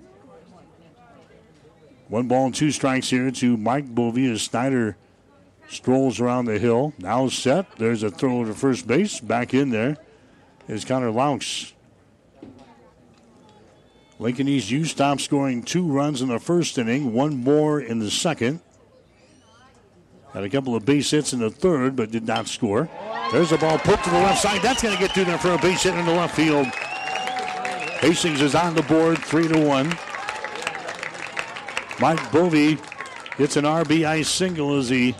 [SPEAKER 1] One ball and two strikes here to Mike Bovey as Snyder strolls around the hill. Now set. There's a throw to first base. Back in there is Connor Laux. Lincoln East U stopped scoring two runs in the first inning, one more in the second. Had a couple of base hits in the third, but did not score. There's a ball poked to the left side. That's going to get through there for a base hit in the left field. Hastings is on the board, three to one. Mike Bovey gets an RBI single as he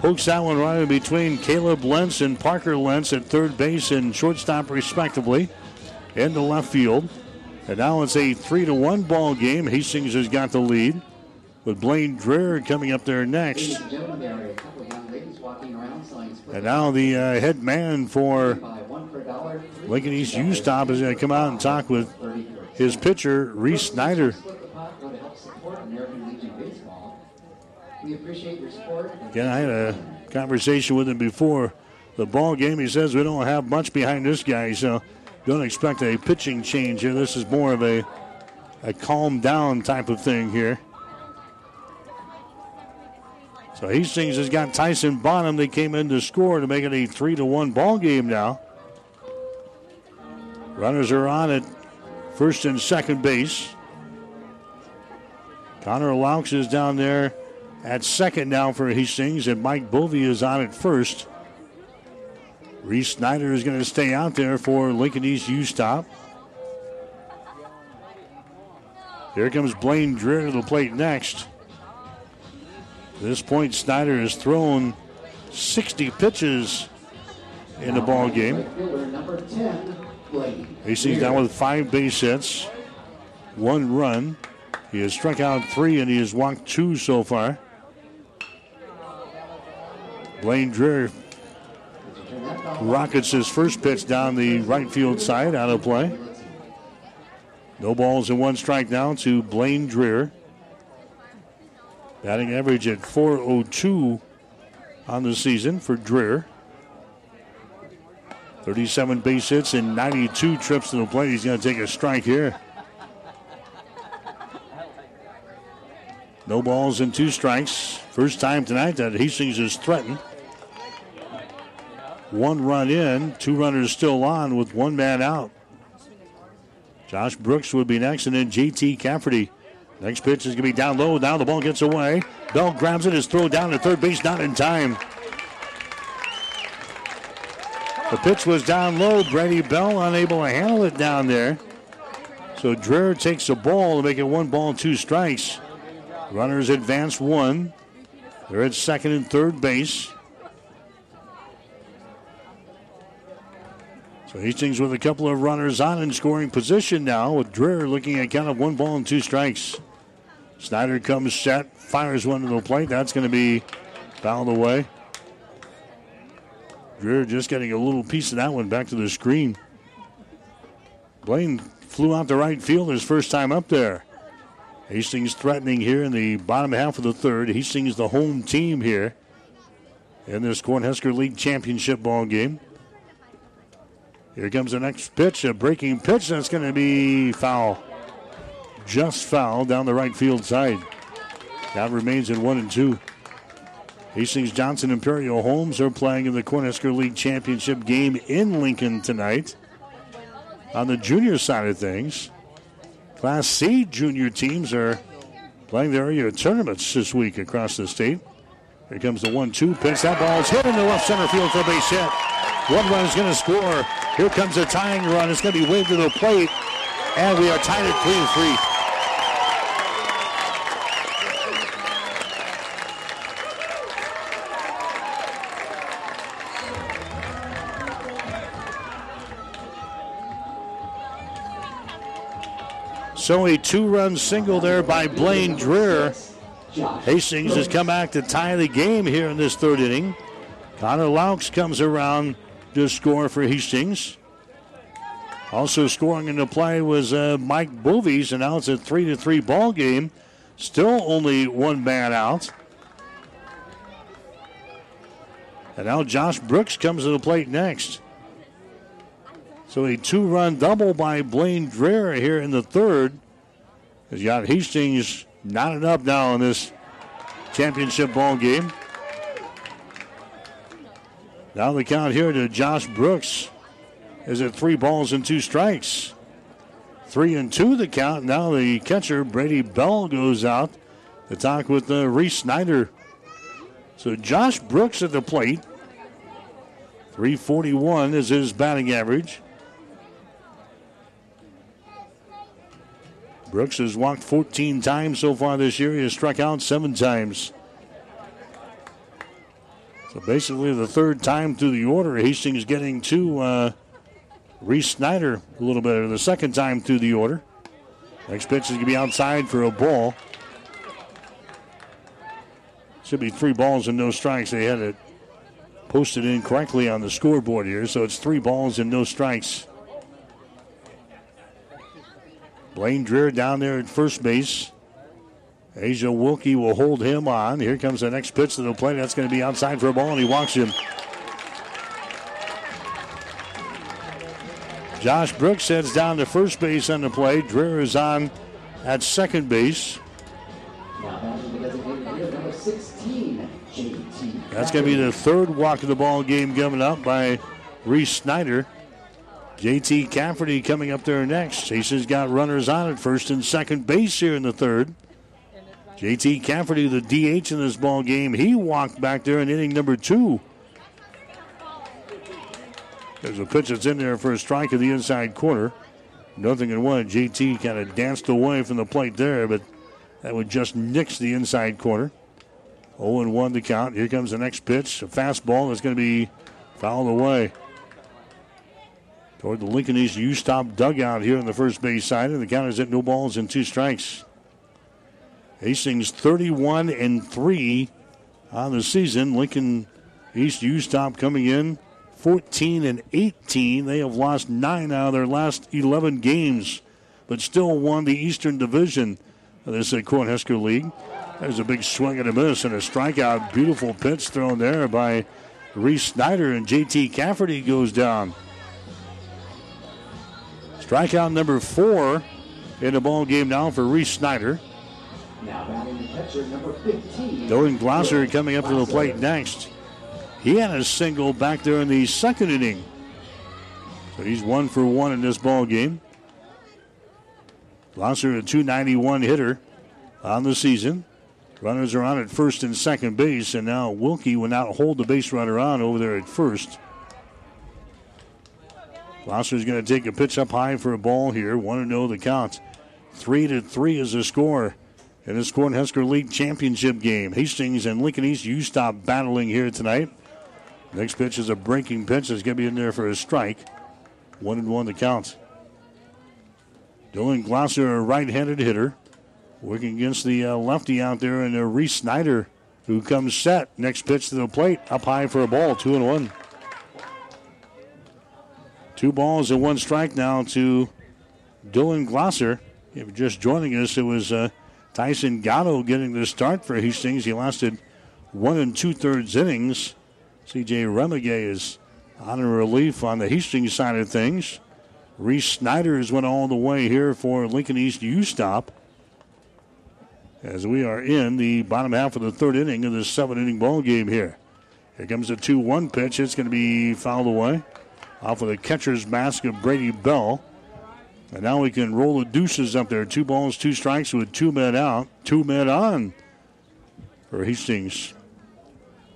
[SPEAKER 1] pokes that one right in between Caleb Lentz and Parker Lentz at third base and shortstop, respectively, in the left field. And now it's a three to one ball game. Hastings has got the lead with Blaine Dreher coming up there next. And now the uh, head man for Lincoln East U Stop is going to come out and talk with his pitcher, Reese Snyder. Again, I had a conversation with him before the ball game. He says we don't have much behind this guy, so don't expect a pitching change here. This is more of a a calm down type of thing here. So Hastings has got Tyson Bonham. They came in to score to make it a three to one ball game now. Runners are on at first and second base. Connor Laux is down there at second now for Hastings, and Mike Bovey is on at first. Reese Snyder is going to stay out there for Lincoln East U Stop. Here comes Blaine Dreher to the plate next. At this point, Snyder has thrown 60 pitches in the ball game. Hastings down with five base hits, one run. He has struck out three and he has walked two so far. Blaine Dreher rockets his first pitch down the right field side out of play. No balls and one strike now to Blaine Dreher. Batting average at 402 on the season for Dreher. 37 base hits and 92 trips to the plate. He's going to take a strike here. No balls and two strikes. First time tonight that Hastings is threatened. One run in, two runners still on with one man out. Josh Brooks would be next, and then JT Cafferty. Next pitch is going to be down low. Now the ball gets away. Bell grabs it. it, is thrown down to third base, not in time. The pitch was down low. Brady Bell unable to handle it down there. So Dreher takes the ball to make it one ball, two strikes. Runners advance one. They're at second and third base. So Hastings with a couple of runners on in scoring position now, with Dreher looking at kind of one ball and two strikes. Snyder comes set, fires one to the plate. That's going to be fouled away. Dreher just getting a little piece of that one back to the screen. Blaine flew out to right field his first time up there. Hastings threatening here in the bottom half of the third. Hastings the home team here in this Cornhusker League Championship ball game. Here comes the next pitch, a breaking pitch that's going to be foul. Just foul down the right field side. That remains at one and two. Hastings Johnson Imperial Homes are playing in the Cornhusker League Championship game in Lincoln tonight. On the junior side of things, Class C junior teams are playing their area tournaments this week across the state. Here comes the one-two pitch. That ball is hit in the left center field for a base hit. One run is going to score. Here comes a tying run. It's going to be waved to the plate, and we are tied at three and three. So a two-run single there by Blaine Dreher. Hastings has come back to tie the game here in this third inning. Connor Laux comes around to score for Hastings. Also scoring in the play was uh, Mike Bovies, and now it's a three to three ball game. Still only one man out. And now Josh Brooks comes to the plate next. So a two run double by Blaine Dreher here in the third. Has got Hastings knotted up now in this championship ball game. Now the count here to Josh Brooks is at three balls and two strikes. Three and two the count. Now the catcher, Brady Bell, goes out to talk with uh, Reese Snyder. So Josh Brooks at the plate. 341 is his batting average. Brooks has walked 14 times so far this year. He has struck out seven times. So basically, the third time through the order, Hastings getting to uh, Reese Snyder a little better. The second time through the order. Next pitch is going to be outside for a ball. Should be three balls and no strikes. They had it posted incorrectly on the scoreboard here, so it's three balls and no strikes. Blaine Dreher down there at first base. Asia Wilkie will hold him on. Here comes the next pitch to the plate. That's going to be outside for a ball, and he walks him. Josh Brooks heads down to first base on the play. Dreher is on at second base. That's going to be the third walk of the ball game coming up by Reese Snyder. JT Cafferty coming up there next. Chase's got runners on at first and second base here in the third. JT Cafferty, the DH in this ball game, he walked back there in inning number two. There's a pitch that's in there for a strike in the inside corner. Nothing in one. JT kind of danced away from the plate there, but that would just nix the inside corner. 0 1 to count. Here comes the next pitch. A fastball that's going to be fouled away. Toward the Lincoln East U stop dugout here on the first base side, and the count is at no balls and two strikes. Hastings 31 and 3 on the season. Lincoln East U stop coming in 14 and 18. They have lost nine out of their last 11 games, but still won the Eastern Division of this uh, Cornhusker League. There's a big swing and a miss and a strikeout. Beautiful pitch thrown there by Reese Snyder, and JT Cafferty goes down. Strikeout number four in the ball game now for Reese Snyder.
[SPEAKER 9] Now batting the catcher, number 15.
[SPEAKER 1] Dylan Glosser coming up to the plate next. He had a single back there in the second inning. So he's one for one in this ball game. Glosser, a 291 hitter on the season. Runners are on at first and second base, and now Wilkie will not hold the base runner on over there at first. Glosser's going to take a pitch up high for a ball here. Want to know the count. Three to three is the score in this Cornhusker League championship game. Hastings and Lincoln East, you stop battling here tonight. Next pitch is a breaking pitch. It's going to be in there for a strike. One and one the count. Dylan Glosser, a right-handed hitter, working against the uh, lefty out there, and uh, Reese Snyder, who comes set. Next pitch to the plate, up high for a ball, two and one. Two balls and one strike now to Dylan Glosser. If you're just joining us, it was uh, Tyson Gatto getting the start for Hastings. He lasted one and two thirds innings. CJ Remigay is on a relief on the Hastings side of things. Reese Snyder has went all the way here for Lincoln East U stop. As we are in the bottom half of the third inning of this seven inning ball game here. Here comes a 2 1 pitch. It's going to be fouled away off of the catcher's mask of Brady Bell. And now we can roll the deuces up there. Two balls, two strikes with two men out, two men on for Hastings.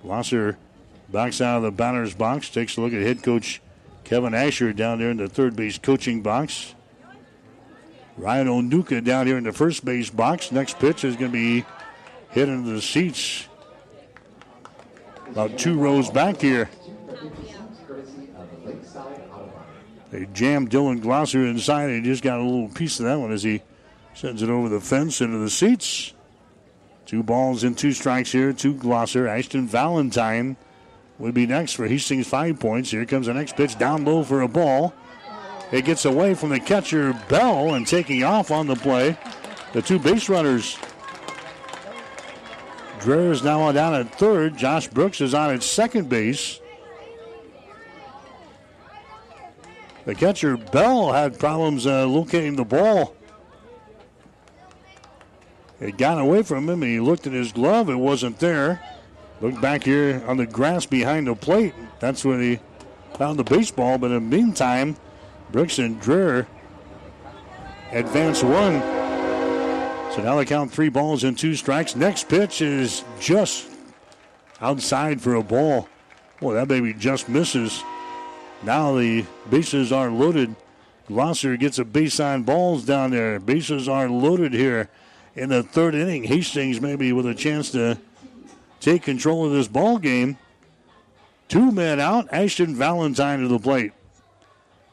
[SPEAKER 1] Glosser backs out of the batter's box, takes a look at head coach Kevin Asher down there in the third base coaching box. Ryan Onuka down here in the first base box. Next pitch is going to be hit into the seats. About two rows back here. They jammed Dylan Glosser inside. He just got a little piece of that one as he sends it over the fence into the seats. Two balls and two strikes here to Glosser. Ashton Valentine would be next for Hastings five points. Here comes the next pitch down low for a ball. It gets away from the catcher Bell and taking off on the play. The two base runners. Dreher is now on down at third. Josh Brooks is on at second base. The catcher Bell had problems uh, locating the ball. It got away from him. He looked at his glove. It wasn't there. Looked back here on the grass behind the plate. That's when he found the baseball. But in the meantime, Brooks and Dreher advance one. So now they count three balls and two strikes. Next pitch is just outside for a ball. Boy, that baby just misses. Now the bases are loaded. Glosser gets a base on balls down there. Bases are loaded here in the third inning. Hastings maybe with a chance to take control of this ball game. Two men out. Ashton Valentine to the plate.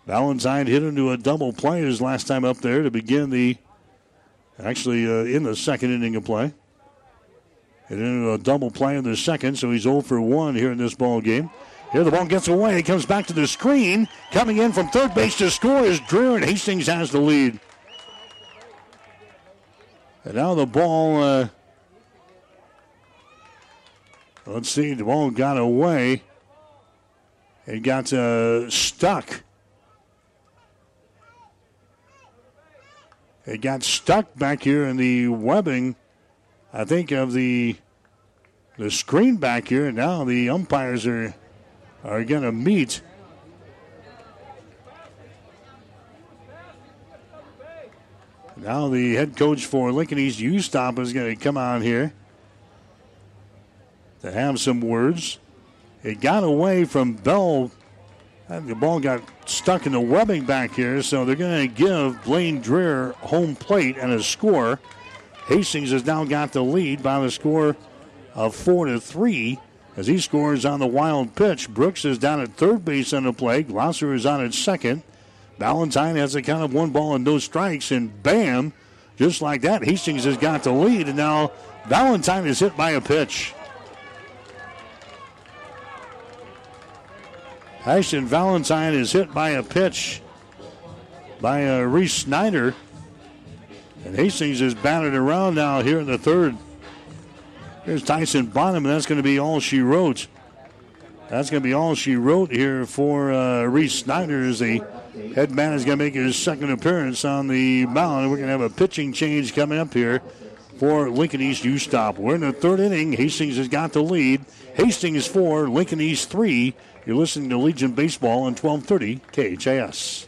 [SPEAKER 1] Valentine hit into a double play his last time up there to begin the Actually, uh, in the second inning of play. And into a double play in the second, so he's 0 for 1 here in this ball game. Here the ball gets away. It comes back to the screen. Coming in from third base to score is Dreher, and Hastings has the lead. And now the ball. Uh, let's see. The ball got away. It got uh, stuck It got stuck back here in the webbing, I think, of the the screen back here. Now the umpires are are going to meet. Now the head coach for Lincoln East U Stop is going to come on here to have some words. It got away from Bell the ball got stuck in the webbing back here, so they're going to give Blaine Dreher home plate and a score. Hastings has now got the lead by the score of four to three as he scores on the wild pitch. Brooks is down at third base on the play. Glosser is on at second. Valentine has a count of one ball and no strikes, and bam, just like that, Hastings has got the lead, and now Valentine is hit by a pitch. Ashton Valentine is hit by a pitch by uh, Reese Snyder. And Hastings is batted around now here in the third. Here's Tyson Bonham, and that's going to be all she wrote. That's going to be all she wrote here for uh, Reese Snyder as the head man is going to make his second appearance on the mound. We're going to have a pitching change coming up here for Lincoln East U Stop. We're in the third inning. Hastings has got the lead. Hastings four, Lincoln East three. You're listening to Legion Baseball on 1230 KHAS.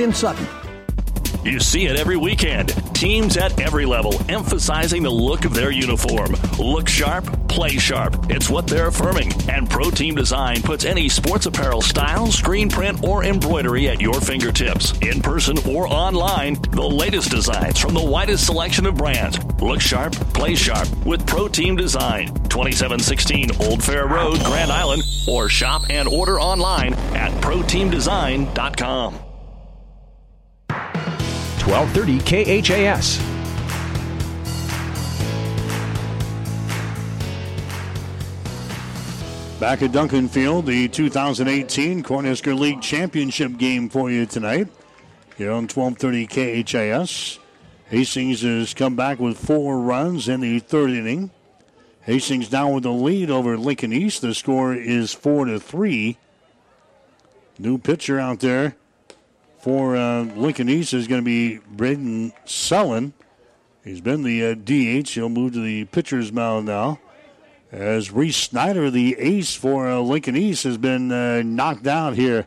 [SPEAKER 6] in Sutton.
[SPEAKER 17] You see it every weekend. Teams at every level emphasizing the look of their uniform. Look sharp, play sharp. It's what they're affirming. And Pro Team Design puts any sports apparel style, screen print, or embroidery at your fingertips. In person or online, the latest designs from the widest selection of brands. Look sharp, play sharp with Pro Team Design. 2716 Old Fair Road, Grand Island, or shop and order online at ProTeamDesign.com.
[SPEAKER 13] 1230 KHAS.
[SPEAKER 1] Back at Duncan Field, the 2018 Cornhusker League Championship game for you tonight. Here on 1230 KHAS. Hastings has come back with four runs in the third inning. Hastings now with the lead over Lincoln East. The score is four to three. New pitcher out there for uh, Lincoln East is going to be Braden Sullen. He's been the uh, DH. He'll move to the pitcher's mound now. As Reese Snyder, the ace for uh, Lincoln East, has been uh, knocked out here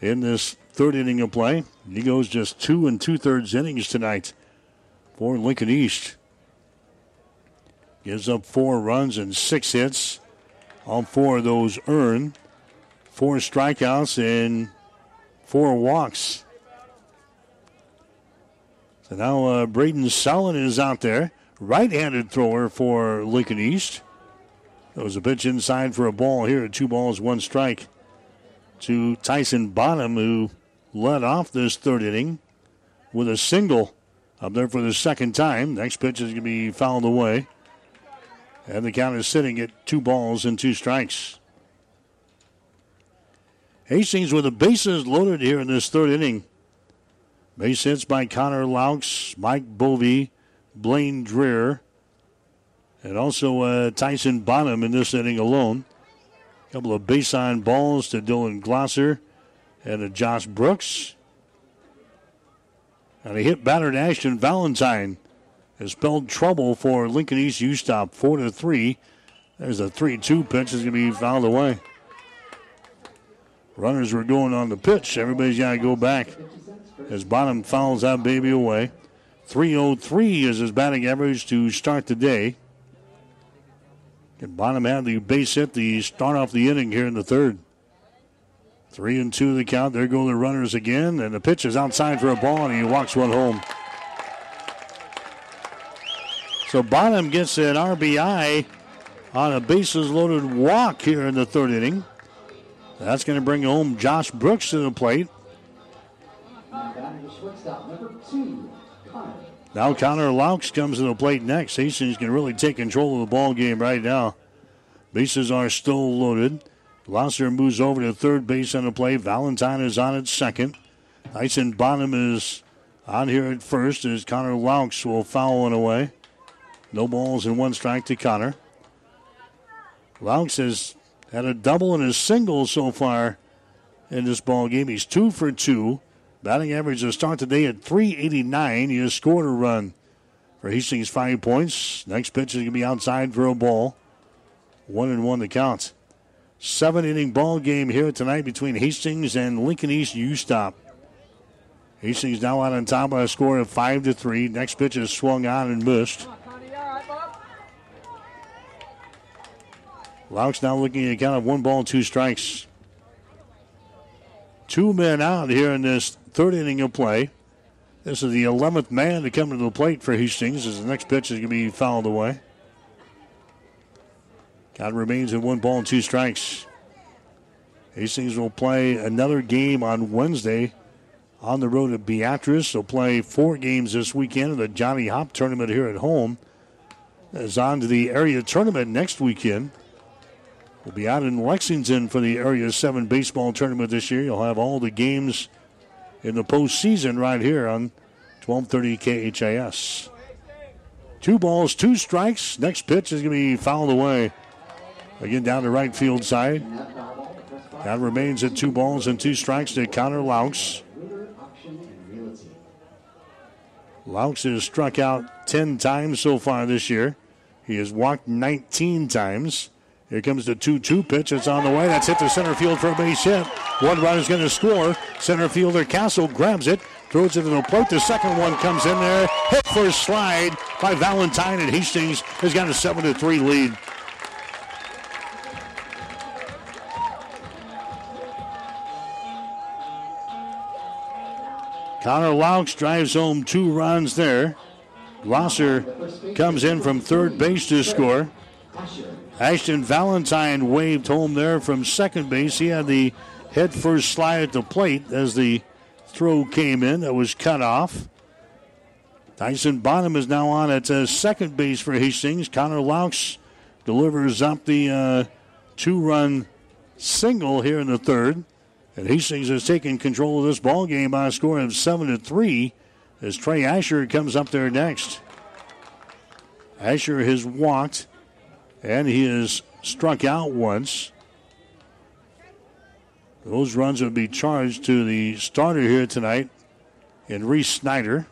[SPEAKER 1] in this third inning of play. He goes just two and two thirds innings tonight for Lincoln East. Gives up four runs and six hits. All four of those earned. Four strikeouts and four walks. So now uh, Braden Sullen is out there. Right handed thrower for Lincoln East. There was a pitch inside for a ball here. Two balls, one strike to Tyson Bonham, who led off this third inning with a single up there for the second time. Next pitch is going to be fouled away. And the count is sitting at two balls and two strikes. Hastings with the bases loaded here in this third inning. Base hits by Connor Laux, Mike Bovey, Blaine Dreher, and also uh, Tyson Bonham in this inning alone. A couple of base on balls to Dylan Glosser and to Josh Brooks. And a hit battered Ashton Valentine has spelled trouble for Lincoln East U stop four to three. There's a three-two pitch is going to be fouled away. Runners were going on the pitch. Everybody's got to go back as Bonham fouls that baby away. 303 is his batting average to start the day. And Bonham had the base hit to start off the inning here in the third. Three and two the count. There go the runners again, and the pitch is outside for a ball, and he walks one home. So Bonham gets an RBI on a bases loaded walk here in the third inning. That's going to bring home Josh Brooks to the plate. Now Connor Laux comes to the plate next. Hastings can really take control of the ball game right now. Bases are still loaded. Glosser moves over to third base on the play. Valentine is on at second. Tyson Bonham is on here at first as Connor Laux will foul one away. No balls and one strike to Connor. Laux has had a double and a single so far in this ball game. He's two for two. Batting average to start today at 389. He has scored a run for Hastings, five points. Next pitch is going to be outside for a ball. One and one to count. Seven inning ball game here tonight between Hastings and Lincoln East U Stop. Hastings now out on top by a score of five to three. Next pitch is swung on and missed. Laux now looking at count of one ball, two strikes. Two men out here in this third inning of play. This is the 11th man to come to the plate for Hastings as the next pitch is going to be fouled away. Count remains in one ball and two strikes. Hastings will play another game on Wednesday on the road at Beatrice. They'll play four games this weekend in the Johnny Hopp tournament here at home. Is on to the area tournament next weekend. We'll be out in Lexington for the Area 7 baseball tournament this year. You'll have all the games in the postseason right here on 1230 KHAS. Two balls, two strikes. Next pitch is going to be fouled away. Again, down the right field side. That remains at two balls and two strikes to Connor Laux. Laux has struck out 10 times so far this year. He has walked 19 times. Here comes the 2 2 pitch. It's on the way. That's hit to center field for a base hit. One run is going to score. Center fielder Castle grabs it, throws it to the plate. The second one comes in there. Hit for a slide by Valentine, and Hastings has got a 7 3 lead. Connor Laux drives home two runs there. Glosser comes in from third base to score. Ashton Valentine waved home there from second base. He had the head first slide at the plate as the throw came in that was cut off. Tyson Bonham is now on at uh, second base for Hastings. Connor Laux delivers up the uh, two run single here in the third. And Hastings has taken control of this ball game by a score of 7 to 3 as Trey Asher comes up there next. Asher has walked and he has struck out once. Those runs would be charged to the starter here tonight in Reese Snyder.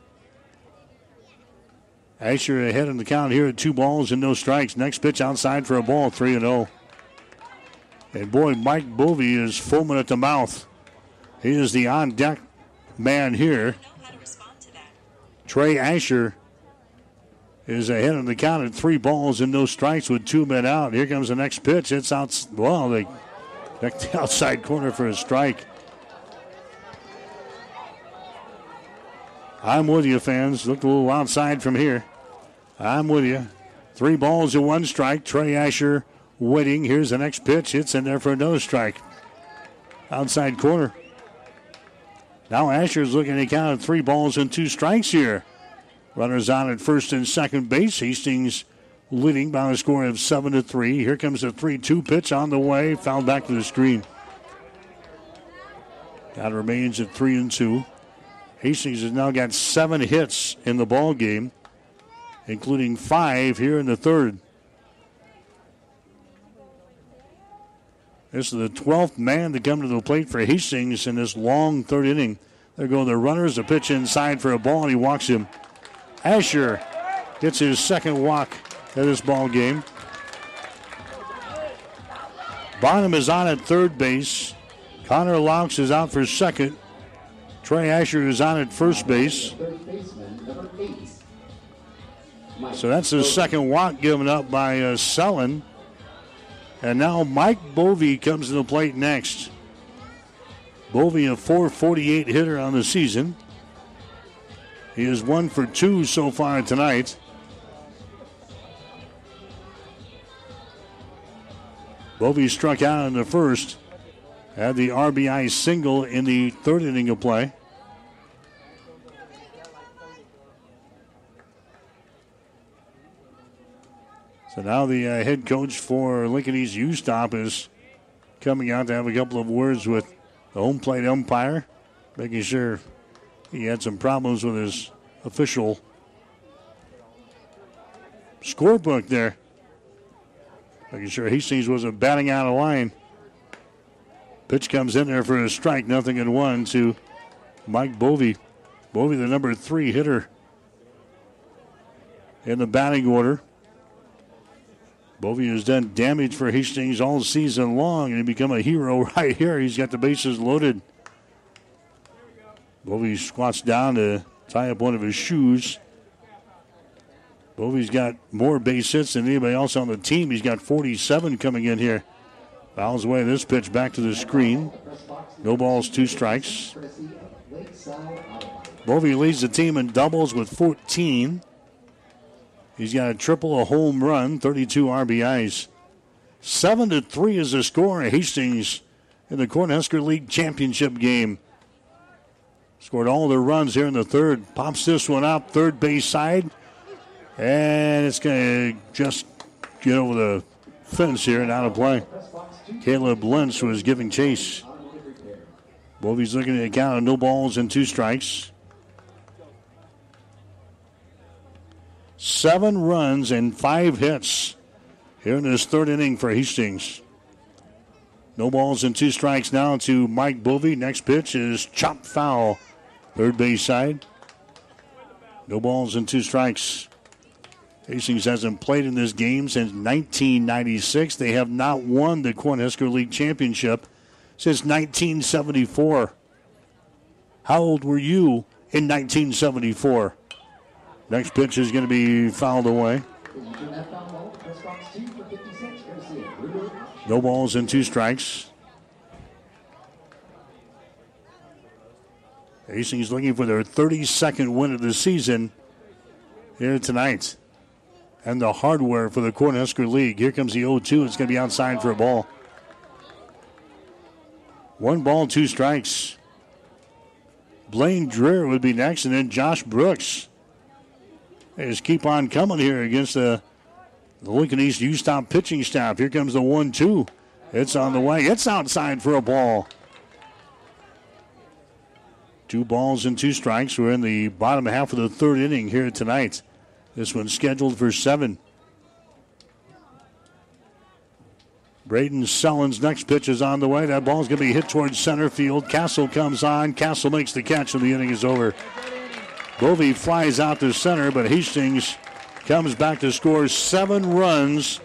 [SPEAKER 1] Asher ahead in the count here at two balls and no strikes. Next pitch outside for a ball, 3 and 0. And boy, Mike Bovey is foaming at the mouth. He is the on deck man here. Trey Asher is ahead in the count at three balls and no strikes with two men out. Here comes the next pitch. It's out. Well, they the outside corner for a strike. I'm with you, fans. Look a little outside from here. I'm with you. Three balls and one strike. Trey Asher waiting. Here's the next pitch. It's in there for another strike. Outside corner. Now Asher's looking to count three balls and two strikes here. Runners on at first and second base. Hastings leading by a score of seven to three. Here comes a three-two pitch on the way. Fouled back to the screen. That remains at three and two. Hastings has now got seven hits in the ball game, including five here in the third. This is the 12th man to come to the plate for Hastings in this long third inning. There go the runners. A pitch inside for a ball, and he walks him. Asher gets his second walk of this ball game. Bonham is on at third base. Connor Laux is out for second. Trey Asher is on at first base. So that's his second walk given up by uh. And now Mike Bovey comes to the plate next. Bovey, a 448 hitter on the season. He is one for two so far tonight. Bovey struck out in the first, had the RBI single in the third inning of play. So now the uh, head coach for Lincoln East U Stop is coming out to have a couple of words with the home plate umpire, making sure he had some problems with his official scorebook there. Making sure Hastings wasn't batting out of line. Pitch comes in there for a strike, nothing in one to Mike Bovey. Bovey, the number three hitter in the batting order. Bovey has done damage for Hastings all season long and he become a hero right here. He's got the bases loaded. Bovey squats down to tie up one of his shoes. Bovey's got more base hits than anybody else on the team. He's got 47 coming in here. Fouls away this pitch back to the screen. No balls, two strikes. Bovey leads the team in doubles with 14. He's got a triple, a home run, 32 RBIs. Seven to three is the score. Hastings in the Cornhusker League championship game. Scored all the runs here in the third. Pops this one out, third base side. And it's going to just get over the fence here and out of play. Caleb Lentz was giving chase. Bovey's looking at a count of no balls and two strikes. Seven runs and five hits here in this third inning for Hastings. No balls and two strikes now to Mike Bovey. Next pitch is chopped foul. Third base side. No balls and two strikes. Hastings hasn't played in this game since 1996. They have not won the Cornhusker League Championship since 1974. How old were you in 1974? Next pitch is going to be fouled away. No balls and two strikes. Hastings looking for their 32nd win of the season here tonight. And the hardware for the Cornhusker League. Here comes the 0 2. It's going to be outside for a ball. One ball, two strikes. Blaine Dreher would be next, and then Josh Brooks. They just keep on coming here against the, the Lincoln East U Stop pitching staff. Here comes the 1 2. It's on the way. It's outside for a ball. Two balls and two strikes. We're in the bottom half of the third inning here tonight. This one's scheduled for seven. Braden Sullen's next pitch is on the way. That ball's going to be hit towards center field. Castle comes on. Castle makes the catch, and the inning is over. Bovey flies out to center, but Hastings comes back to score seven runs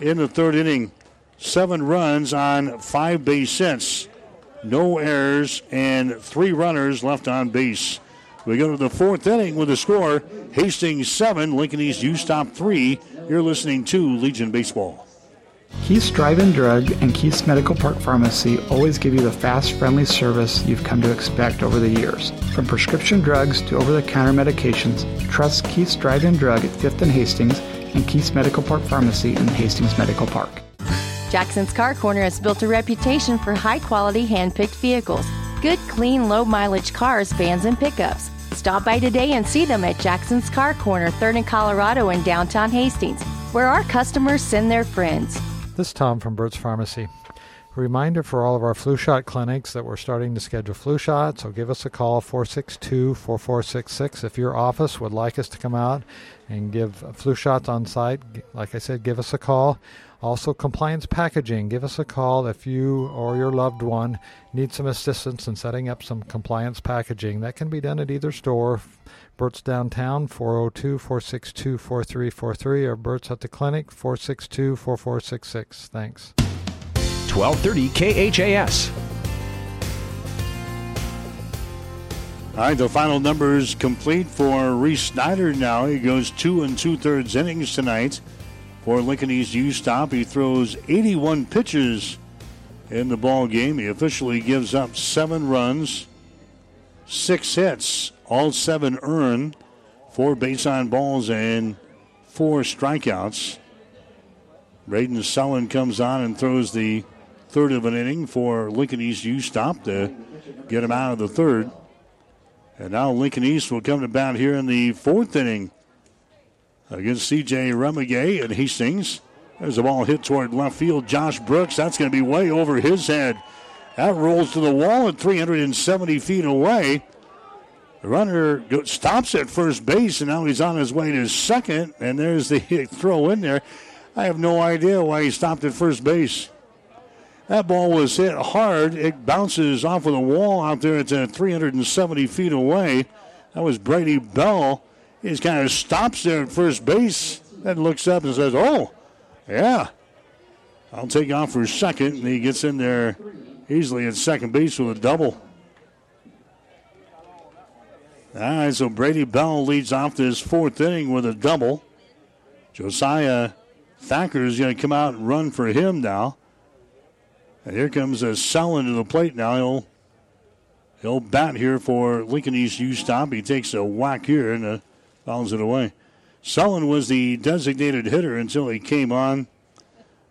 [SPEAKER 1] in the third inning. Seven runs on five base hits, no errors, and three runners left on base. We go to the fourth inning with the score Hastings 7, Lincoln East U Stop 3. You're listening to Legion Baseball.
[SPEAKER 10] Keith's Drive-In Drug and Keith's Medical Park Pharmacy always give you the fast, friendly service you've come to expect over the years. From prescription drugs to over-the-counter medications, trust Keith's Drive-In Drug at 5th and Hastings and Keith's Medical Park Pharmacy in Hastings Medical Park.
[SPEAKER 11] Jackson's Car Corner has built a reputation for high-quality hand-picked vehicles. Good, clean, low-mileage cars, vans, and pickups. Stop by today and see them at Jackson's Car Corner, 3rd and Colorado in downtown Hastings, where our customers send their friends.
[SPEAKER 12] This is Tom from Burt's Pharmacy. Reminder for all of our flu shot clinics that we're starting to schedule flu shots, so give us a call 462 4466 if your office would like us to come out and give flu shots on site. Like I said, give us a call. Also, compliance packaging. Give us a call if you or your loved one need some assistance in setting up some compliance packaging. That can be done at either store. Burt's downtown, 402 462 4343, or Burt's at the clinic, 462 4466. Thanks.
[SPEAKER 13] 1230 KHAS.
[SPEAKER 1] All right, the final numbers complete for Reese Snyder now. He goes two and two thirds innings tonight for Lincoln East U Stop. He throws 81 pitches in the ball game. He officially gives up seven runs, six hits, all seven earned, four base on balls, and four strikeouts. Braden Sullen comes on and throws the third of an inning for Lincoln East U Stop to get him out of the third. And now Lincoln East will come to bat here in the fourth inning against C.J. Remigay and Hastings. There's a ball hit toward left field. Josh Brooks, that's going to be way over his head. That rolls to the wall at 370 feet away. The runner stops at first base, and now he's on his way to second. And there's the throw in there. I have no idea why he stopped at first base. That ball was hit hard. It bounces off of the wall out there. It's at 370 feet away. That was Brady Bell. He kind of stops there at first base, then looks up and says, Oh, yeah, I'll take off for second. And he gets in there easily at second base with a double. All right, so Brady Bell leads off this fourth inning with a double. Josiah Thacker is going to come out and run for him now. And here comes a Sullen to the plate now. He'll he'll bat here for Lincoln East U Stop. He takes a whack here and uh, fouls it away. Sullen was the designated hitter until he came on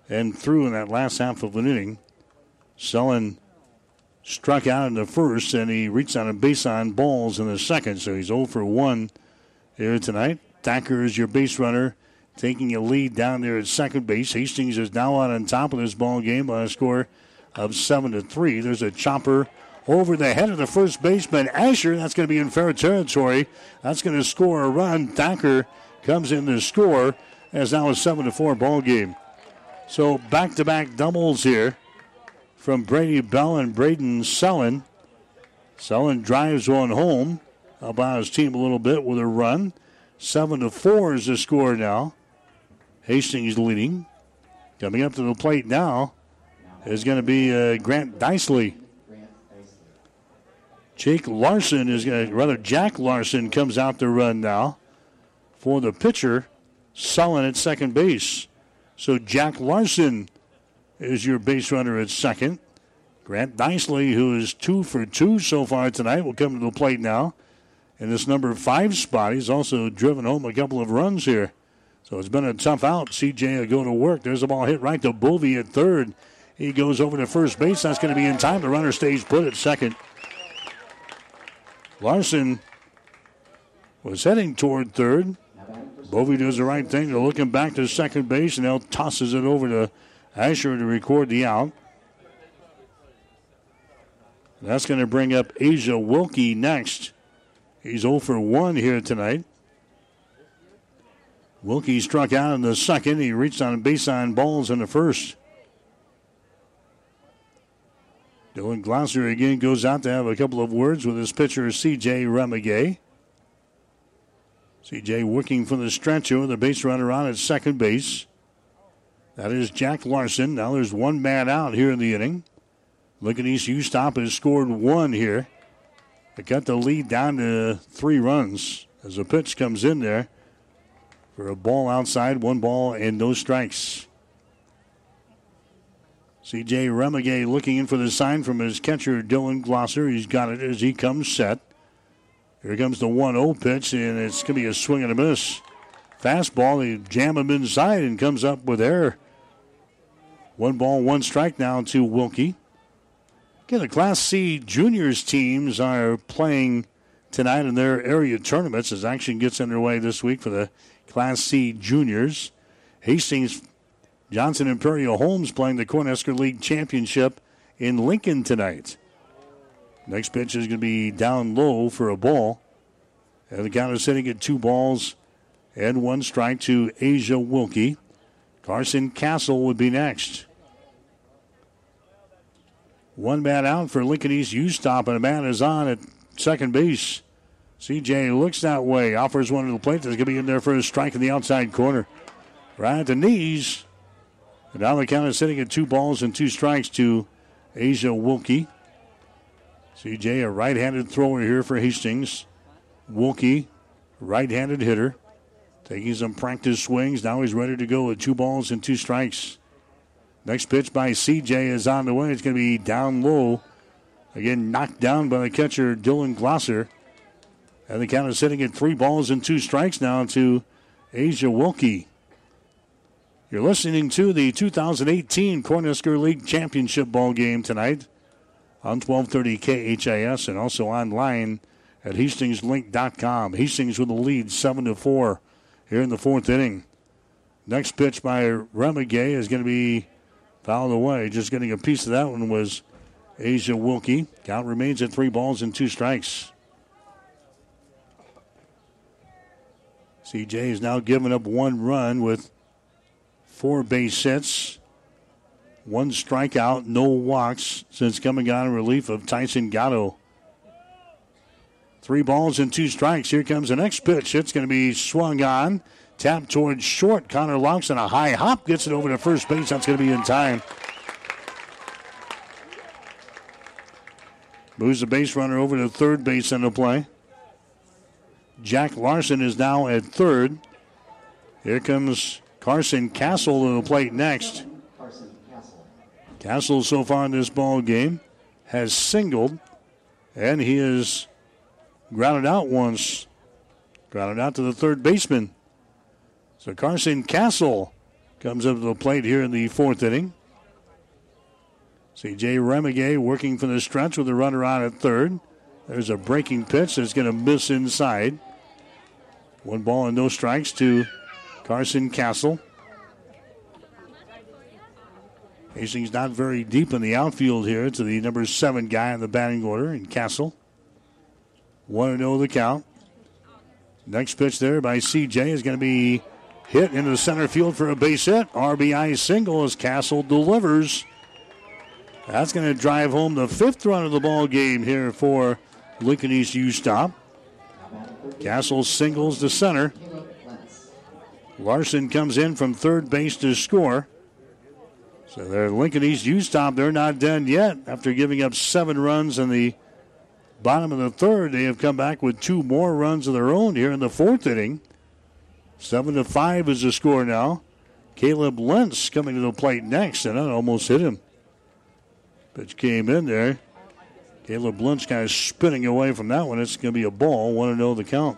[SPEAKER 1] and threw in that last half of an inning. Sullen struck out in the first, and he reached on a base on balls in the second, so he's 0 for 1 here tonight. Thacker is your base runner, taking a lead down there at second base. Hastings is now out on top of this ball game by a score of 7 to 3. There's a chopper over the head of the first baseman, Asher. That's going to be in fair territory. That's going to score a run. Thacker comes in to score as now a 7 to 4 ball game. So back to back doubles here from Brady Bell and Braden Sullen. Sullen drives one home, about his team a little bit with a run. Seven to four is the score now. Hastings leading. Coming up to the plate now is going to be uh, Grant Dicely. Jake Larson is going to, rather, Jack Larson comes out to run now for the pitcher, Sullen at second base. So Jack Larson is your base runner at second. Grant Dicely, who is two for two so far tonight, will come to the plate now. In this number five spot, he's also driven home a couple of runs here. So it's been a tough out. CJ will go to work. There's a ball hit right to Bovey at third. He goes over to first base. That's going to be in time. The runner stays put at second. Larson was heading toward third. Bovey does the right thing. They're looking back to second base, and now tosses it over to Asher to record the out. That's going to bring up Asia Wilkie next. He's 0 for 1 here tonight. Wilkie struck out in the second. He reached on base on balls in the first. Dylan Glosser again, goes out to have a couple of words with his pitcher, C.J. Remigay. CJ working for the stretcher with the base runner on at second base. That is Jack Larson. Now there's one man out here in the inning. Lincoln East U Stop has scored one here. They cut the lead down to three runs as a pitch comes in there for a ball outside, one ball and no strikes. CJ Remigay looking in for the sign from his catcher, Dylan Glosser. He's got it as he comes set. Here comes the 1 0 pitch, and it's going to be a swing and a miss. Fastball, they jam him inside and comes up with air. One ball, one strike now to Wilkie. Again, the Class C juniors teams are playing tonight in their area tournaments as action gets underway this week for the Class C juniors. Hastings, Johnson Imperial Homes playing the Cornhusker League Championship in Lincoln tonight. Next pitch is going to be down low for a ball. And the count is sitting at two balls and one strike to Asia Wilkie. Carson Castle would be next. One man out for Lincoln East U stop, and a man is on at second base. CJ looks that way, offers one to the plate. That's going to be in there for a strike in the outside corner. Right at the knees. And now the count is sitting at two balls and two strikes to Asia Wilkie. CJ, a right handed thrower here for Hastings. Wilkie, right handed hitter. Taking some practice swings. Now he's ready to go with two balls and two strikes. Next pitch by CJ is on the way. It's going to be down low. Again, knocked down by the catcher, Dylan Glosser. And the count is sitting at three balls and two strikes now to Asia Wilkie. You're listening to the 2018 Cornhusker League Championship ball game tonight on 1230 KHAS and also online at hastingslink.com. Hastings with the lead 7 to 4 here in the fourth inning. Next pitch by Remigay is going to be fouled away. Just getting a piece of that one was Asia Wilkie. Count remains at three balls and two strikes. CJ has now given up one run with four base hits, one strikeout, no walks since coming on in relief of Tyson Gatto. Three balls and two strikes. Here comes the next pitch. It's going to be swung on. Tap towards short. Connor Laux and a high hop gets it over to first base. That's going to be in time. Moves the base runner over to third base in the play. Jack Larson is now at third. Here comes Carson Castle to the plate next. Castle so far in this ball game has singled, and he has grounded out once. Grounded out to the third baseman. So Carson Castle comes up to the plate here in the fourth inning. CJ Remigay working for the stretch with the runner on at third. There's a breaking pitch that's going to miss inside. One ball and no strikes to Carson Castle. Hastings not very deep in the outfield here to the number seven guy in the batting order in Castle. 1 0 the count. Next pitch there by CJ is going to be hit into the center field for a base hit. RBI single as Castle delivers. That's going to drive home the fifth run of the ball game here for Lincoln East U Stop. Castle singles to center. Larson comes in from third base to score. So they're Lincoln East U Stop. They're not done yet. After giving up seven runs in the bottom of the third, they have come back with two more runs of their own here in the fourth inning. Seven to five is the score now. Caleb Lentz coming to the plate next, and that almost hit him. Pitch came in there. Caleb Lentz kind of spinning away from that one. It's going to be a ball. Want to know the count.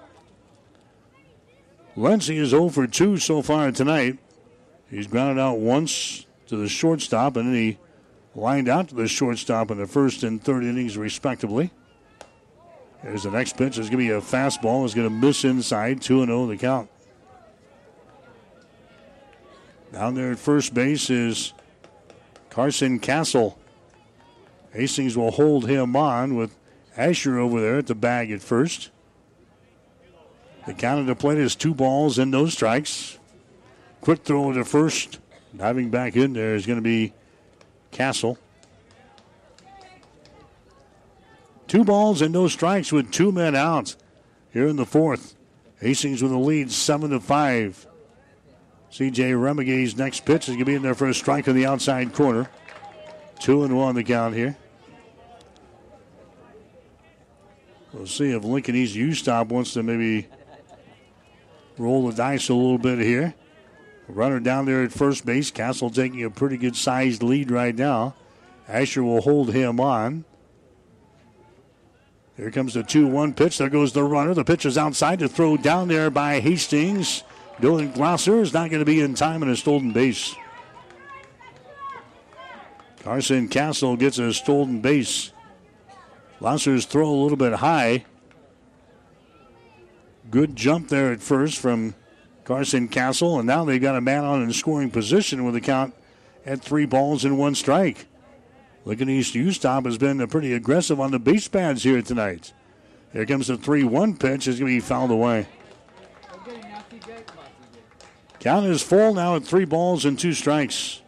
[SPEAKER 1] Lentz is 0 for 2 so far tonight. He's grounded out once to the shortstop, and then he lined out to the shortstop in the first and third innings, respectively. There's the next pitch. There's going to be a fastball. It's going to miss inside. 2 0 the count. Down there at first base is Carson Castle. Hastings will hold him on with Asher over there at the bag at first. The count of the plate is two balls and no strikes. Quick throw to first. Diving back in there is going to be Castle. Two balls and no strikes with two men out here in the fourth. Hastings with a lead, seven to five. CJ Remigay's next pitch is going to be in there for a strike on the outside corner. Two and one the count here. We'll see if Lincoln East U Stop wants to maybe roll the dice a little bit here. Runner down there at first base. Castle taking a pretty good sized lead right now. Asher will hold him on. Here comes the 2 1 pitch. There goes the runner. The pitch is outside to throw down there by Hastings. Dylan Glosser is not going to be in time in a stolen base. Carson Castle gets a stolen base. Glosser's throw a little bit high. Good jump there at first from Carson Castle, and now they've got a man on in scoring position with a count at three balls and one strike. Lincoln East U Stop has been pretty aggressive on the base pads here tonight. Here comes the 3 1 pitch. It's going to be fouled away. Count is full now at three balls and two strikes.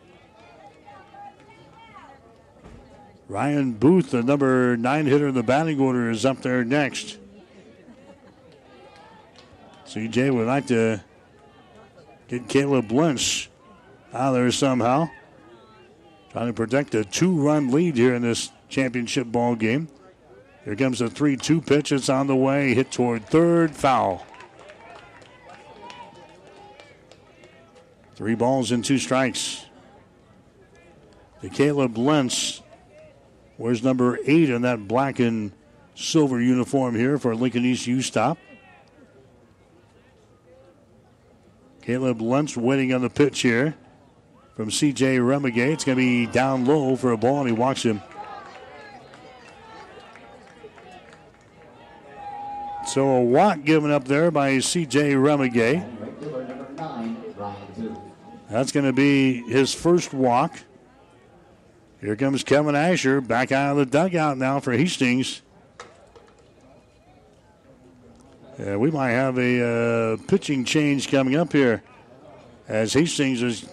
[SPEAKER 1] Ryan Booth, the number nine hitter in the batting order, is up there next. CJ would like to get Caleb Lentz out of there somehow. Trying to protect a two run lead here in this championship ball game. Here comes a 3 2 pitch. It's on the way. Hit toward third. Foul. Three balls and two strikes. The Caleb Lentz wears number eight in that black and silver uniform here for Lincoln East U Stop. Caleb Lentz waiting on the pitch here from CJ Remigay. It's going to be down low for a ball, and he walks him. So a walk given up there by CJ Remigay. That's going to be his first walk. Here comes Kevin Asher back out of the dugout now for Hastings. We might have a uh, pitching change coming up here as Hastings has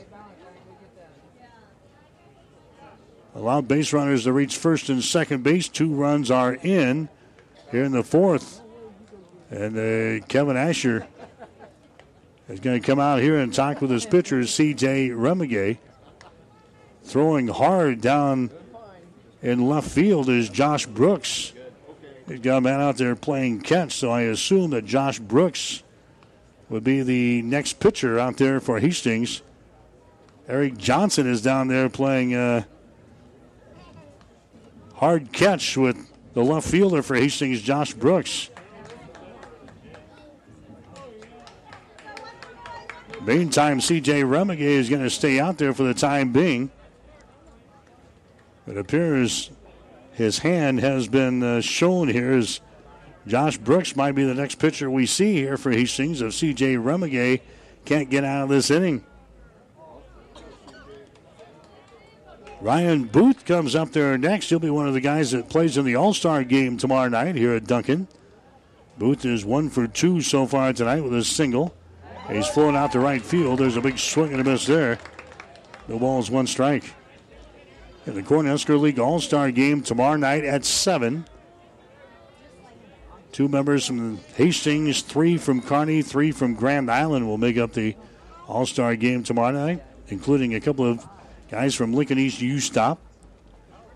[SPEAKER 1] allowed base runners to reach first and second base. Two runs are in here in the fourth. And uh, Kevin Asher is going to come out here and talk with his pitcher, C.J. Remigay. Throwing hard down in left field is Josh Brooks. He's got a man out there playing catch, so I assume that Josh Brooks would be the next pitcher out there for Hastings. Eric Johnson is down there playing uh, hard catch with the left fielder for Hastings, Josh Brooks. Meantime, CJ Remigay is going to stay out there for the time being. It appears his hand has been uh, shown here as Josh Brooks might be the next pitcher we see here for Hastings if CJ Remigay can't get out of this inning. Ryan Booth comes up there next. He'll be one of the guys that plays in the All Star game tomorrow night here at Duncan. Booth is one for two so far tonight with a single. He's flown out to right field. There's a big swing and a miss there. No balls, one strike. In the Cornhusker League All Star game tomorrow night at 7. Two members from Hastings, three from Kearney, three from Grand Island will make up the All Star game tomorrow night, including a couple of guys from Lincoln East U Stop.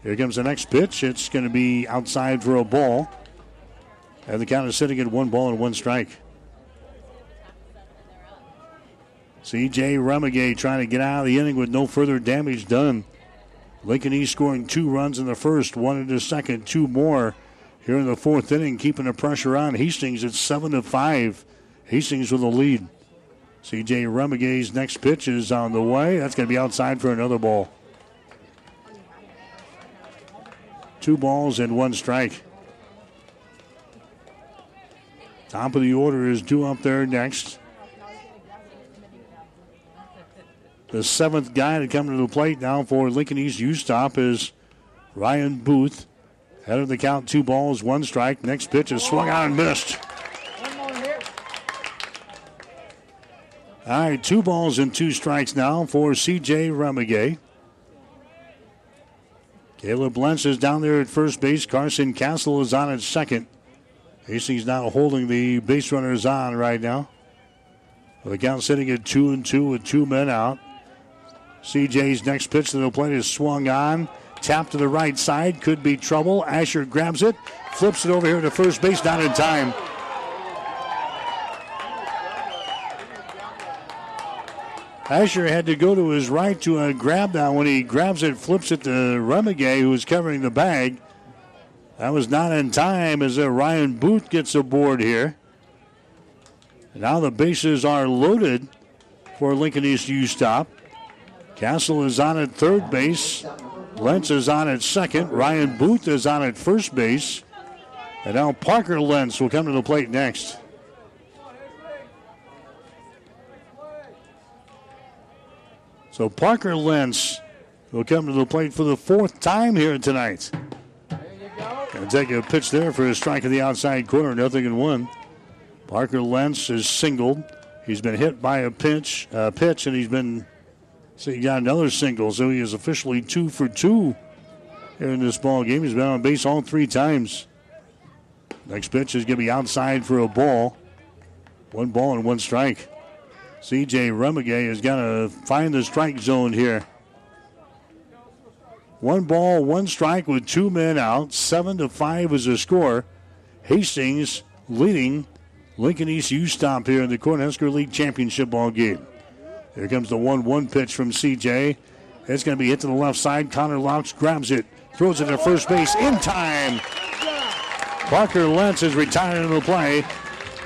[SPEAKER 1] Here comes the next pitch. It's going to be outside for a ball. And the count is sitting at one ball and one strike. C.J. Remigay trying to get out of the inning with no further damage done. Lincoln East scoring two runs in the first, one in the second, two more here in the fourth inning, keeping the pressure on. Hastings at seven to five. Hastings with the lead. C.J. Remigay's next pitch is on the way. That's going to be outside for another ball. Two balls and one strike. Top of the order is due up there next. The seventh guy to come to the plate now for Lincoln East U Stop is Ryan Booth. Head of the count, two balls, one strike. Next pitch is swung out and missed. All right, two balls and two strikes now for CJ Remigay. Caleb Lentz is down there at first base. Carson Castle is on at second. Hastings now holding the base runners on right now. The count sitting at two and two with two men out. CJ's next pitch to the plate is swung on. Tap to the right side. Could be trouble. Asher grabs it. Flips it over here to first base. Not in time. Asher had to go to his right to uh, grab that. When he grabs it, flips it to Remigay, who was covering the bag. That was not in time as uh, Ryan Booth gets aboard here. now the bases are loaded for Lincoln East U Stop. Castle is on at third base. Lentz is on at second. Ryan Booth is on at first base. And now Parker Lentz will come to the plate next. So Parker Lentz will come to the plate for the fourth time here tonight. And take a pitch there for a strike in the outside corner, nothing in one. Parker Lentz is singled. He's been hit by a pitch, uh, pitch, and he's been so he got another single. So he is officially two for two here in this ball game. He's been on base all three times. Next pitch is going to be outside for a ball. One ball and one strike. CJ Remigay is going to find the strike zone here. One ball, one strike with two men out. Seven to five is the score. Hastings leading Lincoln East U Stop here in the Cornhusker League Championship ball game. Here comes the 1 1 pitch from CJ. It's going to be hit to the left side. Connor Laux grabs it, throws it to first base in time. Parker Lentz is retired the play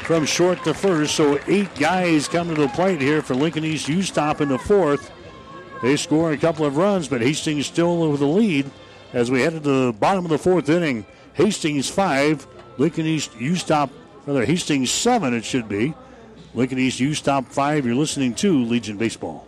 [SPEAKER 1] from short to first. So eight guys come to the plate here for Lincoln East U Stop in the fourth. They score a couple of runs, but Hastings still with the lead as we head to the bottom of the fourth inning. Hastings five, Lincoln East U Stop, rather Hastings seven it should be. Lincoln East U Stop 5. You're listening to Legion Baseball.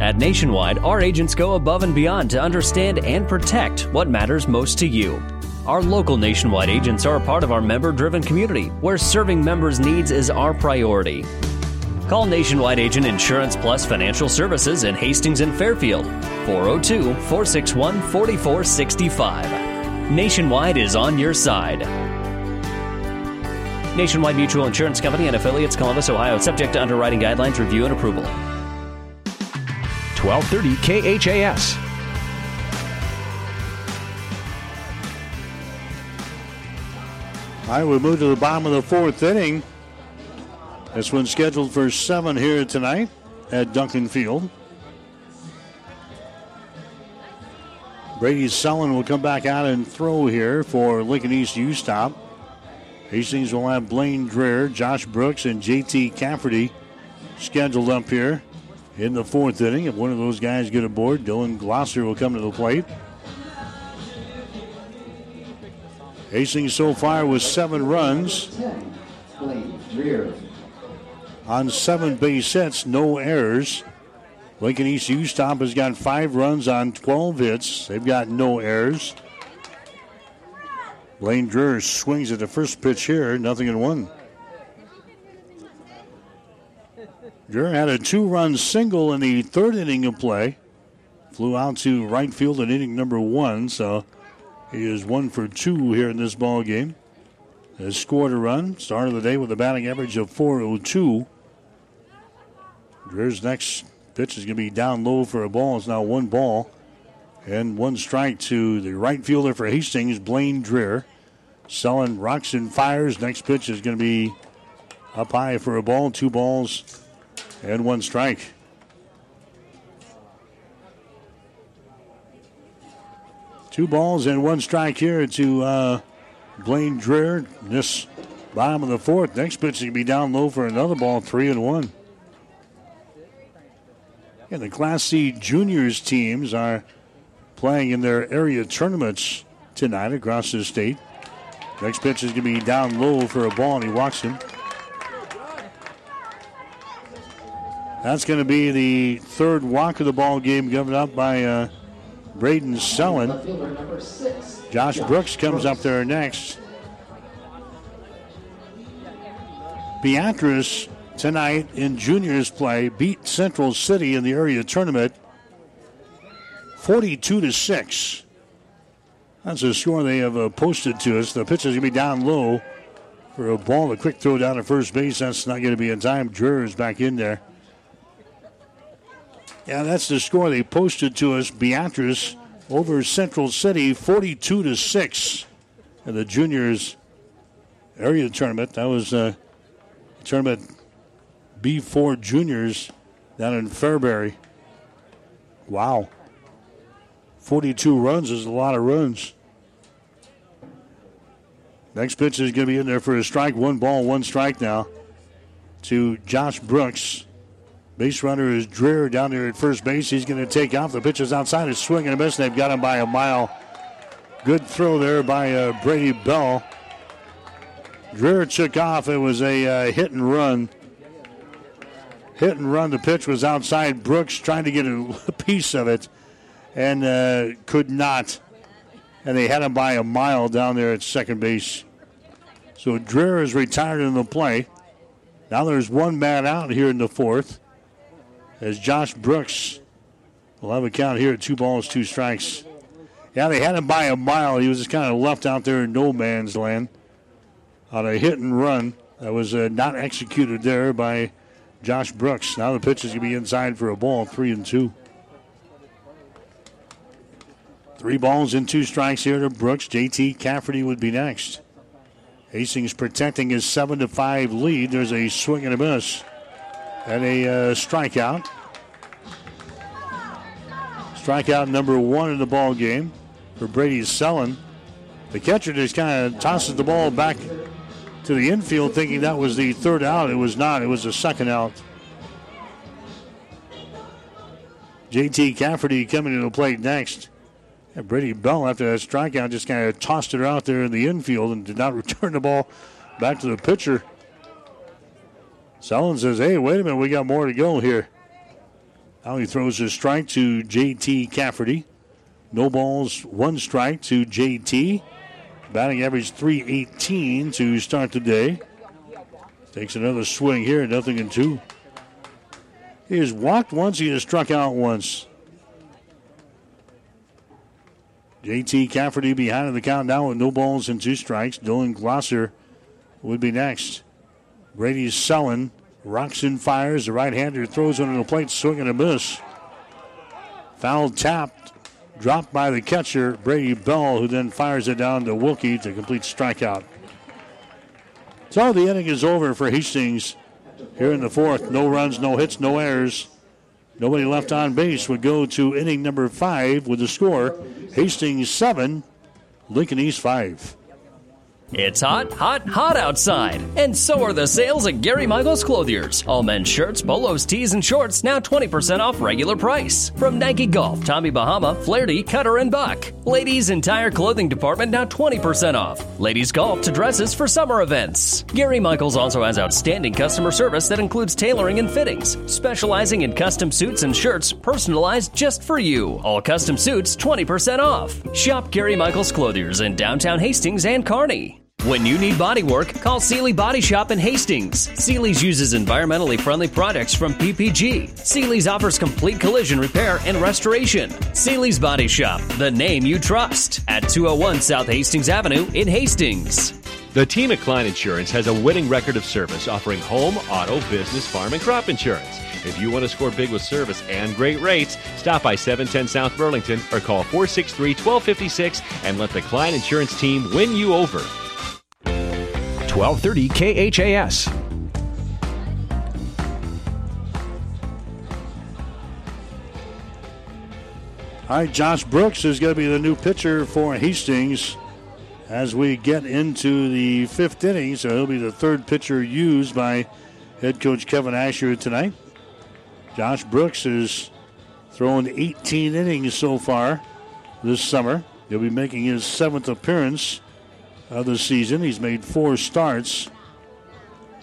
[SPEAKER 14] At Nationwide, our agents go above and beyond to understand and protect what matters most to you. Our local Nationwide agents are a part of our member driven community where serving members' needs is our priority. Call Nationwide Agent Insurance Plus Financial Services in Hastings and Fairfield 402 461 4465. Nationwide is on your side. Nationwide Mutual Insurance Company and affiliates, Columbus, Ohio, subject to underwriting guidelines, review, and approval.
[SPEAKER 13] 1230 KHAS.
[SPEAKER 1] All right, we move to the bottom of the fourth inning. This one's scheduled for seven here tonight at Duncan Field. Brady Sullen will come back out and throw here for Lincoln East U Stop. Hastings will have Blaine Dreher, Josh Brooks, and JT Cafferty scheduled up here in the fourth inning. If one of those guys get aboard, Dylan Glosser will come to the plate. Hastings so far with seven runs on seven base hits, no errors. Lincoln East U Stop has got five runs on 12 hits. They've got no errors. Blaine Dreher swings at the first pitch here, nothing in one. Dreher had a two run single in the third inning of play. Flew out to right field in inning number one, so he is one for two here in this ball game. Has scored a run. Started the day with a batting average of 402. Dreher's next pitch is going to be down low for a ball. It's now one ball and one strike to the right fielder for Hastings, Blaine Dreher. Sellen rocks and fires. Next pitch is going to be up high for a ball. Two balls and one strike. Two balls and one strike here to uh, Blaine Dreher. This bottom of the fourth. Next pitch is going to be down low for another ball, three and one. And the Class C juniors teams are playing in their area tournaments tonight across the state. Next pitch is going to be down low for a ball, and he walks him. That's going to be the third walk of the ball game given up by uh, Braden Sullen. Josh Brooks comes up there next. Beatrice tonight in juniors play beat Central City in the area tournament 42 to 6. That's a score they have uh, posted to us. The pitch is going to be down low for a ball. A quick throw down to first base. That's not going to be in time. Is back in there. Yeah, that's the score they posted to us. Beatrice over Central City, 42 to 6 in the juniors area tournament. That was uh, tournament B4 juniors down in Fairbury. Wow. 42 runs is a lot of runs. Next pitch is going to be in there for a strike. One ball, one strike now to Josh Brooks. Base runner is Dreher down there at first base. He's going to take off. The pitch is outside. It's swing and a miss. They've got him by a mile. Good throw there by uh, Brady Bell. Dreher took off. It was a uh, hit and run. Hit and run. The pitch was outside. Brooks trying to get a piece of it and uh, could not. And they had him by a mile down there at second base. So Dreher is retired in the play. Now there's one man out here in the fourth as Josh Brooks will have a count here at two balls, two strikes. Yeah, they had him by a mile. He was just kind of left out there in no man's land on a hit and run that was uh, not executed there by Josh Brooks. Now the pitch is going to be inside for a ball, three and two. Three balls and two strikes here to Brooks. JT Cafferty would be next. Hastings protecting his seven to five lead. There's a swing and a miss and a uh, strikeout. Strikeout number one in the ball game for Brady Sullen. The catcher just kind of tosses the ball back to the infield, thinking that was the third out. It was not. It was the second out. JT Cafferty coming to the plate next. And Brady Bell, after that strikeout, just kind of tossed it out there in the infield and did not return the ball back to the pitcher. Sullen says, hey, wait a minute, we got more to go here. Now he throws a strike to JT Cafferty. No balls, one strike to JT. Batting average 318 to start the day. Takes another swing here, nothing in two. He has walked once, he has struck out once. JT Cafferty behind the count now with no balls and two strikes. Dylan Glosser would be next. Brady's Sullen. Rocks and fires. The right hander throws under the plate, swing and a miss. Foul tapped, dropped by the catcher, Brady Bell, who then fires it down to Wilkie to complete strikeout. So the inning is over for Hastings here in the fourth. No runs, no hits, no errors. Nobody left on base would go to inning number five with the score Hastings seven, Lincoln East five.
[SPEAKER 14] It's hot, hot, hot outside. And so are the sales at Gary Michaels Clothiers. All men's shirts, polos, tees, and shorts now 20% off regular price. From Nike Golf, Tommy Bahama, Flaherty, Cutter, and Buck. Ladies' entire clothing department now 20% off. Ladies' golf to dresses for summer events. Gary Michaels also has outstanding customer service that includes tailoring and fittings, specializing in custom suits and shirts personalized just for you. All custom suits 20% off. Shop Gary Michaels Clothiers in downtown Hastings and Kearney. When you need body work, call Seely Body Shop in Hastings. Seely's uses environmentally friendly products from PPG. Seely's offers complete collision repair and restoration. Seely's Body Shop, the name you trust, at 201 South Hastings Avenue in Hastings.
[SPEAKER 16] The team at Klein Insurance has a winning record of service offering home, auto, business, farm, and crop insurance. If you want to score big with service and great rates, stop by 710 South Burlington or call 463 1256 and let the Klein Insurance team win you over.
[SPEAKER 13] 1230 KHAS.
[SPEAKER 1] All right, Josh Brooks is going to be the new pitcher for Hastings as we get into the fifth inning. So he'll be the third pitcher used by head coach Kevin Asher tonight. Josh Brooks has thrown 18 innings so far this summer. He'll be making his seventh appearance of the season. He's made four starts.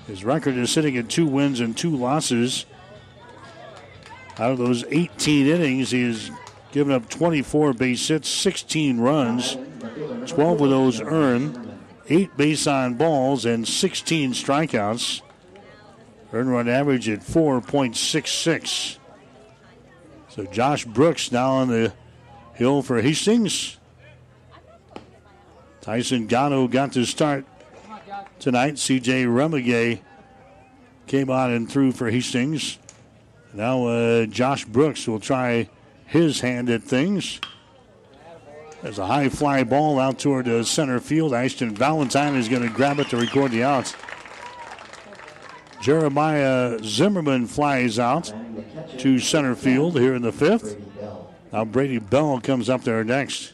[SPEAKER 1] His record is sitting at two wins and two losses. Out of those 18 innings, he's given up 24 base hits, 16 runs, 12 of those earned, 8 base on balls, and 16 strikeouts. Earned run average at 4.66. So Josh Brooks now on the hill for Hastings. Tyson Gatto got to start tonight. CJ Remigay came on and threw for Hastings. Now uh, Josh Brooks will try his hand at things. There's a high fly ball out toward center field. Ashton Valentine is going to grab it to record the out. Jeremiah Zimmerman flies out to center field here in the fifth. Now Brady Bell comes up there next.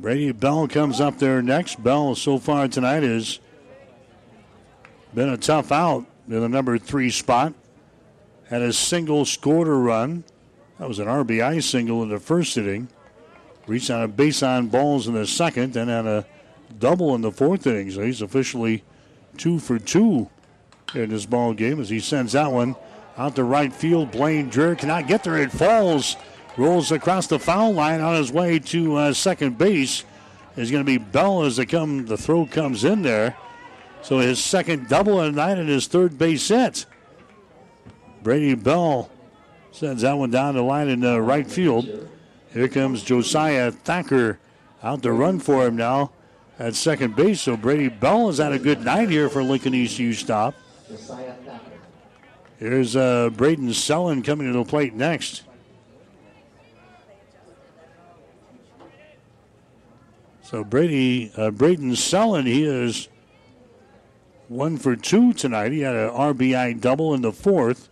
[SPEAKER 1] Brady Bell comes up there next. Bell so far tonight has been a tough out in the number three spot. Had a single, scored a run. That was an RBI single in the first inning. Reached on a base on balls in the second, and had a double in the fourth inning. So he's officially two for two in this ball game as he sends that one out to right field. Blaine Dreher cannot get there. It falls rolls across the foul line on his way to uh, second base. Is going to be Bell as the come the throw comes in there. So his second double of the night and his third base hit. Brady Bell sends that one down the line in uh, right field. Here comes Josiah Thacker out to run for him now at second base. So Brady Bell has had a good night here for Lincoln East U Stop. Here's uh, Braden Sellen coming to the plate next. So Brady, uh, Braden Sellen, he is one for two tonight. He had an RBI double in the fourth,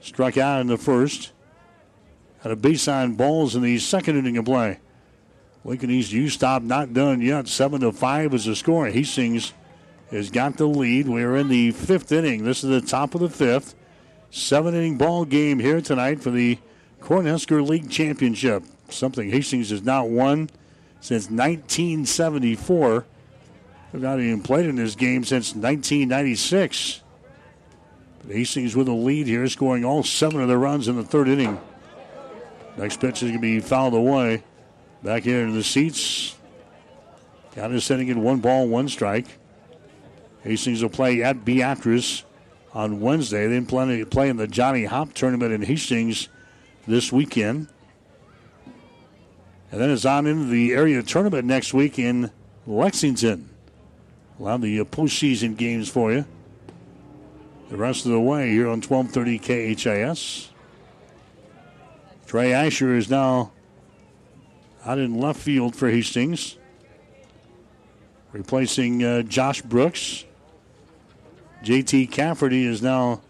[SPEAKER 1] struck out in the first, had a base on balls in the second inning of play. Lincoln East U stop not done yet. Seven to five is the score. Hastings has got the lead. We are in the fifth inning. This is the top of the fifth. Seven inning ball game here tonight for the Cornhusker League Championship. Something Hastings has not won since 1974. They've not even played in this game since 1996. But Hastings with a lead here, scoring all seven of the runs in the third inning. Next pitch is going to be fouled away. Back here in the seats. Count is setting in one ball, one strike. Hastings will play at Beatrice on Wednesday. They Then play, play in the Johnny Hopp tournament in Hastings this weekend. And then it's on into the area tournament next week in Lexington. We'll have the uh, postseason games for you. The rest of the way here on 1230 KHAS. Trey Asher is now out in left field for Hastings, replacing uh, Josh Brooks. JT Cafferty is now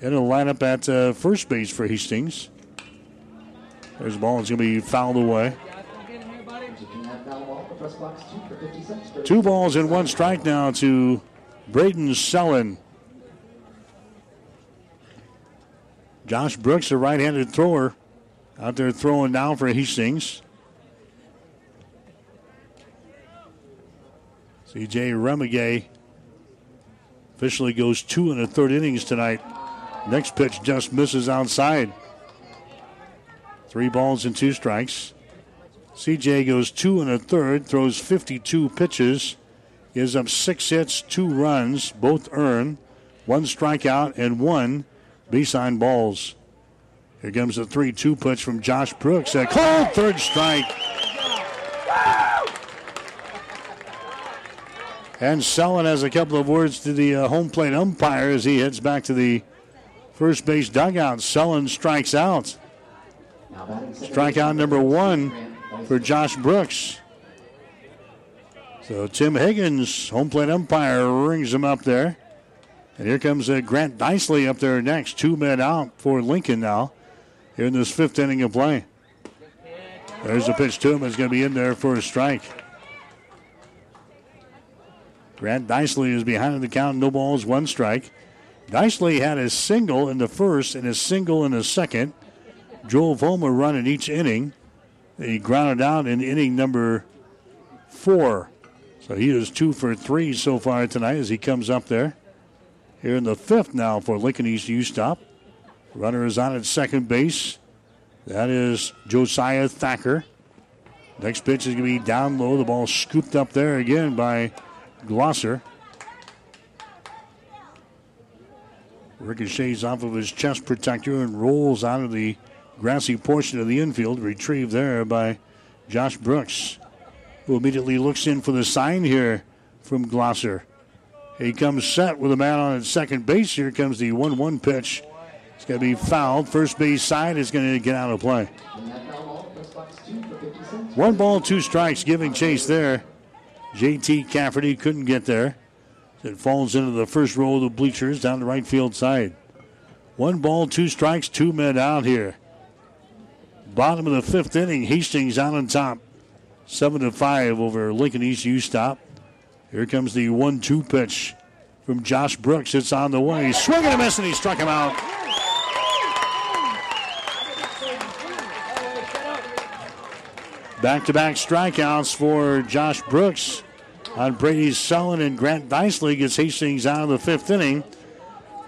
[SPEAKER 1] in the lineup at uh, first base for Hastings. There's the ball. It's going to be fouled away. Two balls and one strike now to Braden Sellen. Josh Brooks, a right handed thrower, out there throwing now for Hastings. CJ Remigay officially goes two and a third innings tonight. Next pitch just misses outside. Three balls and two strikes. CJ goes two and a third, throws 52 pitches, gives up six hits, two runs, both earned, one strikeout, and one base on balls. Here comes the 3 2 pitch from Josh Brooks. A cold third strike. And Sellen has a couple of words to the uh, home plate umpire as he heads back to the first base dugout. Sellen strikes out. Strikeout number one for Josh Brooks. So Tim Higgins, home plate umpire, rings him up there. And here comes uh, Grant Dicely up there next. Two men out for Lincoln now here in this fifth inning of play. There's a pitch to him. It's going to be in there for a strike. Grant Dicely is behind the count. No balls, one strike. Dicely had a single in the first and a single in the second. Drove home a run in each inning. He grounded out in inning number four. So he is two for three so far tonight as he comes up there. Here in the fifth now for Lincoln East U Stop. Runner is on at second base. That is Josiah Thacker. Next pitch is going to be down low. The ball scooped up there again by Glosser. Ricochets off of his chest protector and rolls out of the grassy portion of the infield, retrieved there by Josh Brooks, who immediately looks in for the sign here from Glosser. He comes set with a man on at second base. Here comes the 1 1 pitch. It's going to be fouled. First base side is going to get out of play. One ball, two strikes, giving chase there. JT Cafferty couldn't get there. It falls into the first row of the bleachers down the right field side. One ball, two strikes, two men out here. Bottom of the fifth inning, Hastings out on top. Seven to five over Lincoln East U stop. Here comes the one-two pitch from Josh Brooks. It's on the way. Swing and a miss, and he struck him out. Back-to-back strikeouts for Josh Brooks on Brady Sullen and Grant Dicely gets Hastings out of the fifth inning.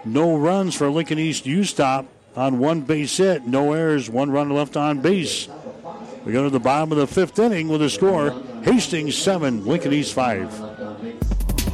[SPEAKER 1] No runs for Lincoln East U stop on one base hit. No errors, one run left on base. We go to the bottom of the fifth inning with a score Hastings 7, Lincoln East 5.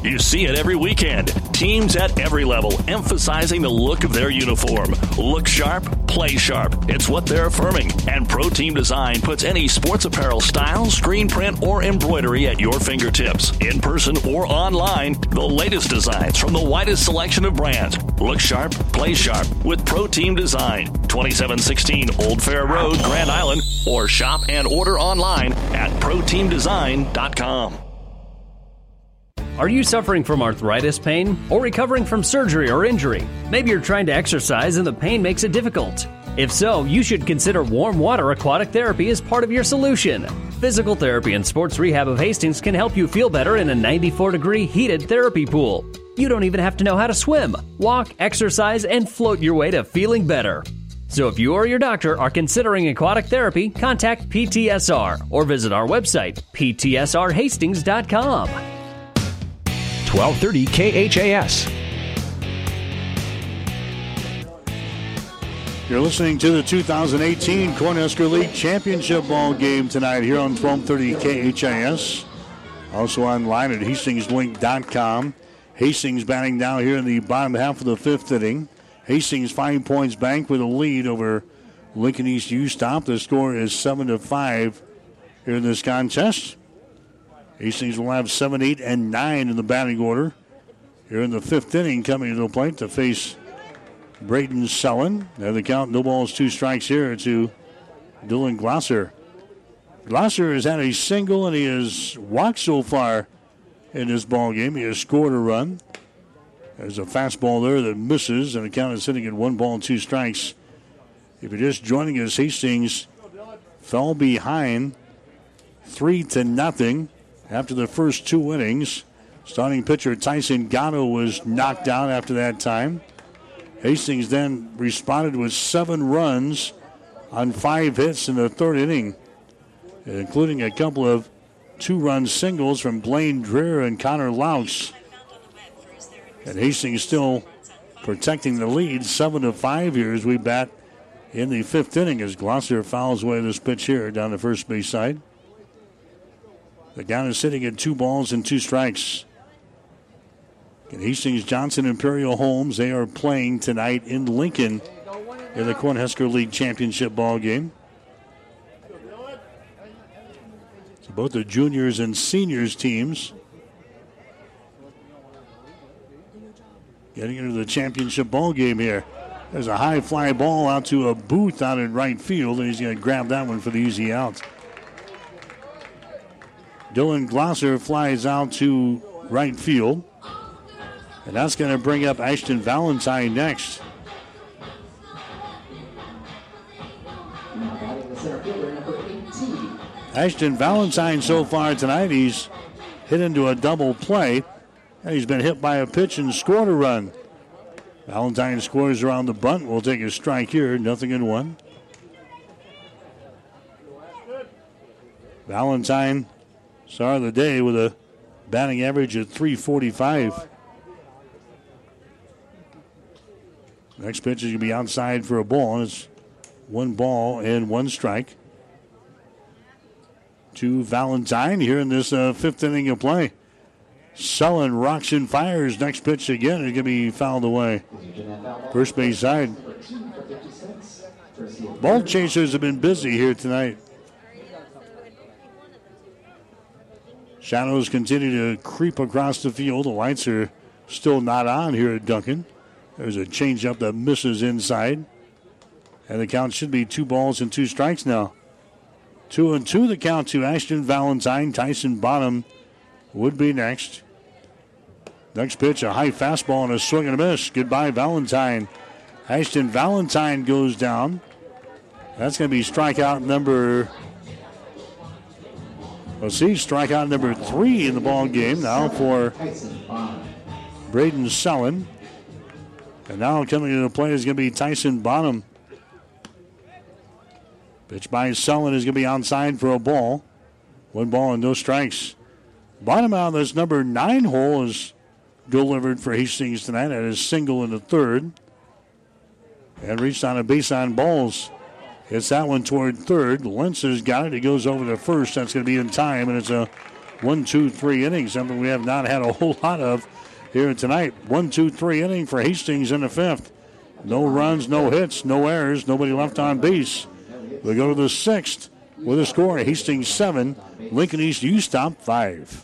[SPEAKER 17] You see it every weekend. Teams at every level emphasizing the look of their uniform. Look sharp, play sharp. It's what they're affirming. And Pro Team Design puts any sports apparel style, screen print, or embroidery at your fingertips. In person or online, the latest designs from the widest selection of brands. Look sharp, play sharp with Pro Team Design. 2716 Old Fair Road, Grand Island, or shop and order online at ProTeamDesign.com.
[SPEAKER 14] Are you suffering from arthritis pain or recovering from surgery or injury? Maybe you're trying to exercise and the pain makes it difficult. If so, you should consider warm water aquatic therapy as part of your solution. Physical therapy and sports rehab of Hastings can help you feel better in a 94 degree heated therapy pool. You don't even have to know how to swim. Walk, exercise, and float your way to feeling better. So if you or your doctor are considering aquatic therapy, contact PTSR or visit our website, ptsrhastings.com.
[SPEAKER 13] 1230 KHAS.
[SPEAKER 1] You're listening to the 2018 Cornhusker League Championship Ball game tonight here on 1230 KHAS. Also online at hastingslink.com. Hastings batting down here in the bottom half of the fifth inning. Hastings five points bank with a lead over Lincoln East U Stop. The score is seven to five here in this contest. Hastings will have seven, eight, and nine in the batting order. Here in the fifth inning, coming to the plate to face Braden Sullen. There the count, no balls, two strikes here to Dylan Glosser. Glosser has had a single and he has walked so far in this ball game. He has scored a run. There's a fastball there that misses, and the count is sitting at one ball and two strikes. If you're just joining us, Hastings fell behind three to nothing after the first two innings. Starting pitcher Tyson Gatto was knocked out after that time. Hastings then responded with seven runs on five hits in the third inning, including a couple of two run singles from Blaine Dreher and Connor Laux. And Hastings still protecting the lead, seven to five here as we bat in the fifth inning as Glosser fouls away this pitch here down the first base side. The count is sitting at two balls and two strikes. And Hastings Johnson Imperial Homes, they are playing tonight in Lincoln in the Cornhusker League Championship ball game. So both the juniors and seniors teams getting into the championship ball game here. There's a high fly ball out to a booth out in right field, and he's going to grab that one for the easy out. Dylan Glosser flies out to right field. And that's going to bring up Ashton Valentine next. Ashton Valentine so far tonight, he's hit into a double play. And he's been hit by a pitch and scored a run. Valentine scores around the bunt. We'll take a strike here. Nothing in one. Valentine, star of the day with a batting average of 345. Next pitch is going to be outside for a ball. It's one ball and one strike. To Valentine here in this uh, fifth inning of play. Sullen rocks and fires. Next pitch again is going to be fouled away. First base side. Ball chasers have been busy here tonight. Shadows continue to creep across the field. The lights are still not on here at Duncan. There's a changeup that misses inside. And the count should be two balls and two strikes now. Two and two the count to Ashton Valentine. Tyson Bonham would be next. Next pitch, a high fastball and a swing and a miss. Goodbye, Valentine. Ashton Valentine goes down. That's going to be strikeout number. Let's see, strikeout number three in the ball game now for Braden Sullen. And now coming into play is going to be Tyson Bonham. Pitch by Sullen is going to be outside for a ball. One ball and no strikes. Bonham out of this number nine hole is delivered for Hastings tonight at his single in the third. And reached on a base on balls. It's that one toward third. Lentz has got it. He goes over to first. That's going to be in time, and it's a one, two, three inning, something we have not had a whole lot of here tonight. One, two, three inning for Hastings in the fifth. No runs, no hits, no errors, nobody left on base. We go to the sixth with a score Hastings seven, Lincoln East U Stop five.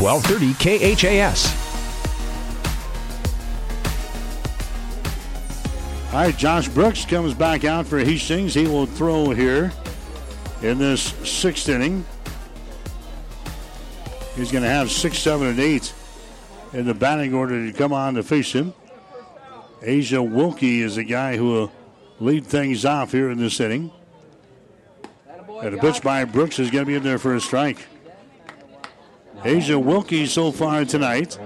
[SPEAKER 13] 1230 KHAS.
[SPEAKER 1] All right, Josh Brooks comes back out for Hastings. He will throw here in this sixth inning. He's going to have six, seven, and eight in the batting order to come on to face him. Asia Wilkie is the guy who will lead things off here in this inning. And a pitch by Brooks is going to be in there for a strike. Asia Wilkie so far tonight.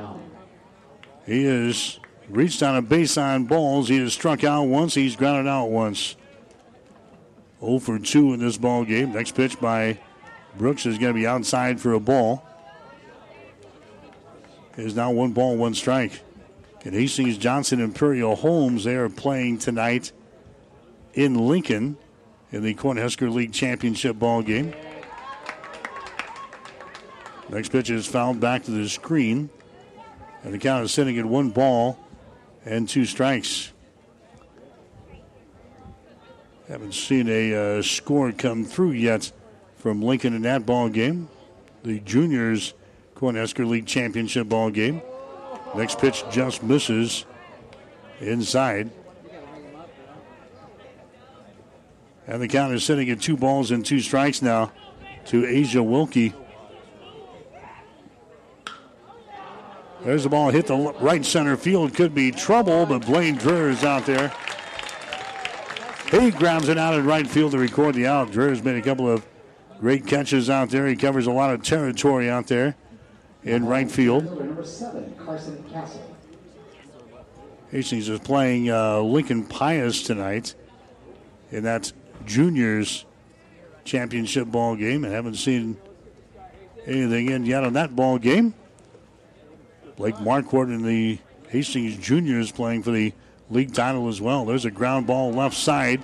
[SPEAKER 1] He has reached on a base on balls. He has struck out once. He's grounded out once. 0 for 2 in this ball game. Next pitch by Brooks is going to be outside for a ball. It is now one ball, one strike. And Hastings Johnson Imperial Homes, they are playing tonight in Lincoln in the Cornhusker League Championship ball game. Next pitch is fouled back to the screen. And the count is sitting at one ball and two strikes. Haven't seen a uh, score come through yet from Lincoln in that ball game. The juniors Cornhusker League Championship ball game. Next pitch just misses inside. And the count is sitting at two balls and two strikes now to Asia Wilkie. There's the ball hit the right center field. Could be trouble, but Blaine Dreher is out there. He grabs it out in right field to record the out. Dreher's made a couple of great catches out there. He covers a lot of territory out there in right field. Hastings is playing uh, Lincoln Pius tonight in that juniors championship ball game. and haven't seen anything in yet on that ball game. Blake Marquardt in the Hastings Juniors playing for the league title as well. There's a ground ball left side.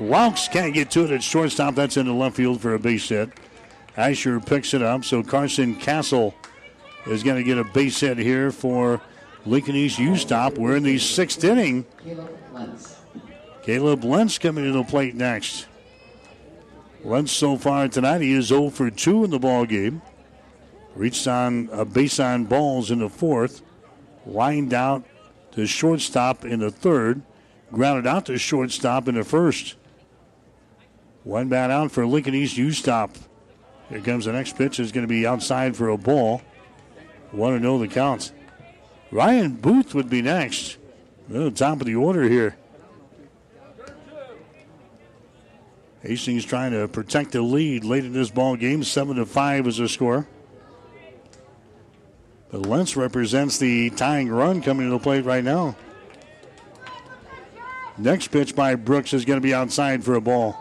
[SPEAKER 1] Laux can't get to it at shortstop. That's into left field for a base hit. Asher picks it up. So Carson Castle is going to get a base hit here for Lincoln East U stop. We're in the sixth inning.
[SPEAKER 9] Caleb Lentz
[SPEAKER 1] coming to the plate next. Lentz so far tonight, he is 0 for 2 in the ball game. Reached on a uh, base on balls in the fourth. Lined out to shortstop in the third. Grounded out to shortstop in the first. One bat out for Lincoln East U stop. Here comes the next pitch. Is going to be outside for a ball. Want to know the counts. Ryan Booth would be next. Well, top of the order here. Hastings trying to protect the lead late in this ball game. Seven to five is the score. But Lentz represents the tying run coming to the plate right now. Next pitch by Brooks is going to be outside for a ball.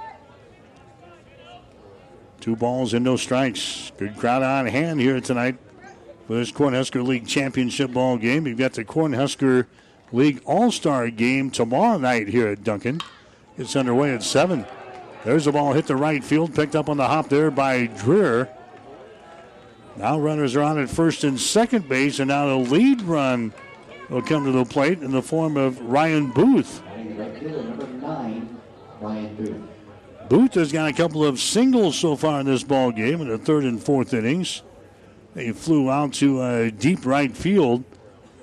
[SPEAKER 1] Two balls and no strikes. Good crowd on hand here tonight for this Cornhusker League championship ball game. You've got the Cornhusker League All Star game tomorrow night here at Duncan. It's underway at 7. There's the ball hit the right field, picked up on the hop there by Dreher. Now runners are on at first and second base, and now the lead run will come to the plate in the form of Ryan Booth.
[SPEAKER 9] Booth.
[SPEAKER 1] Has got a couple of singles so far in this ball game in the third and fourth innings. They flew out to uh, deep right field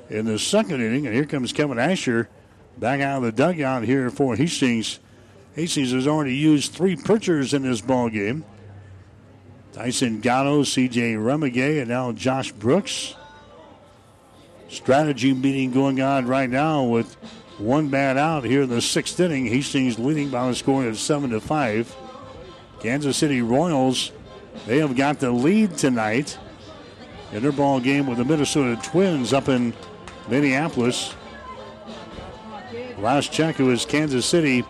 [SPEAKER 1] in the second inning, and here comes Kevin Asher back out of the dugout here for Hastings. Hastings has already used three pitchers in this ball game. Tyson Gatto, C.J. Remigay, and now Josh Brooks. Strategy meeting going on right now with one bat out here in the sixth inning. Hastings leading by a score of seven to five. Kansas City Royals, they have got the lead tonight in their ball game with the Minnesota Twins up in Minneapolis. Last check, it was Kansas City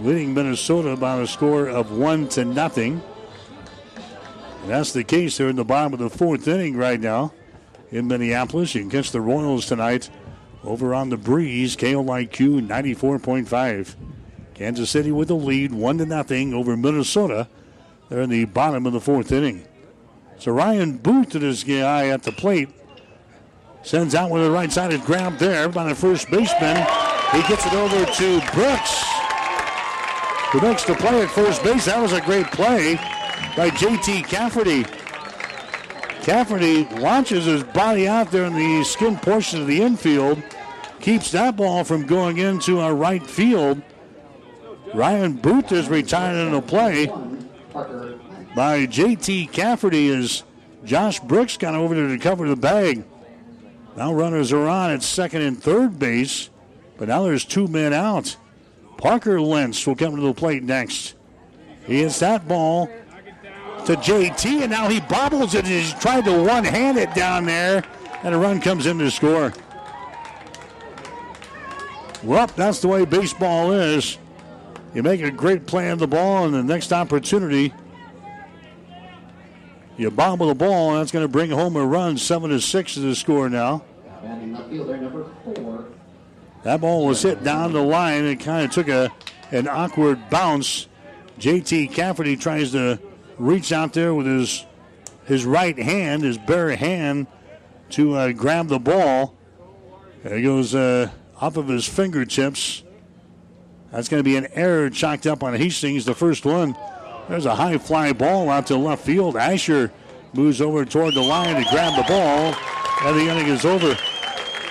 [SPEAKER 1] leading Minnesota by a score of one to nothing. And that's the case here in the bottom of the fourth inning right now in Minneapolis. You can catch the Royals tonight over on the breeze. KOIQ 94.5. Kansas City with the lead, one to nothing over Minnesota. They're in the bottom of the fourth inning. So Ryan Booth to this guy at the plate. Sends out with the right sided grab there by the first baseman. He gets it over to Brooks, who makes the play at first base. That was a great play by JT Cafferty. Cafferty launches his body out there in the skin portion of the infield, keeps that ball from going into our right field. Ryan Booth is retired in the play by JT Cafferty as Josh Brooks got over there to cover the bag. Now runners are on at second and third base, but now there's two men out. Parker Lentz will come to the plate next. He hits that ball to JT, and now he bobbles it. He's tried to one hand it down there, and a run comes in to score. Well, that's the way baseball is. You make a great play on the ball, and the next opportunity, you bobble the ball, and that's going to bring home a run. Seven to six is the score now.
[SPEAKER 9] Batting left fielder number four,
[SPEAKER 1] That ball was hit down the line. It kind of took a an awkward bounce. JT Cafferty tries to reach out there with his his right hand, his bare hand, to uh, grab the ball. There goes uh, off of his fingertips. That's going to be an error chalked up on Hastings, the first one. There's a high fly ball out to left field. Asher moves over toward the line to grab the ball, and the inning is over.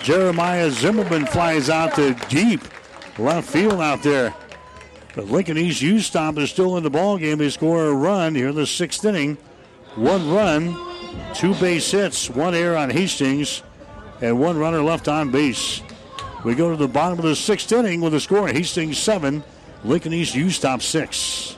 [SPEAKER 1] Jeremiah Zimmerman flies out to deep left field out there. But Lincoln East U Stop is still in the ball game. They score a run here in the sixth inning. One run, two base hits, one error on Hastings, and one runner left on base. We go to the bottom of the sixth inning with a score: Hastings seven, Lincoln East U Stop six.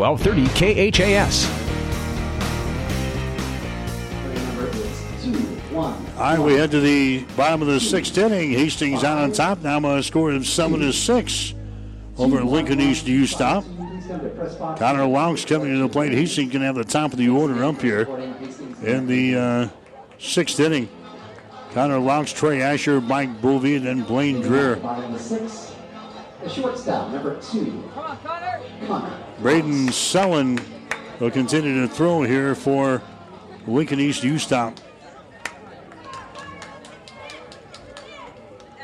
[SPEAKER 13] 1230 KHAS.
[SPEAKER 1] All right, we head to the bottom of the sixth inning. Hastings out on top now by a score of seven to six over at Lincoln East U Stop. Connor Laux coming to the plate. Hastings can have the top of the order up here in the uh, sixth inning. Connor Laux, Trey Asher, Mike Bovey, and then Blaine Dreher.
[SPEAKER 9] Bottom of the sixth, the shortstop, number two, Connor.
[SPEAKER 1] Braden Sellen will continue to throw here for Lincoln East U Stop.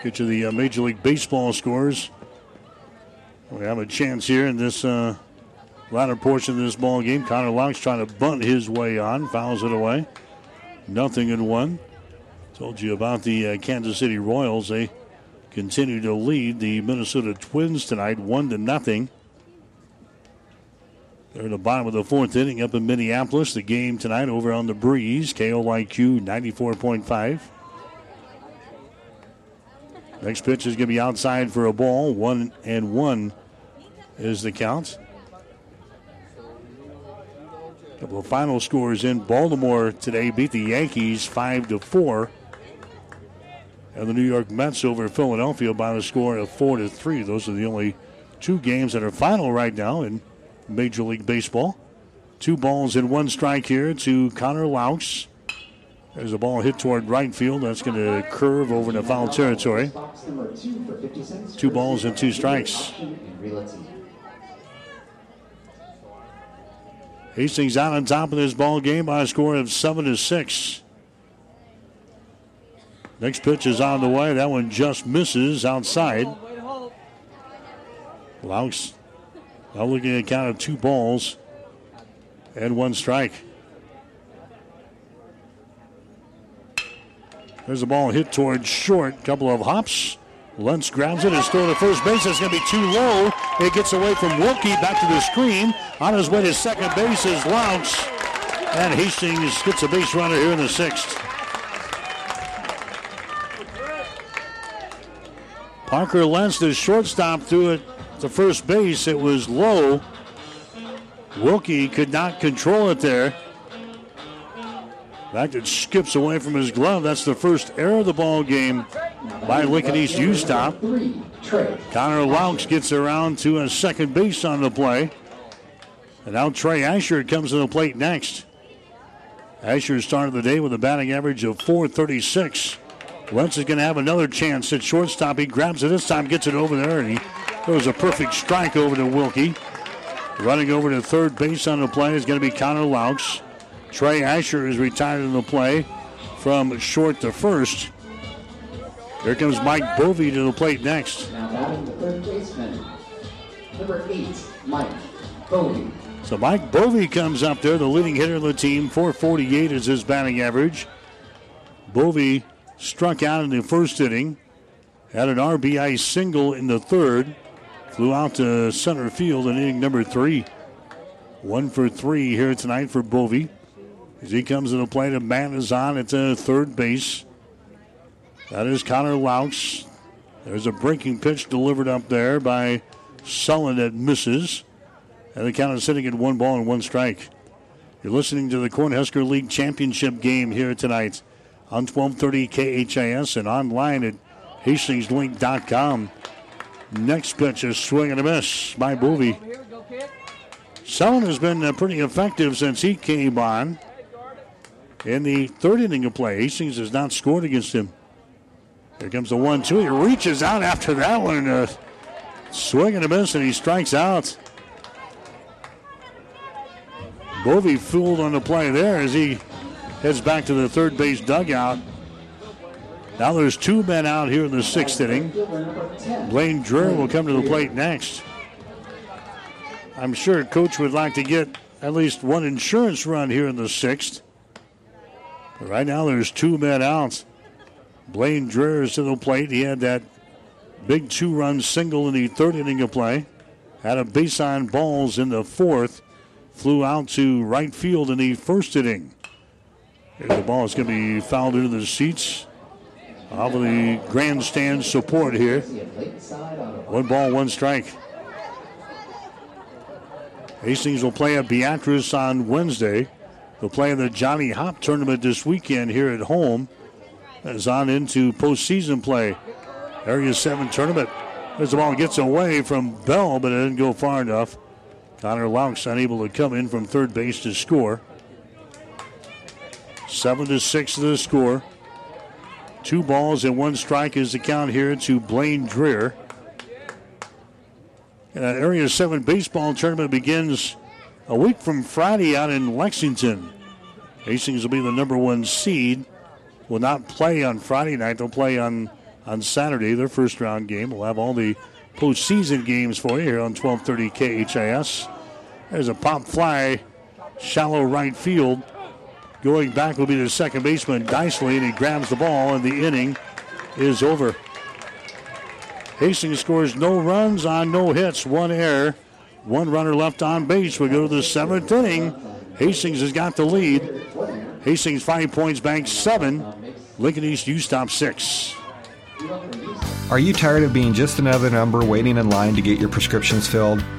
[SPEAKER 1] Get you the uh, Major League Baseball scores. We have a chance here in this uh, latter portion of this ball game. Connor Laux trying to bunt his way on, fouls it away. Nothing in one. Told you about the uh, Kansas City Royals. They continue to lead the Minnesota Twins tonight, one to nothing. They're in the bottom of the fourth inning up in Minneapolis. The game tonight over on the breeze. KOIQ 94.5. Next pitch is going to be outside for a ball. One and one is the count. Couple of final scores in Baltimore today beat the Yankees five to four, and the New York Mets over Philadelphia by a score of four to three. Those are the only two games that are final right now in Major League Baseball. Two balls and one strike here to Connor Laux. There's a ball hit toward right field. That's going to curve over into foul territory. Two balls and two strikes. Hastings out on top of this ball game by a score of seven to six. Next pitch is on the way. That one just misses outside. Laux now looking at a count of two balls and one strike. There's a ball hit towards short. Couple of hops. Lentz grabs it. It's thrown to first base. It's going to be too low. It gets away from Wilkie back to the screen. On his way to second base is Laux. And Hastings gets a base runner here in the sixth. Parker Lentz, the shortstop, threw it to first base. It was low. Wilkie could not control it there. In fact, it skips away from his glove. That's the first error of the ball game by Lincoln East U stop. Connor Laux gets around to a second base on the play. And now Trey Asher comes to the plate next. Asher started the day with a batting average of 436. Lentz is going to have another chance at shortstop. He grabs it this time, gets it over there, and he throws a perfect strike over to Wilkie. Running over to third base on the play is going to be Connor Laux. Trey Asher is retired in the play from short to first. Here comes Mike Bovey to the plate next.
[SPEAKER 9] Now batting the third baseman, number eight, Mike Bovey.
[SPEAKER 1] So Mike Bovey comes up there, the leading hitter of the team. 448 is his batting average. Bovey struck out in the first inning, had an RBI single in the third, flew out to center field in inning number three. One for three here tonight for Bovey. As he comes to the plate, a man is on at uh, third base. That is Connor Laux. There's a breaking pitch delivered up there by Sellen that misses. And the count is sitting at one ball and one strike. You're listening to the Cornhusker League Championship game here tonight on 1230 KHAS and online at hastingslink.com. Next pitch is swing and a miss by Bovey. Sellen has been uh, pretty effective since he came on. In the third inning of play, Hastings has not scored against him. Here comes the one two. He reaches out after that one. Uh, swing and a miss, and he strikes out. Bovey fooled on the play there as he heads back to the third base dugout. Now there's two men out here in the sixth inning. Blaine Dreher will come to the plate next. I'm sure coach would like to get at least one insurance run here in the sixth. But right now there's two men out. Blaine Dreher is to the plate. He had that big two-run single in the third inning of play. Had a base on balls in the fourth. Flew out to right field in the first inning. The ball is going to be fouled into the seats. Of the grandstand support here. One ball, one strike. Hastings will play at Beatrice on Wednesday. They'll play in the Johnny Hopp tournament this weekend here at home. As on into postseason play. Area 7 tournament. As the ball gets away from Bell, but it didn't go far enough. Connor Laux unable to come in from third base to score. Seven to six the score. Two balls and one strike is the count here to Blaine Dreher. And uh, that Area 7 baseball tournament begins a week from Friday out in Lexington. Hastings will be the number one seed. Will not play on Friday night. They'll play on, on Saturday, their first round game. We'll have all the postseason games for you here on 1230 KHAS. There's a pop fly, shallow right field. Going back will be the second baseman, Dicely, and he grabs the ball, and the inning is over. Hastings scores no runs on no hits, one error. One runner left on base. We go to the seventh inning. Hastings has got the lead. Hastings five points, bank seven. Lincoln East U stop six.
[SPEAKER 18] Are you tired of being just another number waiting in line to get your prescriptions filled?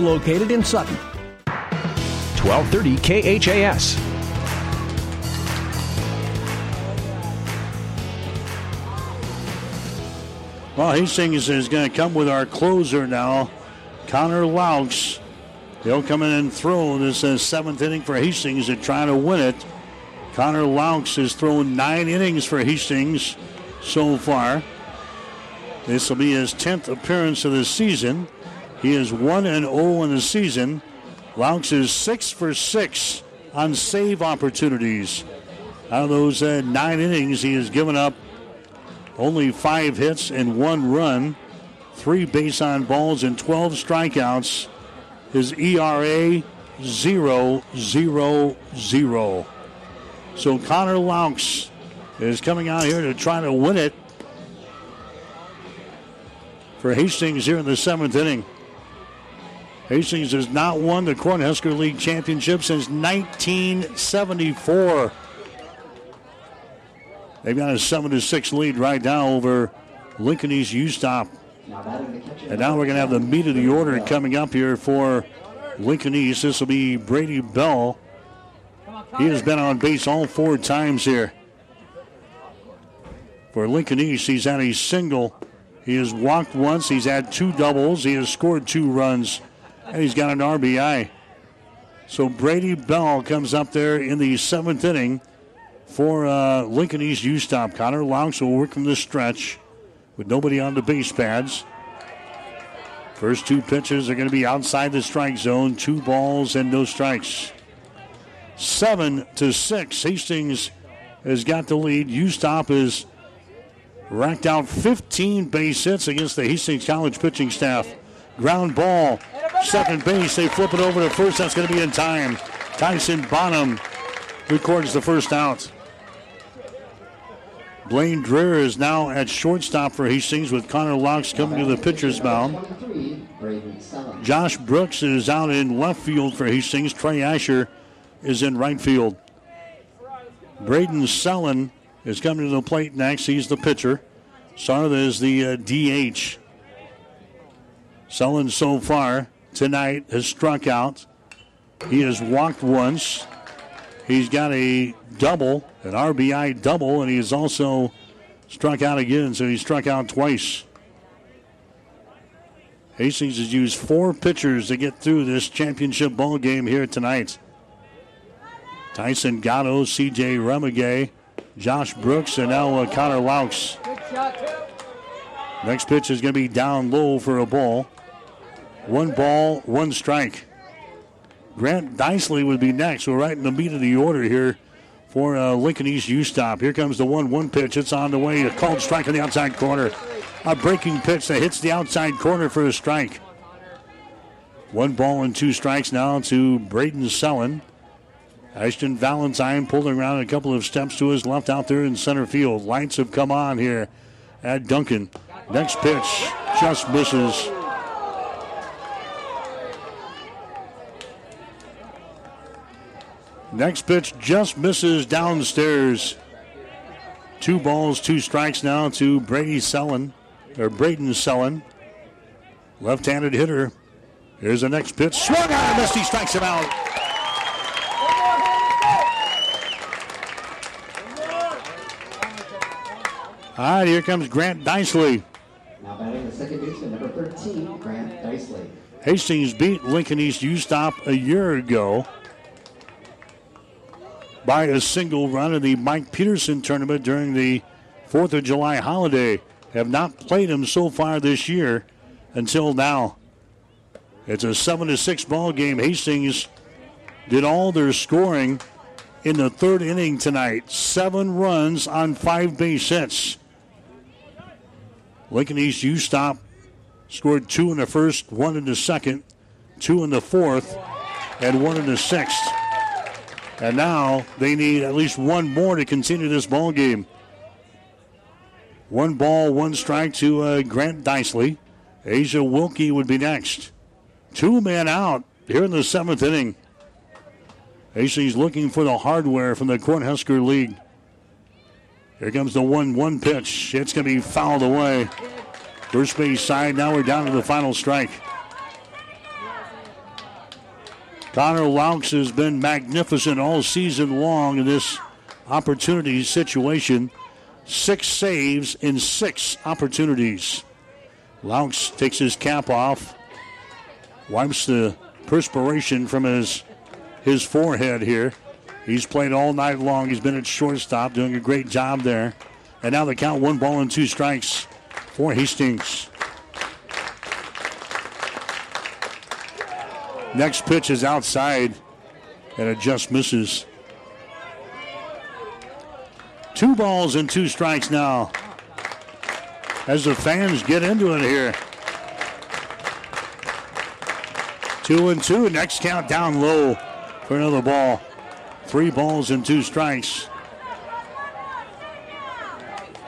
[SPEAKER 6] located in Sutton.
[SPEAKER 13] 1230 KHAS.
[SPEAKER 1] Well, Hastings is going to come with our closer now, Connor Laux. He'll come in and throw this uh, seventh inning for Hastings and trying to win it. Connor Laux has thrown nine innings for Hastings so far. This will be his 10th appearance of the season. He is 1 and 0 in the season. Laux is 6 for 6 on save opportunities. Out of those uh, nine innings, he has given up only five hits and one run, three base on balls, and 12 strikeouts. His ERA 0 0 0. So Connor Laux is coming out here to try to win it for Hastings here in the seventh inning. Hastings has not won the Cornhusker League Championship since 1974. They've got a 7 to 6 lead right now over Lincoln East U Stop. And now we're going to have the meat of the order coming up here for Lincoln East. This will be Brady Bell. He has been on base all four times here. For Lincoln East, he's had a single. He has walked once. He's had two doubles. He has scored two runs. And he's got an RBI. So Brady Bell comes up there in the seventh inning for uh, Lincoln East U Stop. Connor Laux will work from the stretch with nobody on the base pads. First two pitches are going to be outside the strike zone. Two balls and no strikes. Seven to six. Hastings has got the lead. U-Stop is racked out 15 base hits against the Hastings College pitching staff. Ground ball, second base. They flip it over to first. That's going to be in time. Tyson Bonham records the first out. Blaine Dreher is now at shortstop for Hastings with Connor Laux coming to the pitcher's mound. Josh Brooks is out in left field for Hastings. Trey Asher is in right field. Braden Sellen is coming to the plate next. He's the pitcher. Sarda is the uh, DH. Sellen so far tonight has struck out. He has walked once. He's got a double, an RBI double, and he's also struck out again, so he struck out twice. Hastings has used four pitchers to get through this championship ball game here tonight. Tyson Gatto, CJ Remigay, Josh Brooks, and now uh, Connor Laux. Next pitch is going to be down low for a ball. One ball, one strike. Grant Dicely would be next. We're right in the meat of the order here for uh, Lincoln East U-Stop. Here comes the 1 1 pitch. It's on the way. A called strike on the outside corner. A breaking pitch that hits the outside corner for a strike. One ball and two strikes now to Braden Sellen. Ashton Valentine pulling around a couple of steps to his left out there in center field. Lights have come on here at Duncan. Next pitch just misses. Next pitch just misses downstairs. Two balls, two strikes now to Brady Sellen, or Braden Sellen. Left handed hitter. Here's the next pitch. Swung on missed. He strikes him out. All right, here comes Grant Dicely.
[SPEAKER 9] Now batting the second baseman, number 13, Grant Dicely.
[SPEAKER 1] Hastings beat Lincoln East U-Stop a year ago by a single run in the Mike Peterson tournament during the 4th of July holiday. Have not played him so far this year until now. It's a 7 to 6 ball game. Hastings did all their scoring in the third inning tonight. Seven runs on five base hits. Lincoln East U-Stop scored two in the first, one in the second, two in the fourth, and one in the sixth. And now they need at least one more to continue this ball game. One ball, one strike to uh, Grant Dicely. Asia Wilkie would be next. Two men out here in the seventh inning. Hastings looking for the hardware from the Cornhusker League. Here comes the 1 1 pitch. It's going to be fouled away. First base side. Now we're down to the final strike. Connor Laux has been magnificent all season long in this opportunity situation. Six saves in six opportunities. Laux takes his cap off, wipes the perspiration from his his forehead here. He's played all night long. He's been at shortstop, doing a great job there. And now the count one ball and two strikes for Hastings. Next pitch is outside, and it just misses. Two balls and two strikes now. As the fans get into it here. Two and two. Next count down low for another ball. Three balls and two strikes.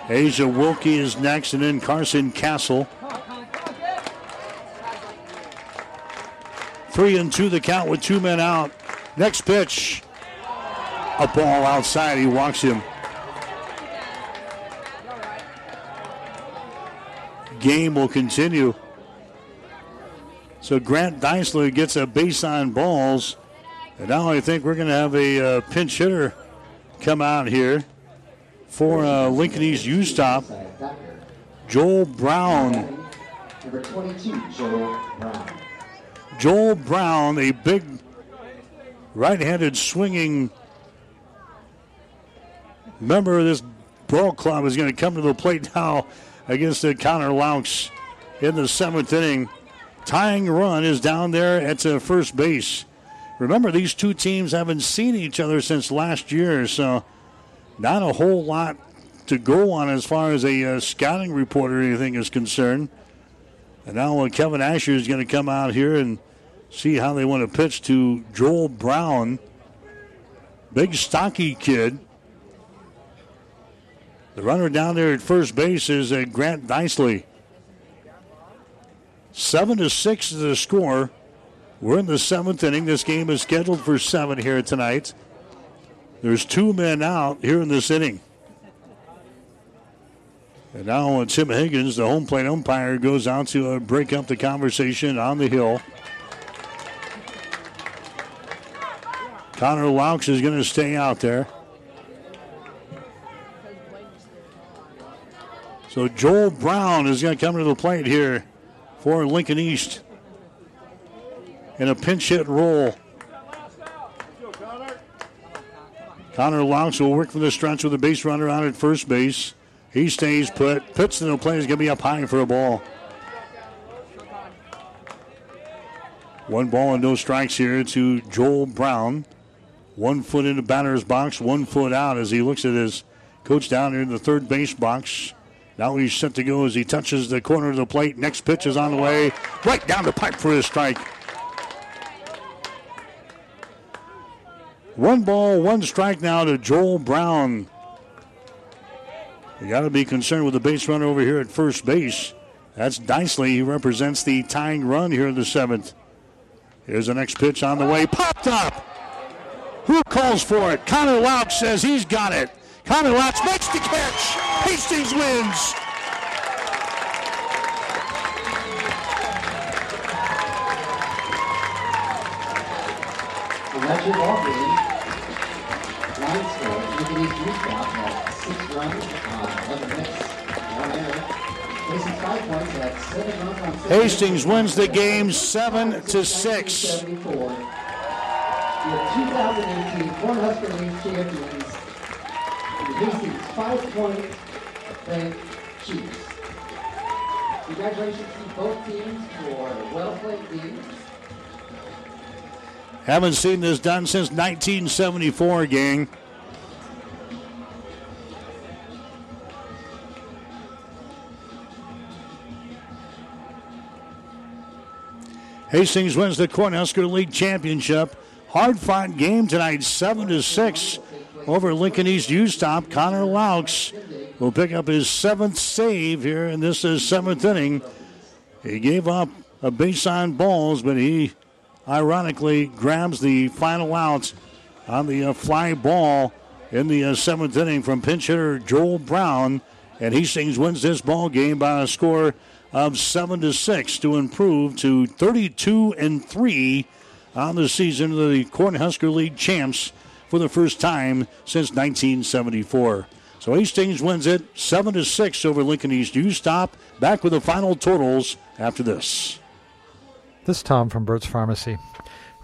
[SPEAKER 1] Asia Wilkie is next, and then Carson Castle. Three and two the count with two men out. Next pitch. A ball outside. He walks him. Game will continue. So Grant Dicely gets a base on balls. And now I think we're going to have a uh, pinch hitter come out here for uh, Lincoln East U-Stop. Joel Brown.
[SPEAKER 9] Number 22, Joel Brown.
[SPEAKER 1] Joel Brown, a big right-handed swinging member of this ball club, is going to come to the plate now against the Connor Laux in the seventh inning. tying run is down there at the first base. Remember, these two teams haven't seen each other since last year, so not a whole lot to go on as far as a uh, scouting report or anything is concerned. And now Kevin Asher is going to come out here and see how they want to pitch to Joel Brown. Big, stocky kid. The runner down there at first base is uh, Grant Dicely. Seven to six is the score. We're in the seventh inning. This game is scheduled for seven here tonight. There's two men out here in this inning. And now Tim Higgins, the home plate umpire, goes out to uh, break up the conversation on the hill. Connor Laux is going to stay out there. So Joel Brown is going to come to the plate here for Lincoln East in a pinch hit roll. Connor Laux will work from the stretch with a base runner out at first base. He stays put. Puts will play is going to be up high for a ball. One ball and no strikes here to Joel Brown. One foot in the batter's box, one foot out as he looks at his coach down here in the third base box. Now he's set to go as he touches the corner of the plate. Next pitch is on the way. Right down the pipe for a strike. One ball, one strike now to Joel Brown. You got to be concerned with the base runner over here at first base. That's Dicely. He represents the tying run here in the seventh. Here's the next pitch on the way. Popped up. Who calls for it? Connor Laux says he's got it. Connor Laux makes the catch. Hastings wins.
[SPEAKER 9] Ball game. Line uh, score, U Stop at uh, six runs Hastings
[SPEAKER 1] wins the game seven to six.
[SPEAKER 9] 74. The 2018 Cornhusker League champions, the Hastings Bank Chiefs. Congratulations to both teams for well-played games.
[SPEAKER 1] Haven't seen this done since 1974, gang. Hastings wins the Cornhusker League Championship. Hard fought game tonight, 7 to 6 over Lincoln East U Stop. Connor Laux will pick up his seventh save here and this is seventh inning. He gave up a base on balls, but he ironically grabs the final out on the uh, fly ball in the uh, seventh inning from pinch hitter Joel Brown. And Hastings wins this ball game by a score of seven to six to improve to 32 and three on the season of the Cornhusker League champs for the first time since 1974. So Hastings wins it seven to six over Lincoln East. Stop back with the final totals after this.
[SPEAKER 12] This is Tom from Burt's Pharmacy.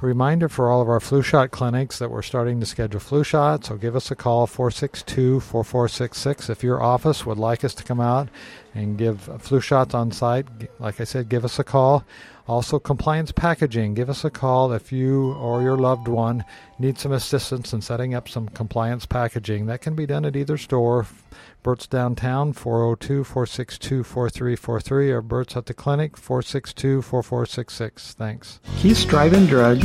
[SPEAKER 12] Reminder for all of our flu shot clinics that we're starting to schedule flu shots, so give us a call 462 4466 if your office would like us to come out and give flu shots on site. Like I said, give us a call. Also, compliance packaging. Give us a call if you or your loved one need some assistance in setting up some compliance packaging. That can be done at either store. Burt's downtown, 402 462 4343, or Burt's at the clinic, 462 4466. Thanks.
[SPEAKER 10] Keith's Drive-In Drug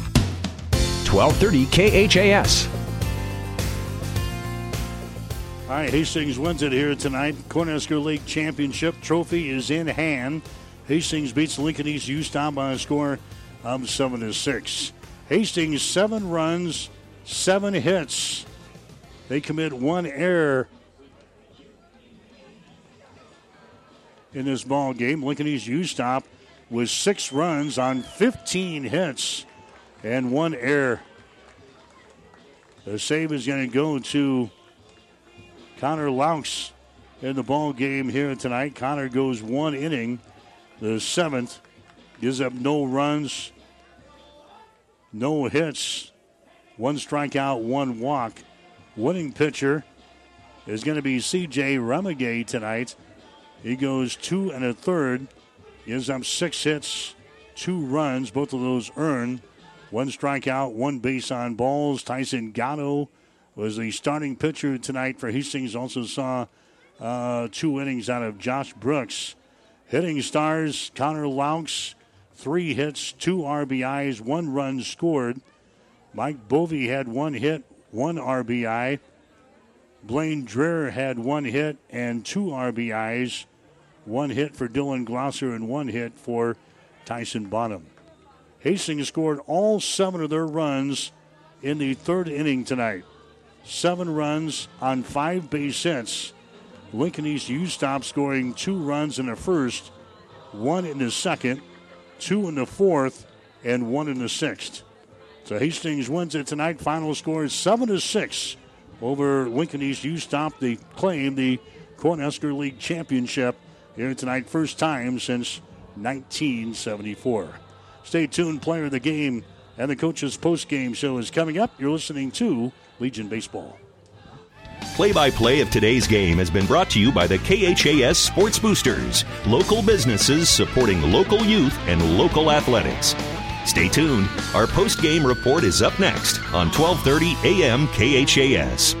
[SPEAKER 13] 1230 KHAS.
[SPEAKER 1] All right, Hastings wins it here tonight. Cornhusker League Championship trophy is in hand. Hastings beats Lincoln East U Stop by a score of seven to six. Hastings seven runs, seven hits. They commit one error in this ball game. Lincoln East U Stop with six runs on 15 hits and one error. The save is going to go to Connor Laux in the ball game here tonight. Connor goes one inning, the seventh, gives up no runs, no hits, one strikeout, one walk. Winning pitcher is going to be C.J. Remigay tonight. He goes two and a third, gives up six hits, two runs, both of those earned. One strikeout, one base on balls. Tyson Gatto was the starting pitcher tonight for Hastings. Also saw uh, two innings out of Josh Brooks. Hitting stars, Connor Laux, three hits, two RBIs, one run scored. Mike Bovey had one hit, one RBI. Blaine Dreher had one hit and two RBIs. One hit for Dylan Glosser and one hit for Tyson Bonham. Hastings scored all seven of their runs in the third inning tonight. Seven runs on five base hits. Lincoln East U Stop scoring two runs in the first, one in the second, two in the fourth, and one in the sixth. So Hastings wins it tonight. Final score is seven to six over Lincoln East U Stop. They claim the Cornhusker League championship here tonight, first time since 1974. Stay tuned, player of the game and the coach's post game show is coming up. You're listening to Legion Baseball.
[SPEAKER 3] Play by play of today's game has been brought to you by the KHAS Sports Boosters, local businesses supporting local youth and local athletics. Stay tuned. Our post game report is up next on 1230 AM KHAS.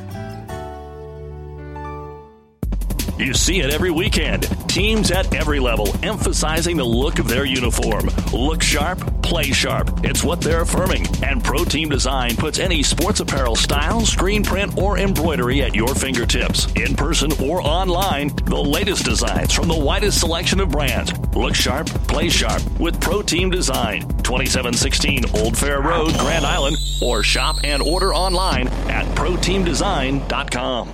[SPEAKER 17] You see it every weekend. Teams at every level emphasizing the look of their uniform. Look sharp, play sharp. It's what they're affirming. And Pro Team Design puts any sports apparel style, screen print, or embroidery at your fingertips. In person or online, the latest designs from the widest selection of brands. Look sharp, play sharp with Pro Team Design. 2716 Old Fair Road, Grand Island, or shop and order online at ProTeamDesign.com.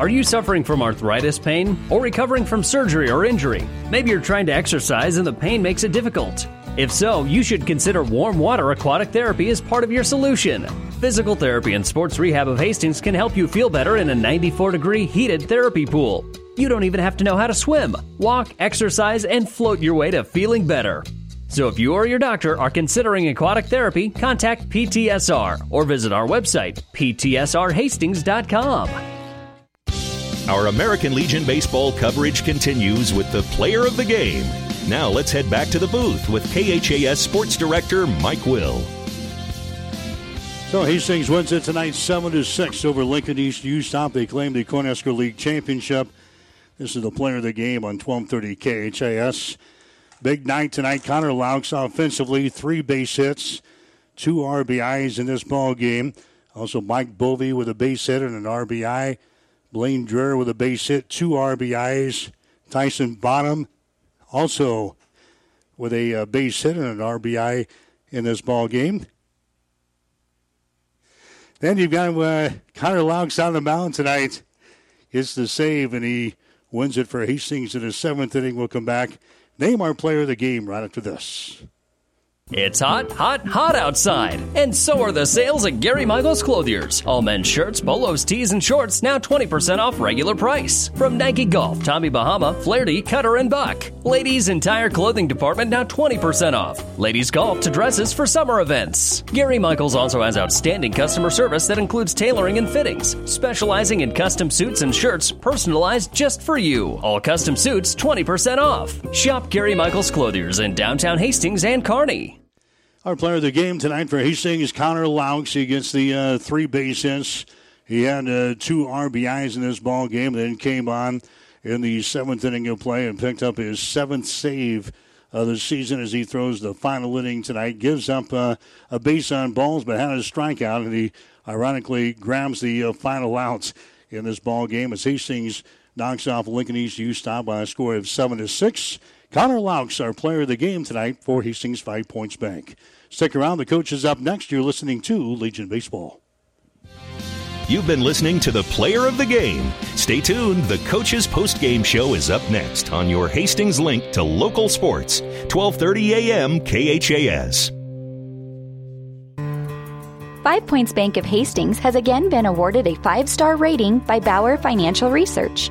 [SPEAKER 14] Are you suffering from arthritis pain or recovering from surgery or injury? Maybe you're trying to exercise and the pain makes it difficult. If so, you should consider warm water aquatic therapy as part of your solution. Physical Therapy and Sports Rehab of Hastings can help you feel better in a 94 degree heated therapy pool. You don't even have to know how to swim, walk, exercise, and float your way to feeling better. So if you or your doctor are considering aquatic therapy, contact PTSR or visit our website, ptsrhastings.com.
[SPEAKER 3] Our American Legion baseball coverage continues with the player of the game. Now let's head back to the booth with KHAS Sports Director Mike Will.
[SPEAKER 1] So Hastings wins it tonight 7 to 6 over Lincoln East U Stop. They claim the Cornhusker League championship. This is the player of the game on 1230 KHAS. Big night tonight. Connor Laux offensively, three base hits, two RBIs in this ball game. Also, Mike Bovey with a base hit and an RBI. Blaine Dreher with a base hit, two RBIs. Tyson Bonham also with a uh, base hit and an RBI in this ball game. Then you've got uh, Connor Laux on the mound tonight. It's the save, and he wins it for Hastings in the seventh inning. We'll come back. Name our player of the game right after this.
[SPEAKER 14] It's hot, hot, hot outside. And so are the sales at Gary Michaels Clothiers. All men's shirts, polos, tees, and shorts now 20% off regular price. From Nike Golf, Tommy Bahama, Flaherty, Cutter, and Buck. Ladies' entire clothing department now 20% off. Ladies' golf to dresses for summer events. Gary Michaels also has outstanding customer service that includes tailoring and fittings, specializing in custom suits and shirts personalized just for you. All custom suits 20% off. Shop Gary Michaels Clothiers in downtown Hastings and Kearney.
[SPEAKER 1] Our player of the game tonight for Hastings, Connor Laux. He gets the uh, three base hits. He had uh, two RBIs in this ball game, then came on in the seventh inning of play and picked up his seventh save of the season as he throws the final inning tonight. Gives up uh, a base on balls, but had a strikeout, and he ironically grabs the uh, final outs in this ball game as Hastings knocks off Lincoln East U Stop by a score of seven to six. Connor Laux, our player of the game tonight for Hastings Five Points Bank. Stick around. The coach is up next. You're listening to Legion Baseball.
[SPEAKER 3] You've been listening to the player of the game. Stay tuned. The coach's post-game show is up next on your Hastings link to local sports, 1230 a.m. KHAS.
[SPEAKER 4] Five Points Bank of Hastings has again been awarded a five star rating by Bauer Financial Research.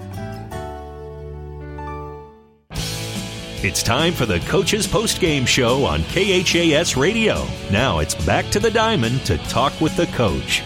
[SPEAKER 3] It's time for the Coach's Post Game Show on KHAS Radio. Now it's back to the diamond to talk with the coach.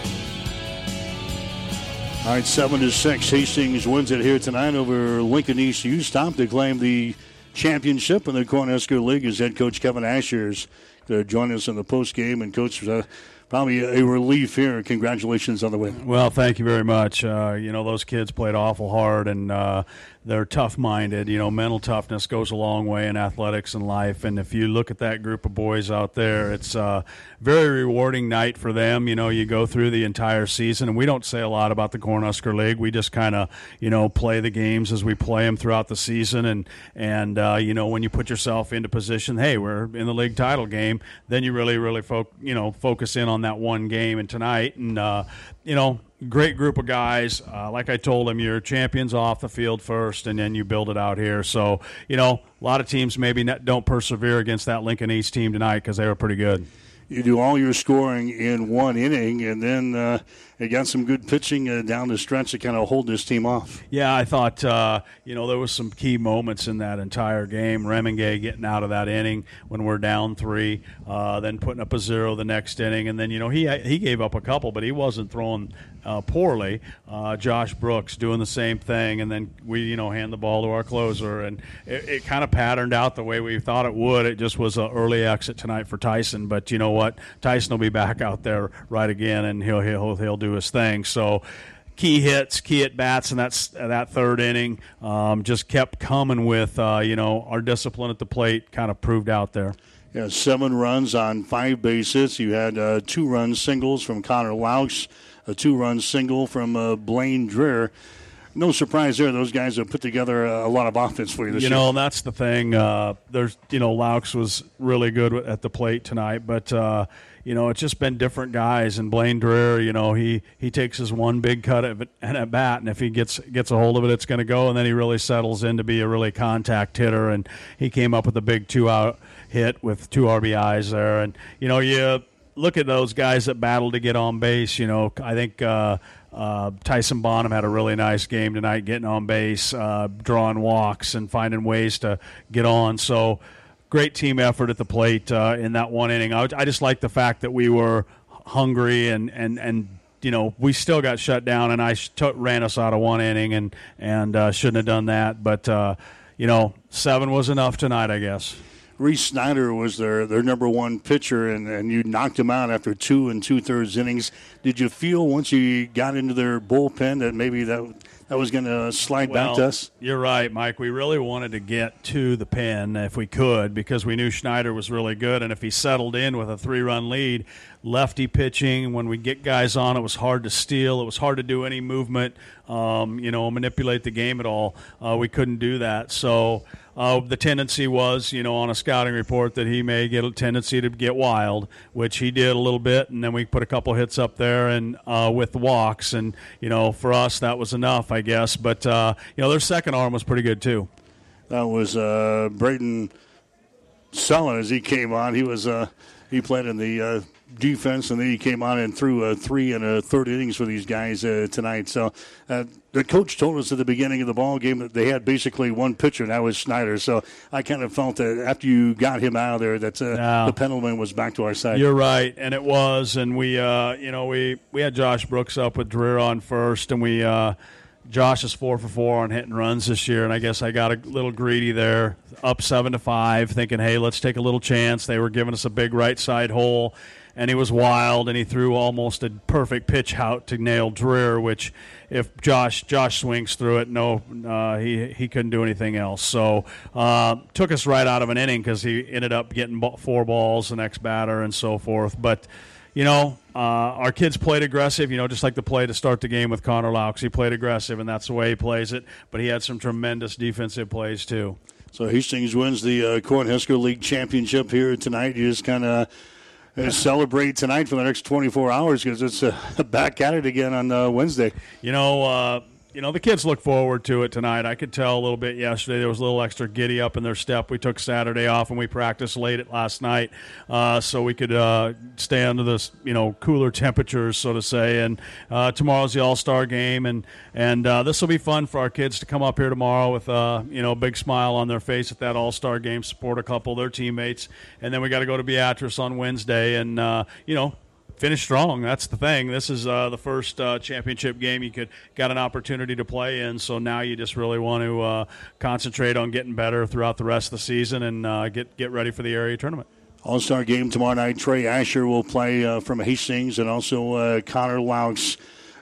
[SPEAKER 1] All right, seven to six. Hastings wins it here tonight over Lincoln East U Stop to claim the championship in the Cornhusker League. As head coach Kevin Asher's to join us in the post game, and coach. Uh, probably a relief here. Congratulations on the win.
[SPEAKER 2] Well, thank you very much. Uh, you know, those kids played awful hard, and uh, they're tough minded. You know, mental toughness goes a long way in athletics and life. And if you look at that group of boys out there, it's a very rewarding night for them. You know, you go through the entire season, and we don't say a lot about the Cornhusker League. We just kind of, you know, play the games as we play them throughout the season. And, and uh, you know, when you put yourself into position, hey, we're in the league title game, then you really, really, fo- you know, focus in on that one game and tonight. And, uh, you know, great group of guys. Uh, like I told him, you're champions off the field first, and then you build it out here. So, you know, a lot of teams maybe not, don't persevere against that Lincoln East team tonight because they were pretty good
[SPEAKER 1] you do all your scoring in one inning, and then uh, you got some good pitching uh, down the stretch to kind of hold this team off.
[SPEAKER 2] Yeah, I thought uh, you know there was some key moments in that entire game. Remingay getting out of that inning when we're down three, uh, then putting up a zero the next inning, and then you know he he gave up a couple, but he wasn't throwing uh, poorly. Uh, Josh Brooks doing the same thing, and then we you know hand the ball to our closer, and it, it kind of patterned out the way we thought it would. It just was an early exit tonight for Tyson, but you know what? Tyson will be back out there right again, and he'll he'll he'll do his thing. So key hits, key at bats, and that's that third inning um, just kept coming with uh, you know our discipline at the plate kind of proved out there.
[SPEAKER 1] Yeah, seven runs on five bases. You had uh, two run singles from Connor Laux, a two run single from uh, Blaine Dreher no surprise there. Those guys have put together a lot of offense for you this
[SPEAKER 2] you
[SPEAKER 1] year.
[SPEAKER 2] know, that's the thing. Uh, there's, you know, Laux was really good at the plate tonight, but uh, you know, it's just been different guys. And Blaine Dreher, you know, he he takes his one big cut at, and at bat, and if he gets gets a hold of it, it's going to go. And then he really settles in to be a really contact hitter, and he came up with a big two out hit with two RBIs there. And you know, you look at those guys that battle to get on base. You know, I think. Uh, uh, Tyson Bonham had a really nice game tonight, getting on base, uh, drawing walks, and finding ways to get on. So, great team effort at the plate uh, in that one inning. I, I just like the fact that we were hungry and and and you know we still got shut down, and I t- ran us out of one inning, and and uh, shouldn't have done that. But uh, you know, seven was enough tonight, I guess.
[SPEAKER 1] Reese Snyder was their, their number one pitcher, and, and you knocked him out after two and two thirds innings. Did you feel once you got into their bullpen that maybe that that was going to slide
[SPEAKER 2] well,
[SPEAKER 1] back to us.
[SPEAKER 2] You're right, Mike. We really wanted to get to the pen if we could because we knew Snyder was really good, and if he settled in with a three-run lead, lefty pitching. When we get guys on, it was hard to steal. It was hard to do any movement, um, you know, manipulate the game at all. Uh, we couldn't do that. So uh, the tendency was, you know, on a scouting report that he may get a tendency to get wild, which he did a little bit, and then we put a couple hits up there and uh, with walks, and you know, for us that was enough, I guess. But uh, you know, their second arm was pretty good too.
[SPEAKER 1] That was uh, Braden Sellen as he came on. He was uh, he played in the uh, defense, and then he came on and threw a three and a third innings for these guys uh, tonight. So uh, the coach told us at the beginning of the ball game that they had basically one pitcher, and that was Snyder. So I kind of felt that after you got him out of there, that uh, the Pendleman was back to our side.
[SPEAKER 2] You're right, and it was, and we, uh, you know, we we had Josh Brooks up with Dreher on first, and we. Uh, Josh is four for four on hitting runs this year, and I guess I got a little greedy there, up seven to five, thinking, hey, let's take a little chance. They were giving us a big right side hole, and he was wild, and he threw almost a perfect pitch out to nail Dreher, which if Josh Josh swings through it, no, uh, he he couldn't do anything else. So uh, took us right out of an inning because he ended up getting four balls the next batter and so forth, but you know, uh, our kids played aggressive, you know, just like the play to start the game with Connor Laux. He played aggressive, and that's the way he plays it. But he had some tremendous defensive plays, too.
[SPEAKER 1] So Hastings wins the uh, Cornhusker League championship here tonight. You just kind of celebrate tonight for the next 24 hours because it's uh, back at it again on uh, Wednesday.
[SPEAKER 2] You know, uh, you know, the kids look forward to it tonight. I could tell a little bit yesterday. There was a little extra giddy up in their step. We took Saturday off and we practiced late at last night, uh, so we could uh, stay under this, you know, cooler temperatures, so to say. And uh, tomorrow's the All Star game, and and uh, this will be fun for our kids to come up here tomorrow with, uh, you know, a big smile on their face at that All Star game, support a couple of their teammates, and then we got to go to Beatrice on Wednesday, and uh, you know finish strong. That's the thing. This is uh, the first uh, championship game you could got an opportunity to play in. So now you just really want to uh, concentrate on getting better throughout the rest of the season and uh, get get ready for the area tournament.
[SPEAKER 1] All Star game tomorrow night. Trey Asher will play uh, from Hastings and also uh, Connor Laux.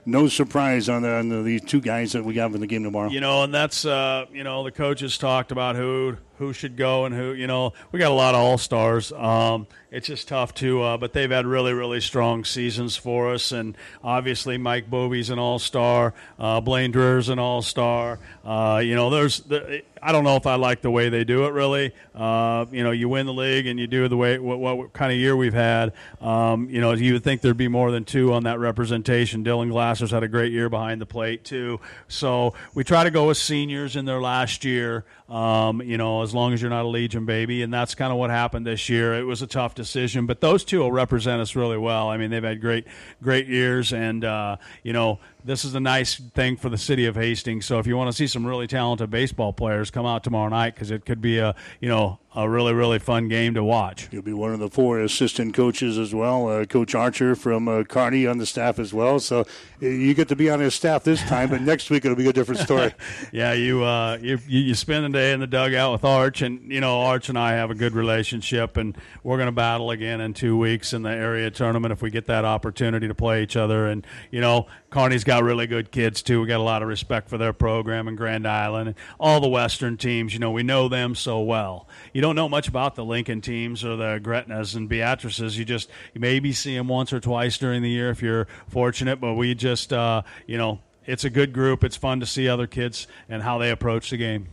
[SPEAKER 1] No surprise on the, on the, two guys that we have in the game tomorrow.
[SPEAKER 2] You know, and that's uh, you know the coaches talked about who who should go and who you know we got a lot of all stars. Um, it's just tough to, uh, but they've had really really strong seasons for us, and obviously Mike Bovey's an all star, uh, Blaine Dreher's an all star. Uh, you know, there's the, I don't know if I like the way they do it really. Uh, you know, you win the league and you do the way what, what kind of year we've had. Um, you know, you would think there'd be more than two on that representation. Dylan Glasser's had a great year behind the plate too. So we try to go with seniors in their last year. Um, you know, as long as you're not a Legion baby, and that's kind of what happened this year. It was a tough decision, but those two will represent us really well. I mean, they've had great, great years, and uh, you know, this is a nice thing for the city of Hastings. So if you want to see some really talented baseball players, come out tomorrow night because it could be a you know a really really fun game to watch.
[SPEAKER 1] You'll be one of the four assistant coaches as well. Uh, Coach Archer from uh, Kearney on the staff as well. So uh, you get to be on his staff this time, but next week it'll be a different story.
[SPEAKER 2] yeah, you, uh, you you you spend the day in the dugout with Arch, and you know Arch and I have a good relationship, and we're going to battle again in two weeks in the area tournament if we get that opportunity to play each other. And you know Kearney's got really good kids too. We got a lot of respect for their program in Grand Island and all the Western teams. You know we know them so well. You don't know much about the Lincoln teams or the Gretnas and Beatrices. You just you maybe see them once or twice during the year if you're fortunate. But we just uh, you know it's a good group. It's fun to see other kids and how they approach the game.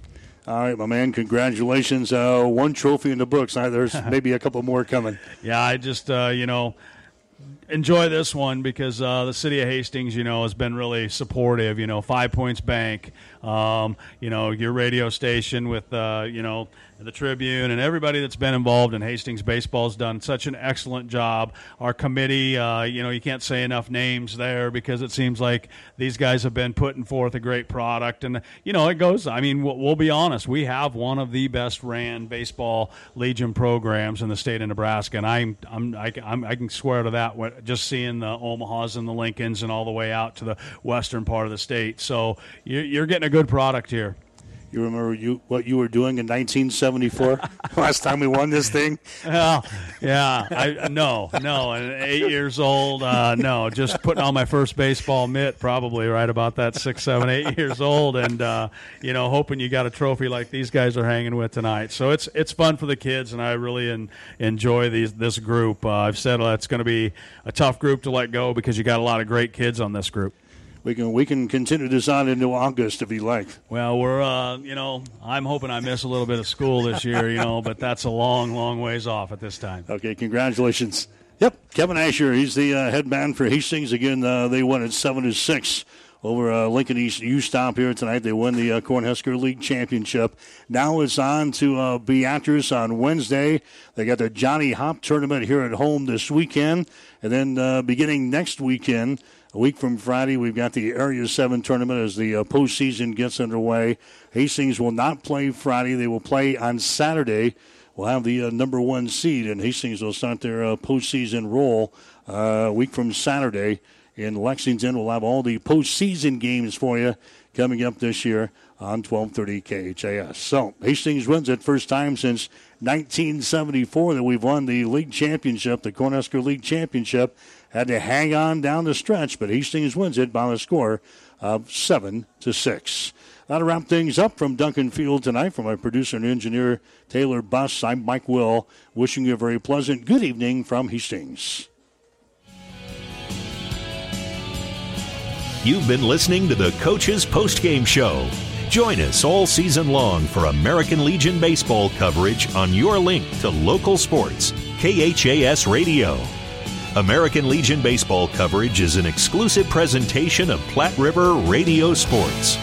[SPEAKER 1] All right, my man. Congratulations. Uh, one trophy in the books. Uh, there's maybe a couple more coming.
[SPEAKER 2] Yeah, I just uh, you know enjoy this one because uh, the city of Hastings, you know, has been really supportive. You know, Five Points Bank, um, you know, your radio station with uh, you know the Tribune and everybody that's been involved in Hastings baseball has done such an excellent job. Our committee, uh, you know, you can't say enough names there because it seems like these guys have been putting forth a great product. And, you know, it goes, I mean, we'll, we'll be honest, we have one of the best ran baseball Legion programs in the state of Nebraska. And I'm, I'm, I, I'm, I can swear to that just seeing the Omahas and the Lincolns and all the way out to the western part of the state. So you're getting a good product here.
[SPEAKER 1] You remember you what you were doing in 1974? Last time we won this thing.
[SPEAKER 2] Well, yeah, I no, no, and eight years old. Uh, no, just putting on my first baseball mitt, probably right about that six, seven, eight years old, and uh, you know, hoping you got a trophy like these guys are hanging with tonight. So it's it's fun for the kids, and I really en- enjoy these this group. Uh, I've said uh, it's going to be a tough group to let go because you got a lot of great kids on this group.
[SPEAKER 1] We can we can continue this on into August if you like.
[SPEAKER 2] Well, we're uh, you know I'm hoping I miss a little bit of school this year, you know, but that's a long, long ways off at this time.
[SPEAKER 1] Okay, congratulations. Yep, Kevin Asher, he's the uh, head man for Hastings again. Uh, they won at seven to six over uh, Lincoln East U Stop here tonight. They won the uh, Cornhusker League Championship. Now it's on to uh, Beatrice on Wednesday. They got the Johnny Hopp tournament here at home this weekend, and then uh, beginning next weekend. A week from Friday, we've got the Area 7 tournament as the uh, postseason gets underway. Hastings will not play Friday. They will play on Saturday. We'll have the uh, number one seed, and Hastings will start their uh, postseason roll uh, a week from Saturday in Lexington. We'll have all the postseason games for you coming up this year on 1230 KHAS. So Hastings wins it first time since 1974 that we've won the league championship, the Cornhusker League Championship. Had to hang on down the stretch, but Hastings wins it by a score of seven to six. That'll wrap things up from Duncan Field tonight. From my producer and engineer Taylor Buss, I'm Mike Will, wishing you a very pleasant good evening from Hastings.
[SPEAKER 3] You've been listening to the Coach's Postgame Show. Join us all season long for American Legion baseball coverage on your link to local sports, KHAS Radio. American Legion baseball coverage is an exclusive presentation of Platte River Radio Sports.